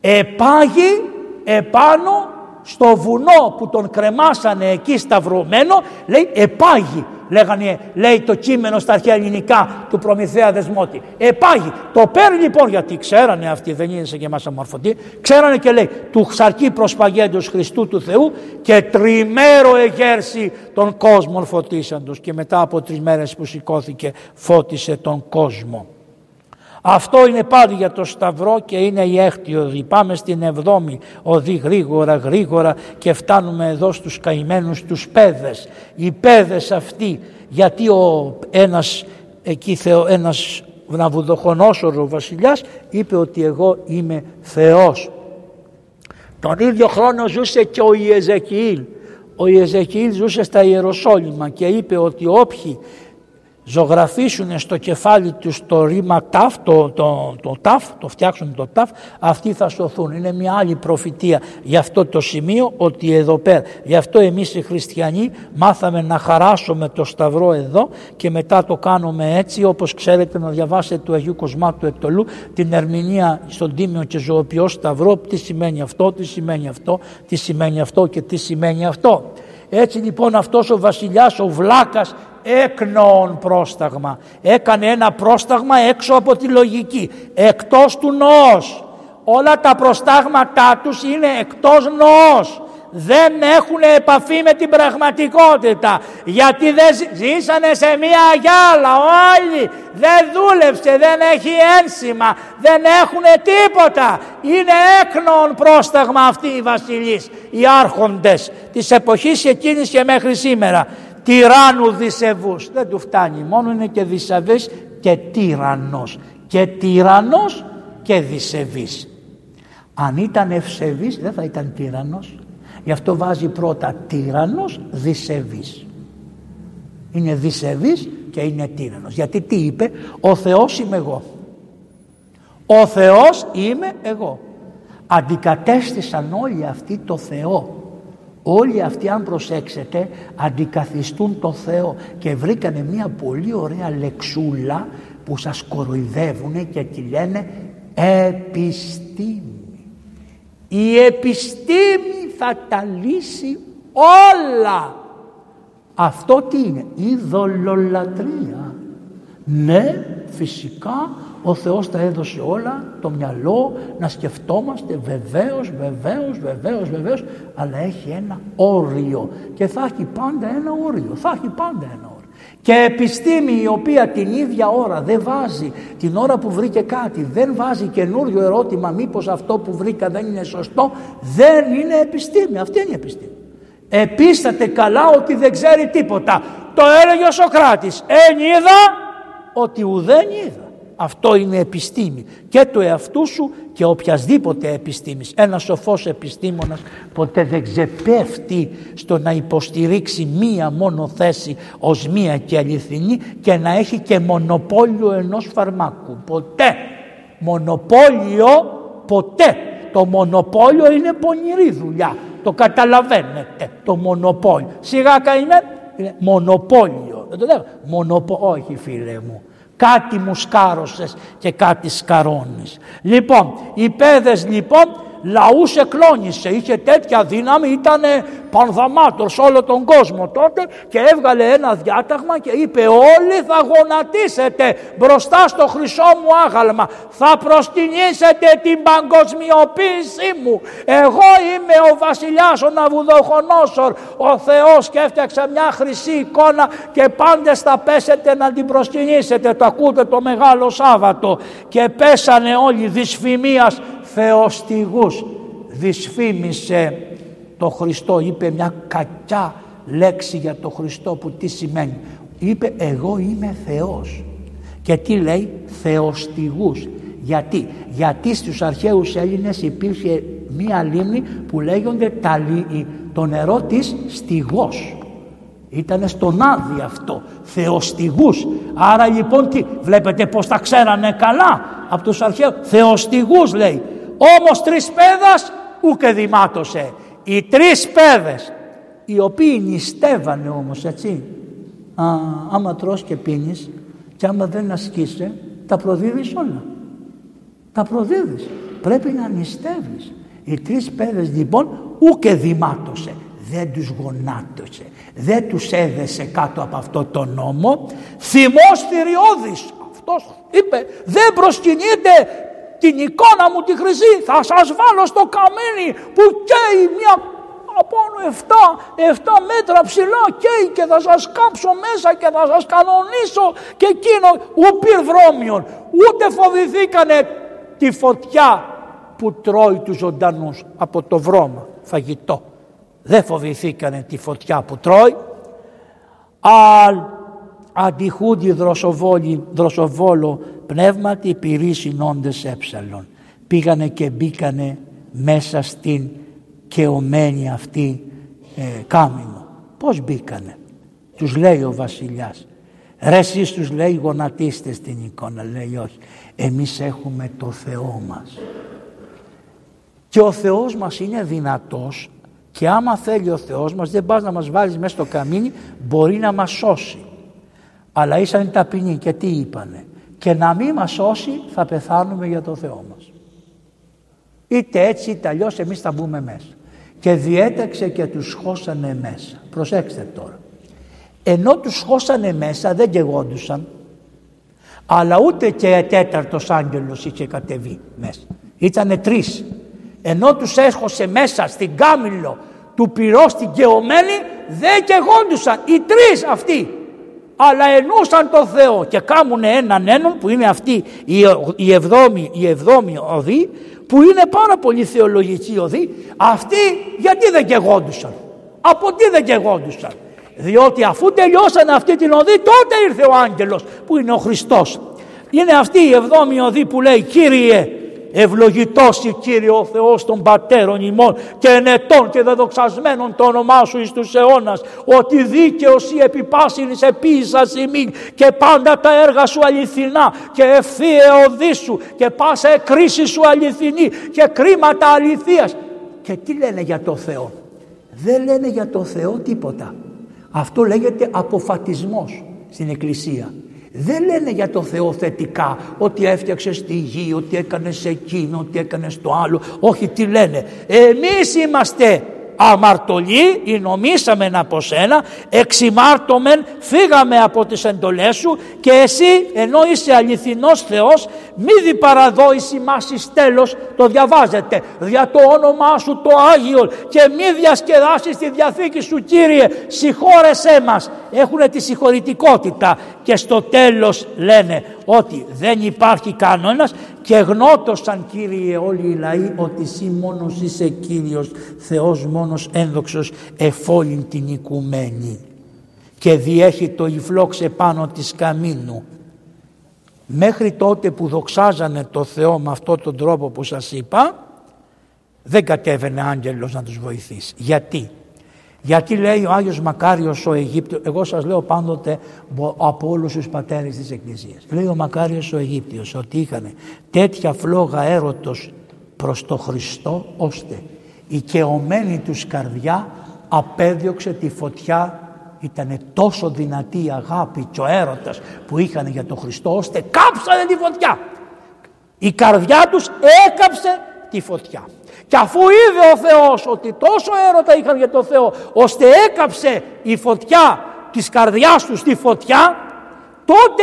[SPEAKER 1] επάγει επάνω στο βουνό που τον κρεμάσανε εκεί σταυρωμένο λέει επάγει λέγανε, λέει το κείμενο στα αρχαία ελληνικά του Προμηθέα Δεσμότη. Επάγει. Το παίρνει λοιπόν γιατί ξέρανε αυτοί, δεν είναι σε και εμάς αμορφωτοί, ξέρανε και λέει του ξαρκή προσπαγέντος Χριστού του Θεού και τριμέρο εγέρση τον κόσμο φωτίσαντος και μετά από τρεις μέρες που σηκώθηκε φώτισε τον κόσμο. Αυτό είναι πάλι για το Σταυρό και είναι η έκτη οδή. Πάμε στην εβδόμη οδή γρήγορα γρήγορα και φτάνουμε εδώ στους καημένους τους πέδες. Οι πέδες αυτοί γιατί ο ένας εκεί θεο, ένας ναυδοχονόσορο βασιλιάς είπε ότι εγώ είμαι Θεός. Τον ίδιο χρόνο ζούσε και ο Ιεζεκιήλ. Ο Ιεζεκιήλ ζούσε στα Ιεροσόλυμα και είπε ότι όποιοι ζωγραφίσουν στο κεφάλι τους το ρήμα ταφ, το, το, το ταφ, το φτιάξουν το ταφ, αυτοί θα σωθούν. Είναι μια άλλη προφητεία για αυτό το σημείο ότι εδώ πέρα. Γι' αυτό εμείς οι χριστιανοί μάθαμε να χαράσουμε το σταυρό εδώ και μετά το κάνουμε έτσι όπως ξέρετε να διαβάσετε του Αγίου Κοσμάτου Εκτολού την ερμηνεία στον Τίμιο και Ζωοποιό Σταυρό, τι σημαίνει αυτό, τι σημαίνει αυτό, τι σημαίνει αυτό και τι σημαίνει αυτό. Έτσι λοιπόν αυτός ο βασιλιάς, ο βλάκας έκνοον πρόσταγμα. Έκανε ένα πρόσταγμα έξω από τη λογική, εκτός του νόος. Όλα τα προστάγματά τους είναι εκτός νόος. Δεν έχουν επαφή με την πραγματικότητα. Γιατί δεν ζήσανε σε μία γυάλα όλοι. Δεν δούλεψε, δεν έχει ένσημα, δεν έχουν τίποτα. Είναι έκνοον πρόσταγμα αυτοί οι βασιλείς, οι άρχοντες της εποχής εκείνης και μέχρι σήμερα τυράννου δισεβούς. Δεν του φτάνει, μόνο είναι και δισεβής και τύραννος. Και τύραννος και δισεβής. Αν ήταν ευσεβής δεν θα ήταν τύραννος. Γι' αυτό βάζει πρώτα τύραννος δισεβής. Είναι δισεβής και είναι τύραννος. Γιατί τι είπε, ο Θεός είμαι εγώ. Ο Θεός είμαι εγώ. Αντικατέστησαν όλοι αυτοί το Θεό Όλοι αυτοί αν προσέξετε αντικαθιστούν το Θεό και βρήκανε μια πολύ ωραία λεξούλα που σας κοροϊδεύουν και τη λένε επιστήμη. Η επιστήμη θα τα λύσει όλα. Αυτό τι είναι, ειδωλολατρία. Ναι, φυσικά ο Θεός τα έδωσε όλα, το μυαλό, να σκεφτόμαστε βεβαίως, βεβαίως, βεβαίως, βεβαίως, αλλά έχει ένα όριο και θα έχει πάντα ένα όριο, θα έχει πάντα ένα όριο. Και επιστήμη η οποία την ίδια ώρα δεν βάζει, την ώρα που βρήκε κάτι, δεν βάζει καινούριο ερώτημα μήπως αυτό που βρήκα δεν είναι σωστό, δεν είναι επιστήμη, αυτή είναι η επιστήμη. Επίσταται καλά ότι δεν ξέρει τίποτα. Το έλεγε ο Σοκράτης, εν είδα ότι ουδέν είδα. Αυτό είναι επιστήμη και του εαυτού σου και οποιασδήποτε επιστήμης. Ένας σοφός επιστήμονας ποτέ δεν ξεπέφτει στο να υποστηρίξει μία μόνο θέση ως μία και αληθινή και να έχει και μονοπόλιο ενός φαρμάκου. Ποτέ. μονοπόλιο ποτέ. Το μονοπόλιο είναι πονηρή δουλειά. Το καταλαβαίνετε το μονοπόλιο. Σιγά καημέ, είναι μονοπόλιο. Δεν το λέω. Μονοπο... Όχι φίλε μου. Κάτι μου σκάρωσες και κάτι σκαρώνεις. Λοιπόν, οι παιδες λοιπόν λαούς εκλώνησε, είχε τέτοια δύναμη, ήταν πανδαμάτος όλο τον κόσμο τότε και έβγαλε ένα διάταγμα και είπε όλοι θα γονατίσετε μπροστά στο χρυσό μου άγαλμα, θα προσκυνήσετε την παγκοσμιοποίησή μου. Εγώ είμαι ο βασιλιάς ο Ναβουδοχονόσορ, ο Θεός και έφτιαξε μια χρυσή εικόνα και πάντες θα πέσετε να την προσκυνήσετε. Το ακούτε το Μεγάλο Σάββατο και πέσανε όλοι δυσφημίας θεοστιγούς δυσφήμισε το Χριστό. Είπε μια κακιά λέξη για το Χριστό που τι σημαίνει. Είπε εγώ είμαι Θεός και τι λέει θεοστιγούς γιατί, γιατί στους αρχαίους Έλληνες υπήρχε μία λίμνη που λέγονται τα, το νερό της στιγός. Ήταν στον Άδη αυτό, θεοστιγούς. Άρα λοιπόν τι, βλέπετε πως τα ξέρανε καλά από τους αρχαίους. Θεοστιγούς λέει, όμως τρεις πέδας ούκε δημάτωσε. Οι τρεις πέδες οι οποίοι νηστεύανε όμως έτσι. Α, άμα τρως και πίνεις και άμα δεν ασκείσαι τα προδίδεις όλα. Τα προδίδεις. Πρέπει να νηστεύεις. Οι τρεις πέδες λοιπόν ούκε δημάτωσε. Δεν τους γονάτωσε. Δεν τους έδεσε κάτω από αυτό το νόμο. Θυμός θηριώδης. Αυτός είπε δεν προσκυνείται την εικόνα μου τη χρυσή θα σας βάλω στο καμίνι που καίει μια από 7, 7 μέτρα ψηλά καίει και θα σας κάψω μέσα και θα σας κανονίσω και εκείνο ουπήρ βρώμιον. Ούτε φοβηθήκανε τη φωτιά που τρώει τους ζωντανούς από το βρώμα φαγητό. Δεν φοβηθήκανε τη φωτιά που τρώει αλ αντιχούντι δροσοβόλο πνεύματι πυρή συνόντες έψαλον. Πήγανε και μπήκανε μέσα στην κεωμένη αυτή ε, κάμινο. Πώς μπήκανε; Τους λέει ο βασιλιάς. Ρε εσείς τους λέει γονατίστε στην εικόνα. Λέει όχι. Εμείς έχουμε το Θεό μας. Και ο Θεός μας είναι δυνατός και άμα θέλει ο Θεός μας δεν πας να μας βάλεις μέσα στο καμίνι μπορεί να μας σώσει. Αλλά ήσαν ταπεινοί και τι είπανε; Και να μην μας σώσει θα πεθάνουμε για το Θεό μας. Είτε έτσι είτε αλλιώς εμείς θα μπούμε μέσα. Και διέταξε και τους χώσανε μέσα. Προσέξτε τώρα. Ενώ τους χώσανε μέσα δεν γεγόντουσαν αλλά ούτε και τέταρτος άγγελος είχε κατεβεί μέσα. Ήτανε τρεις. Ενώ τους έχωσε μέσα στην κάμιλο του πυρός στην γεωμένη δεν γεγόντουσαν. Οι τρεις αυτοί αλλά ενούσαν το Θεό και κάμουν έναν έναν που είναι αυτή η, η, εβδόμη, η εβδόμη οδή που είναι πάρα πολύ θεολογική οδή αυτοί γιατί δεν κεγόντουσαν; Από τι δεν κεγόντουσαν; Διότι αφού τελειώσαν αυτή την οδή τότε ήρθε ο άγγελος που είναι ο Χριστός. Είναι αυτή η εβδόμη οδή που λέει Κύριε Ευλογητός η Κύριε ο Θεός των πατέρων ημών και ενετών και δεδοξασμένων το όνομά σου εις τους αιώνας ότι δίκαιος η επιπάσινης επίησας ημίν και πάντα τα έργα σου αληθινά και ευθεία οδή σου και πάσα εκκρίση σου αληθινή και κρίματα αληθείας. Και τι λένε για το Θεό; Δεν λένε για το Θεό τίποτα. Αυτό λέγεται αποφατισμός στην Εκκλησία δεν λένε για το Θεό θετικά ότι έφτιαξες τη γη, ότι έκανες εκείνο, ότι έκανες το άλλο. Όχι τι λένε. Εμείς είμαστε αμαρτωλοί ή νομίσαμε από σένα, εξημάρτωμεν, φύγαμε από τις εντολές σου και εσύ ενώ είσαι αληθινός Θεός μη διπαραδόηση μας εις τέλος, το διαβάζετε, δια το όνομά σου το Άγιο και μη διασκεδάσεις τη Διαθήκη σου Κύριε, συγχώρεσέ μας. Έχουν τη συγχωρητικότητα και στο τέλος λένε ότι δεν υπάρχει κανόνας και γνώτωσαν Κύριε όλοι οι λαοί ότι εσύ μόνος είσαι Κύριος Θεός μόνος ένδοξος εφόλην την οικουμένη. Και διέχει το υφλόξε πάνω της καμίνου. Μέχρι τότε που δοξάζανε το Θεό με αυτόν τον τρόπο που σας είπα δεν κατέβαινε άγγελος να τους βοηθήσει. Γιατί; Γιατί λέει ο Άγιος Μακάριος ο Αιγύπτιος, εγώ σας λέω πάντοτε από όλους τους πατέρες της Εκκλησίας. Λέει ο Μακάριος ο Αιγύπτιος ότι είχαν τέτοια φλόγα έρωτος προς το Χριστό ώστε η κεωμένη τους καρδιά απέδιωξε τη φωτιά ήταν τόσο δυνατή η αγάπη και ο έρωτας που είχαν για τον Χριστό ώστε κάψανε τη φωτιά. Η καρδιά τους έκαψε τη φωτιά. Και αφού είδε ο Θεός ότι τόσο έρωτα είχαν για τον Θεό ώστε έκαψε η φωτιά της καρδιάς τους τη φωτιά τότε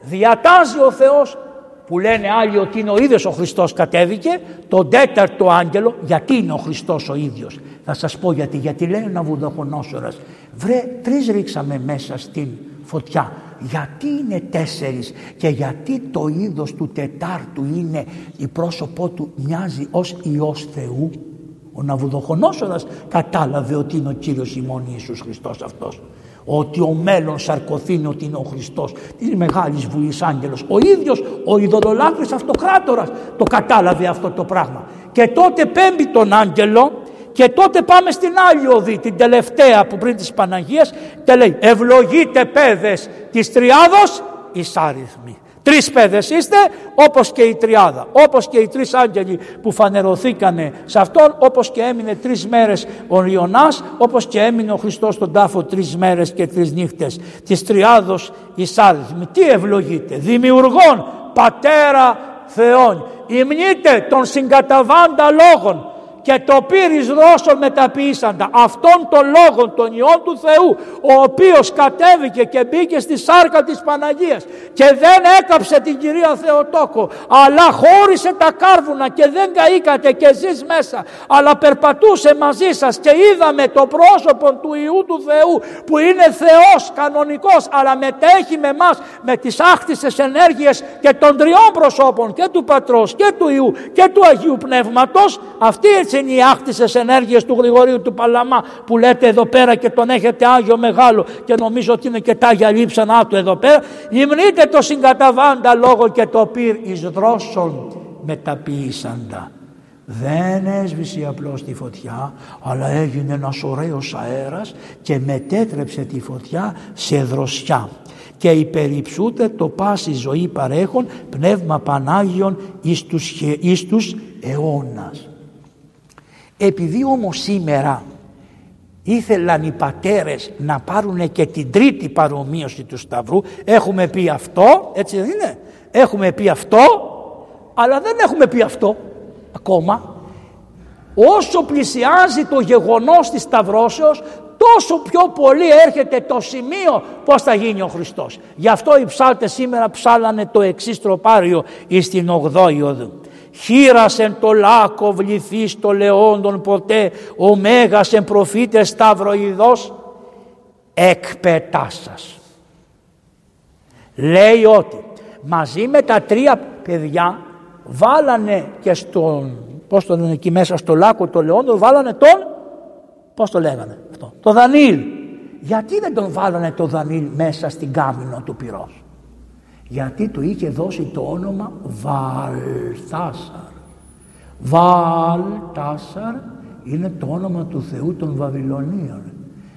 [SPEAKER 1] διατάζει ο Θεός που λένε άλλοι ότι είναι ο ίδιος ο Χριστός κατέβηκε τον τέταρτο άγγελο γιατί είναι ο Χριστός ο ίδιος. Θα σας πω γιατί γιατί λέει ο Ναβουδοχονόσορας βρε τρεις ρίξαμε μέσα στην φωτιά γιατί είναι τέσσερις και γιατί το είδος του τετάρτου είναι η πρόσωπό του μοιάζει ως Υιός Θεού; Ο Ναβουδοχονόσορας κατάλαβε ότι είναι ο Κύριος ημών Ιησούς Χριστός αυτός. Ότι ο μέλλον σαρκωθήνει ότι είναι ο Χριστός. Της Μεγάλης Βουλής Άγγελος. Ο ίδιος ο ειδωλολάτρης αυτοκράτορας το κατάλαβε αυτό το πράγμα. Και τότε πέμπει τον άγγελο και τότε πάμε στην άλλη οδή, την τελευταία που πριν της Παναγίας και λέει ευλογείτε παιδες της τριάδος εις άριθμοι. Τρεις παιδες είστε όπως και η τριάδα, όπως και οι τρεις άγγελοι που φανερωθήκανε σε αυτόν, όπως και έμεινε τρεις μέρες ο Ιωνάς, όπως και έμεινε ο Χριστός στον τάφο τρεις μέρες και τρεις νύχτες. Της τριάδος εις άριθμοι. Τι ευλογείτε, δημιουργών, πατέρα Θεών. Υμνείτε των συγκαταβάντα λόγων και το πύρις δρόσων μεταποιήσαντα. Αυτόν τον λόγο των Υιών του Θεού ο οποίος κατέβηκε και μπήκε στη σάρκα της Παναγίας και δεν έκαψε την Κυρία Θεοτόκο αλλά χώρισε τα κάρβουνα και δεν καήκατε και εσείς μέσα αλλά περπατούσε μαζί σας και είδαμε το πρόσωπο του Ιού του Θεού που είναι Θεός κανονικός αλλά μετέχει με μας με τις άκτισες ενέργειες και των τριών προσώπων και του Πατρός και του Ιού και του Αγίου Πνεύματος. Αυτή έτσι είναι οι άκτισες ενέργειες του Γρηγορίου του Παλαμά που λέτε εδώ πέρα και τον έχετε Άγιο Μεγάλο και νομίζω ότι είναι και τα Άγια Λείψανά του εδώ πέρα. Υμνείτε το συγκαταβάντα λόγο και το πυρ εις δρόσον μεταποιήσαντα δεν έσβησε απλώς τη φωτιά αλλά έγινε ένας ωραίος αέρας και μετέτρεψε τη φωτιά σε δροσιά. Και υπεριψούται το πάση ζωή παρέχον πνεύμα Πανάγιον εις τους, εις τους αιώνας. Επειδή όμως σήμερα ήθελαν οι πατέρες να πάρουν και την τρίτη παρομοίωση του Σταυρού έχουμε πει αυτό, έτσι δεν είναι, έχουμε πει αυτό αλλά δεν έχουμε πει αυτό ακόμα. Όσο πλησιάζει το γεγονός της Σταυρώσεως τόσο πιο πολύ έρχεται το σημείο πως θα γίνει ο Χριστός. Γι' αυτό οι ψάλτες σήμερα ψάλανε το εξής τροπάριο εις την 8η οδού χείρασεν το λάκκο βληθείς το λεόντων ποτέ ο μέγας εν προφήτες σταυροειδός εκπετάσας. Λέει ότι μαζί με τα τρία παιδιά βάλανε και στον, πώς το λένε εκεί μέσα στο λάκκο το λεόντων, βάλανε τον, πώς το λέγανε αυτό, το Δανίλ. Γιατί δεν τον βάλανε το Δανίλ μέσα στην κάμινο του πυρός; Γιατί του είχε δώσει το όνομα Βαλτάσαρ. Βαλτάσαρ είναι το όνομα του Θεού των Βαβυλωνίων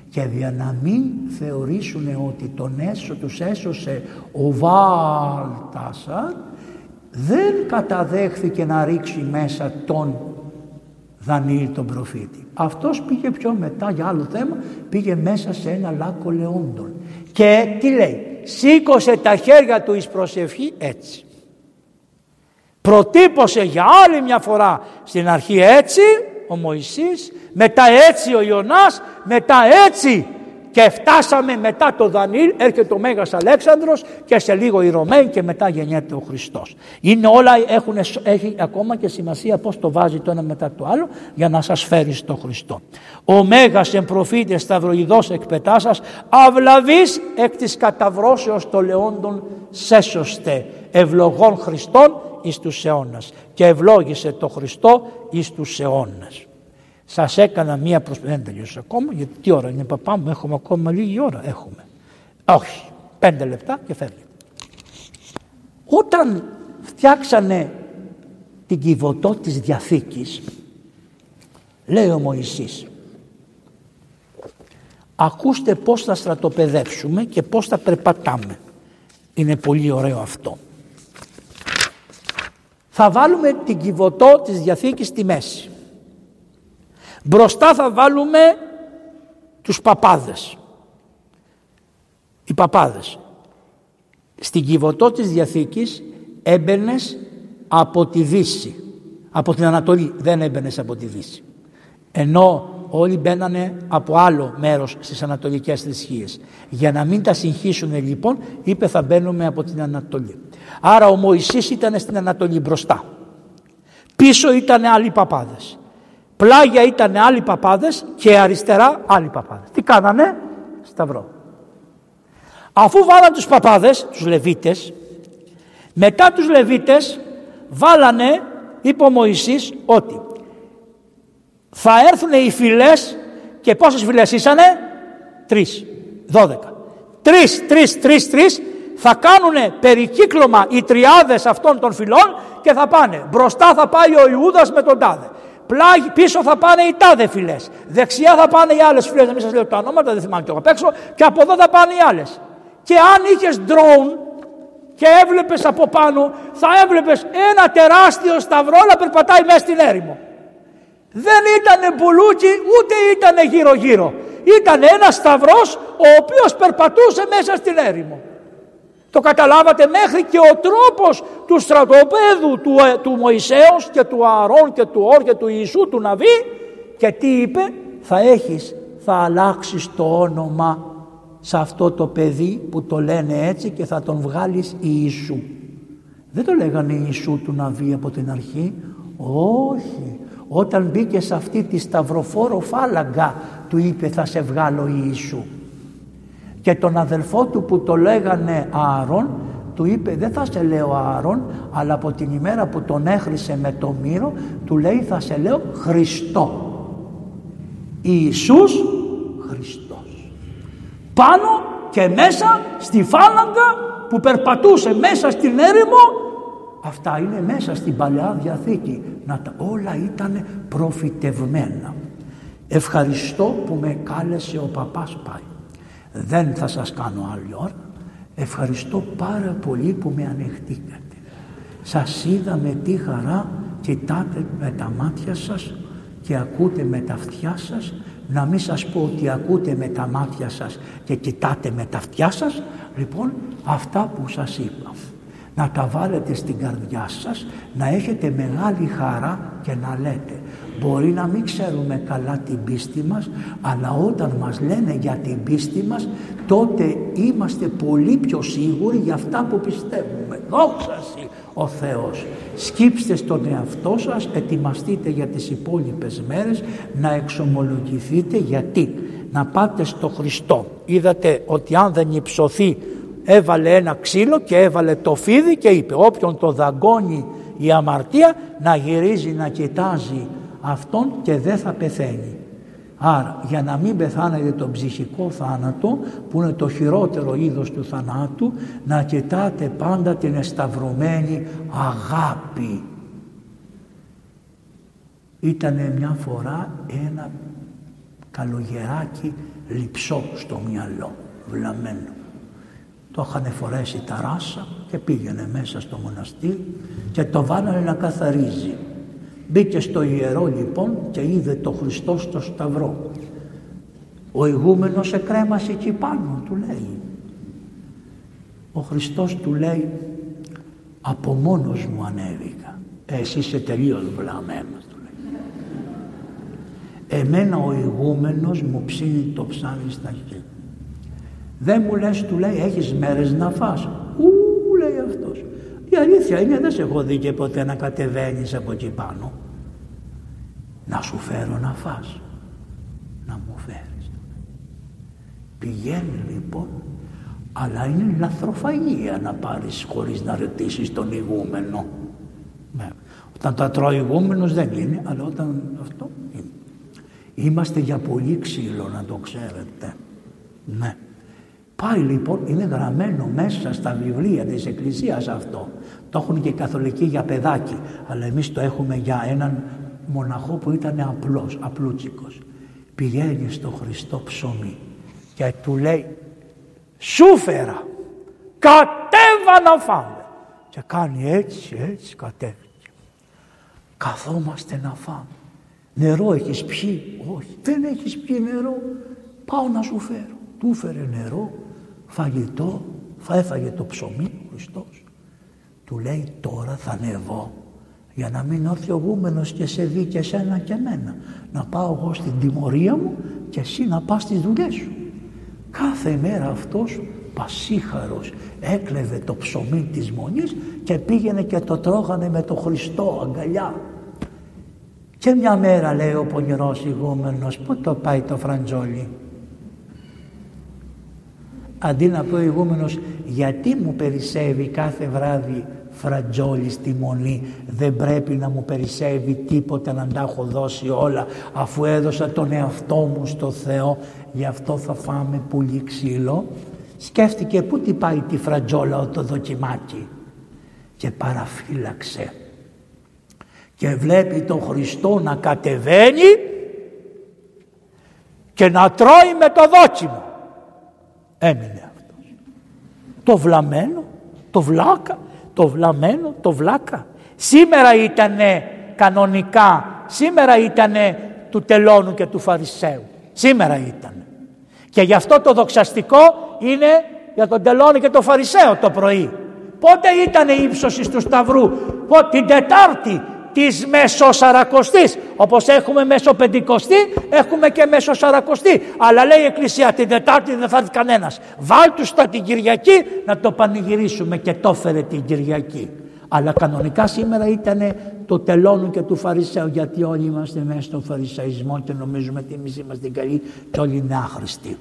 [SPEAKER 1] και για να μην θεωρήσουν ότι τον έσω τους έσωσε ο Βαλτάσαρ δεν καταδέχθηκε να ρίξει μέσα τον Δανίλ τον προφήτη. Αυτός πήγε πιο μετά για άλλο θέμα, πήγε μέσα σε ένα λάκκο λεόντων. Και τι λέει, σήκωσε τα χέρια του εις προσευχή έτσι. Προτύπωσε για άλλη μια φορά στην αρχή έτσι ο Μωυσής, μετά έτσι ο Ιωνάς, μετά έτσι και φτάσαμε μετά το Δανίλ, έρχεται ο Μέγας Αλέξανδρος και σε λίγο οι Ρωμαίοι και μετά γεννιέται ο Χριστός. Είναι όλα, έχουν, έχει ακόμα και σημασία πώς το βάζει το ένα μετά το άλλο για να σας φέρει στο Χριστό. Ο Μέγας εν προφήτες σταυροειδός εκπετάσας αυλαβής εκ της καταβρώσεως των λεόντων σέσωστε ευλογών Χριστών εις τους αιώνας και ευλόγησε το Χριστό εις τους αιώνας. Σας έκανα μία προσπάθεια, δεν τελείωσα ακόμα, γιατί τι ώρα είναι παπά μου, έχουμε ακόμα λίγη ώρα, έχουμε. Όχι, πέντε λεπτά και φεύγει. Όταν φτιάξανε την κυβωτό της Διαθήκης, λέει ο Μωυσής, Ακούστε πώς θα στρατοπεδεύσουμε και πώς θα περπατάμε. Είναι πολύ ωραίο αυτό. Θα βάλουμε την κυβωτό της Διαθήκης στη μέση. Μπροστά θα βάλουμε τους παπάδες. Οι παπάδες. Στην κυβωτό της Διαθήκης έμπαινες από τη Δύση. Από την Ανατολή δεν έμπαινες από τη Δύση. Ενώ όλοι μπαίνανε από άλλο μέρος στις ανατολικές θρησκείες. Για να μην τα συγχύσουν λοιπόν είπε θα μπαίνουμε από την Ανατολή. Άρα ο Μωυσής ήταν στην Ανατολή μπροστά. Πίσω ήταν άλλοι παπάδες. Πλάγια ήταν άλλοι παπάδες και αριστερά άλλοι παπάδες. Τι κάνανε, σταυρό. Αφού βάλαν τους παπάδες, τους Λεβίτες, μετά τους Λεβίτες βάλανε, είπε ο Μωυσής, ότι θα έρθουν οι φυλές και πόσες φυλές ήσανε, τρεις, δώδεκα. Τρεις, τρεις, τρεις, τρεις, θα κάνουν περικύκλωμα οι τριάδες αυτών των φυλών και θα πάνε. Μπροστά θα πάει ο Ιούδας με τον τάδε. Πλάγι, πίσω θα πάνε οι τάδε φυλές. Δεξιά θα πάνε οι άλλες φυλές. Να μην σας λέω τα ονόματα, δεν θυμάμαι και εγώ απ' έξω. Και από εδώ θα πάνε οι άλλες. Και αν είχες drone και έβλεπες από πάνω, θα έβλεπες ένα τεράστιο σταυρό να περπατάει μέσα στην έρημο. Δεν ήταν πουλούκι ούτε ήταν γύρω γύρω. Ήταν ένας σταυρός ο οποίος περπατούσε μέσα στην έρημο. Το καταλάβατε μέχρι και ο τρόπος του στρατοπέδου του, ε, του Μωυσέως και του Ααρών και του Όρ και του Ιησού του Ναβί και τι είπε θα έχεις, θα αλλάξεις το όνομα σε αυτό το παιδί που το λένε έτσι και θα τον βγάλεις Ιησού. Δεν το λέγανε Ιησού του Ναβί από την αρχή. Όχι. Όταν μπήκε σε αυτή τη σταυροφόρο φάλαγγα του είπε θα σε βγάλω Ιησού και τον αδελφό του που το λέγανε Ααρών του είπε δεν θα σε λέω Ααρών αλλά από την ημέρα που τον έχρισε με το μύρο του λέει θα σε λέω Χριστό Ιησούς Χριστός. Πάνω και μέσα στη φάλαγγα που περπατούσε μέσα στην έρημο αυτά είναι μέσα στην Παλαιά Διαθήκη. Να τα, όλα ήταν προφητευμένα. Ευχαριστώ που με κάλεσε ο παπάς πάει δεν θα σας κάνω άλλη ώρα. Ευχαριστώ πάρα πολύ που με ανεχτήκατε. Σας είδα με τι χαρά κοιτάτε με τα μάτια σας και ακούτε με τα αυτιά σας. Να μην σας πω ότι ακούτε με τα μάτια σας και κοιτάτε με τα αυτιά σας. Λοιπόν αυτά που σας είπα να τα βάλετε στην καρδιά σας, να έχετε μεγάλη χαρά και να λέτε Μπορεί να μην ξέρουμε καλά την πίστη μας, αλλά όταν μας λένε για την πίστη μας, τότε είμαστε πολύ πιο σίγουροι για αυτά που πιστεύουμε. Δόξα ο Θεός. Σκύψτε στον εαυτό σας, ετοιμαστείτε για τις υπόλοιπες μέρες να εξομολογηθείτε γιατί. Να πάτε στο Χριστό. Είδατε ότι αν δεν υψωθεί έβαλε ένα ξύλο και έβαλε το φίδι και είπε όποιον το δαγκώνει η αμαρτία να γυρίζει να κοιτάζει αυτόν και δεν θα πεθαίνει. Άρα για να μην πεθάνετε τον ψυχικό θάνατο που είναι το χειρότερο είδος του θανάτου να κοιτάτε πάντα την εσταυρωμένη αγάπη. Ήτανε μια φορά ένα καλογεράκι λυψό στο μυαλό, βλαμμένο. Το είχαν φορέσει τα ράσα και πήγαινε μέσα στο μοναστήρι και το βάλανε να καθαρίζει. Μπήκε στο ιερό λοιπόν και είδε το Χριστός στο σταυρό. Ο ηγούμενος εκρέμασε εκεί πάνω, του λέει. Ο Χριστός του λέει, από μόνος μου ανέβηκα. Ε, εσύ είσαι τελείως βλαμμένος, του λέει. Εμένα ο ηγούμενος μου ψήνει το ψάρι στα χέρια. Δεν μου λες, του λέει, έχεις μέρες να φας. Ου, λέει αυτός. Η αλήθεια είναι δεν σε έχω δει και ποτέ να κατεβαίνεις από εκεί πάνω. Να σου φέρω να φας. Να μου φέρεις. Πηγαίνει λοιπόν αλλά είναι λαθροφαγία να πάρεις χωρίς να ρωτήσεις τον ηγούμενο. Ναι. Όταν τα τρώει ηγούμενος δεν είναι, αλλά όταν αυτό είναι. Είμαστε για πολύ ξύλο να το ξέρετε. Ναι. Πάει λοιπόν, είναι γραμμένο μέσα στα βιβλία της Εκκλησίας αυτό. Το έχουν και οι καθολικοί για παιδάκι, αλλά εμείς το έχουμε για έναν μοναχό που ήταν απλός, απλούτσικος. Πηγαίνει στο Χριστό ψωμί και του λέει σούφερα κατέβα να φάμε και κάνει έτσι έτσι κατέβηκε. Καθόμαστε να φάμε. Νερό έχεις πιει; Όχι δεν έχεις πιει νερό. Πάω να σου φέρω του φέρε νερό φαγητό θα έφαγε το ψωμί ο Χριστός του λέει τώρα θα ανεβώ για να μην έρθει ο γούμενος και σε δει και σένα και εμένα. Να πάω εγώ στην τιμωρία μου και εσύ να πας στις δουλειές σου. Κάθε μέρα αυτός πασίχαρος έκλεβε το ψωμί της μονής και πήγαινε και το τρώγανε με το Χριστό αγκαλιά. Και μια μέρα λέει ο πονηρός ηγούμενος πού το πάει το φραντζόλι; Αντί να πει ο ηγούμενος γιατί μου περισσεύει κάθε βράδυ φραντζόλι στη μονή δεν πρέπει να μου περισσεύει τίποτα να τα έχω δώσει όλα αφού έδωσα τον εαυτό μου στο Θεό γι' αυτό θα φάμε πουλί ξύλο σκέφτηκε πού τι πάει τη φραντζόλα το δοκιμάκι και παραφύλαξε. Και βλέπει τον Χριστό να κατεβαίνει και να τρώει με το δόκιμο έμεινε αυτός το βλαμένο το βλάκα το βλαμένο, το βλάκα. Σήμερα ήτανε κανονικά, σήμερα ήτανε του τελώνου και του Φαρισαίου. Σήμερα ήταν. Και γι' αυτό το δοξαστικό είναι για τον τελώνου και τον Φαρισαίο το πρωί. Πότε ήταν η ύψωση του Σταυρού, πότε την Τετάρτη της Μεσοσαρακοστής. Όπως έχουμε Μεσοπεντηκοστή, έχουμε και Μεσοσαρακοστή. Αλλά λέει η Εκκλησία την Τετάρτη δεν θα έρθει κανένας. Βάλ τους στα την Κυριακή να το πανηγυρίσουμε και το έφερε την Κυριακή. Αλλά κανονικά σήμερα ήταν το τελώνου και του Φαρισαίου γιατί όλοι είμαστε μέσα στον Φαρισαϊσμό και νομίζουμε ότι εμείς είμαστε καλοί και όλοι είναι άχρηστοι.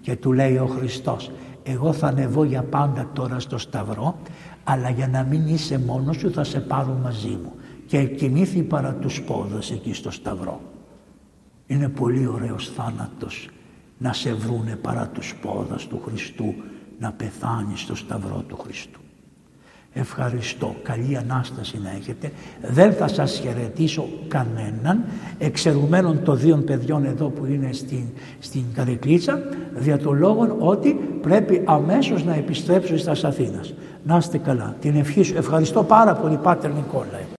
[SPEAKER 1] Και του λέει ο Χριστός εγώ θα ανεβώ για πάντα τώρα στο Σταυρό αλλά για να μην είσαι μόνος σου θα σε πάρω μαζί μου και κοιμήθη παρά τους πόδας εκεί στο Σταυρό. Είναι πολύ ωραίος θάνατος να σε βρούνε παρά τους πόδας του Χριστού να πεθάνεις στο Σταυρό του Χριστού. Ευχαριστώ. Καλή Ανάσταση να έχετε. Δεν θα σας χαιρετήσω κανέναν εξαιρουμένων των δύο παιδιών εδώ που είναι στην, στην καρεκλίτσα δια το λόγο ότι πρέπει αμέσως να επιστρέψω στα Αθήνας. Να είστε καλά. Την ευχή σου. Ευχαριστώ πάρα πολύ Πάτερ Νικόλαε.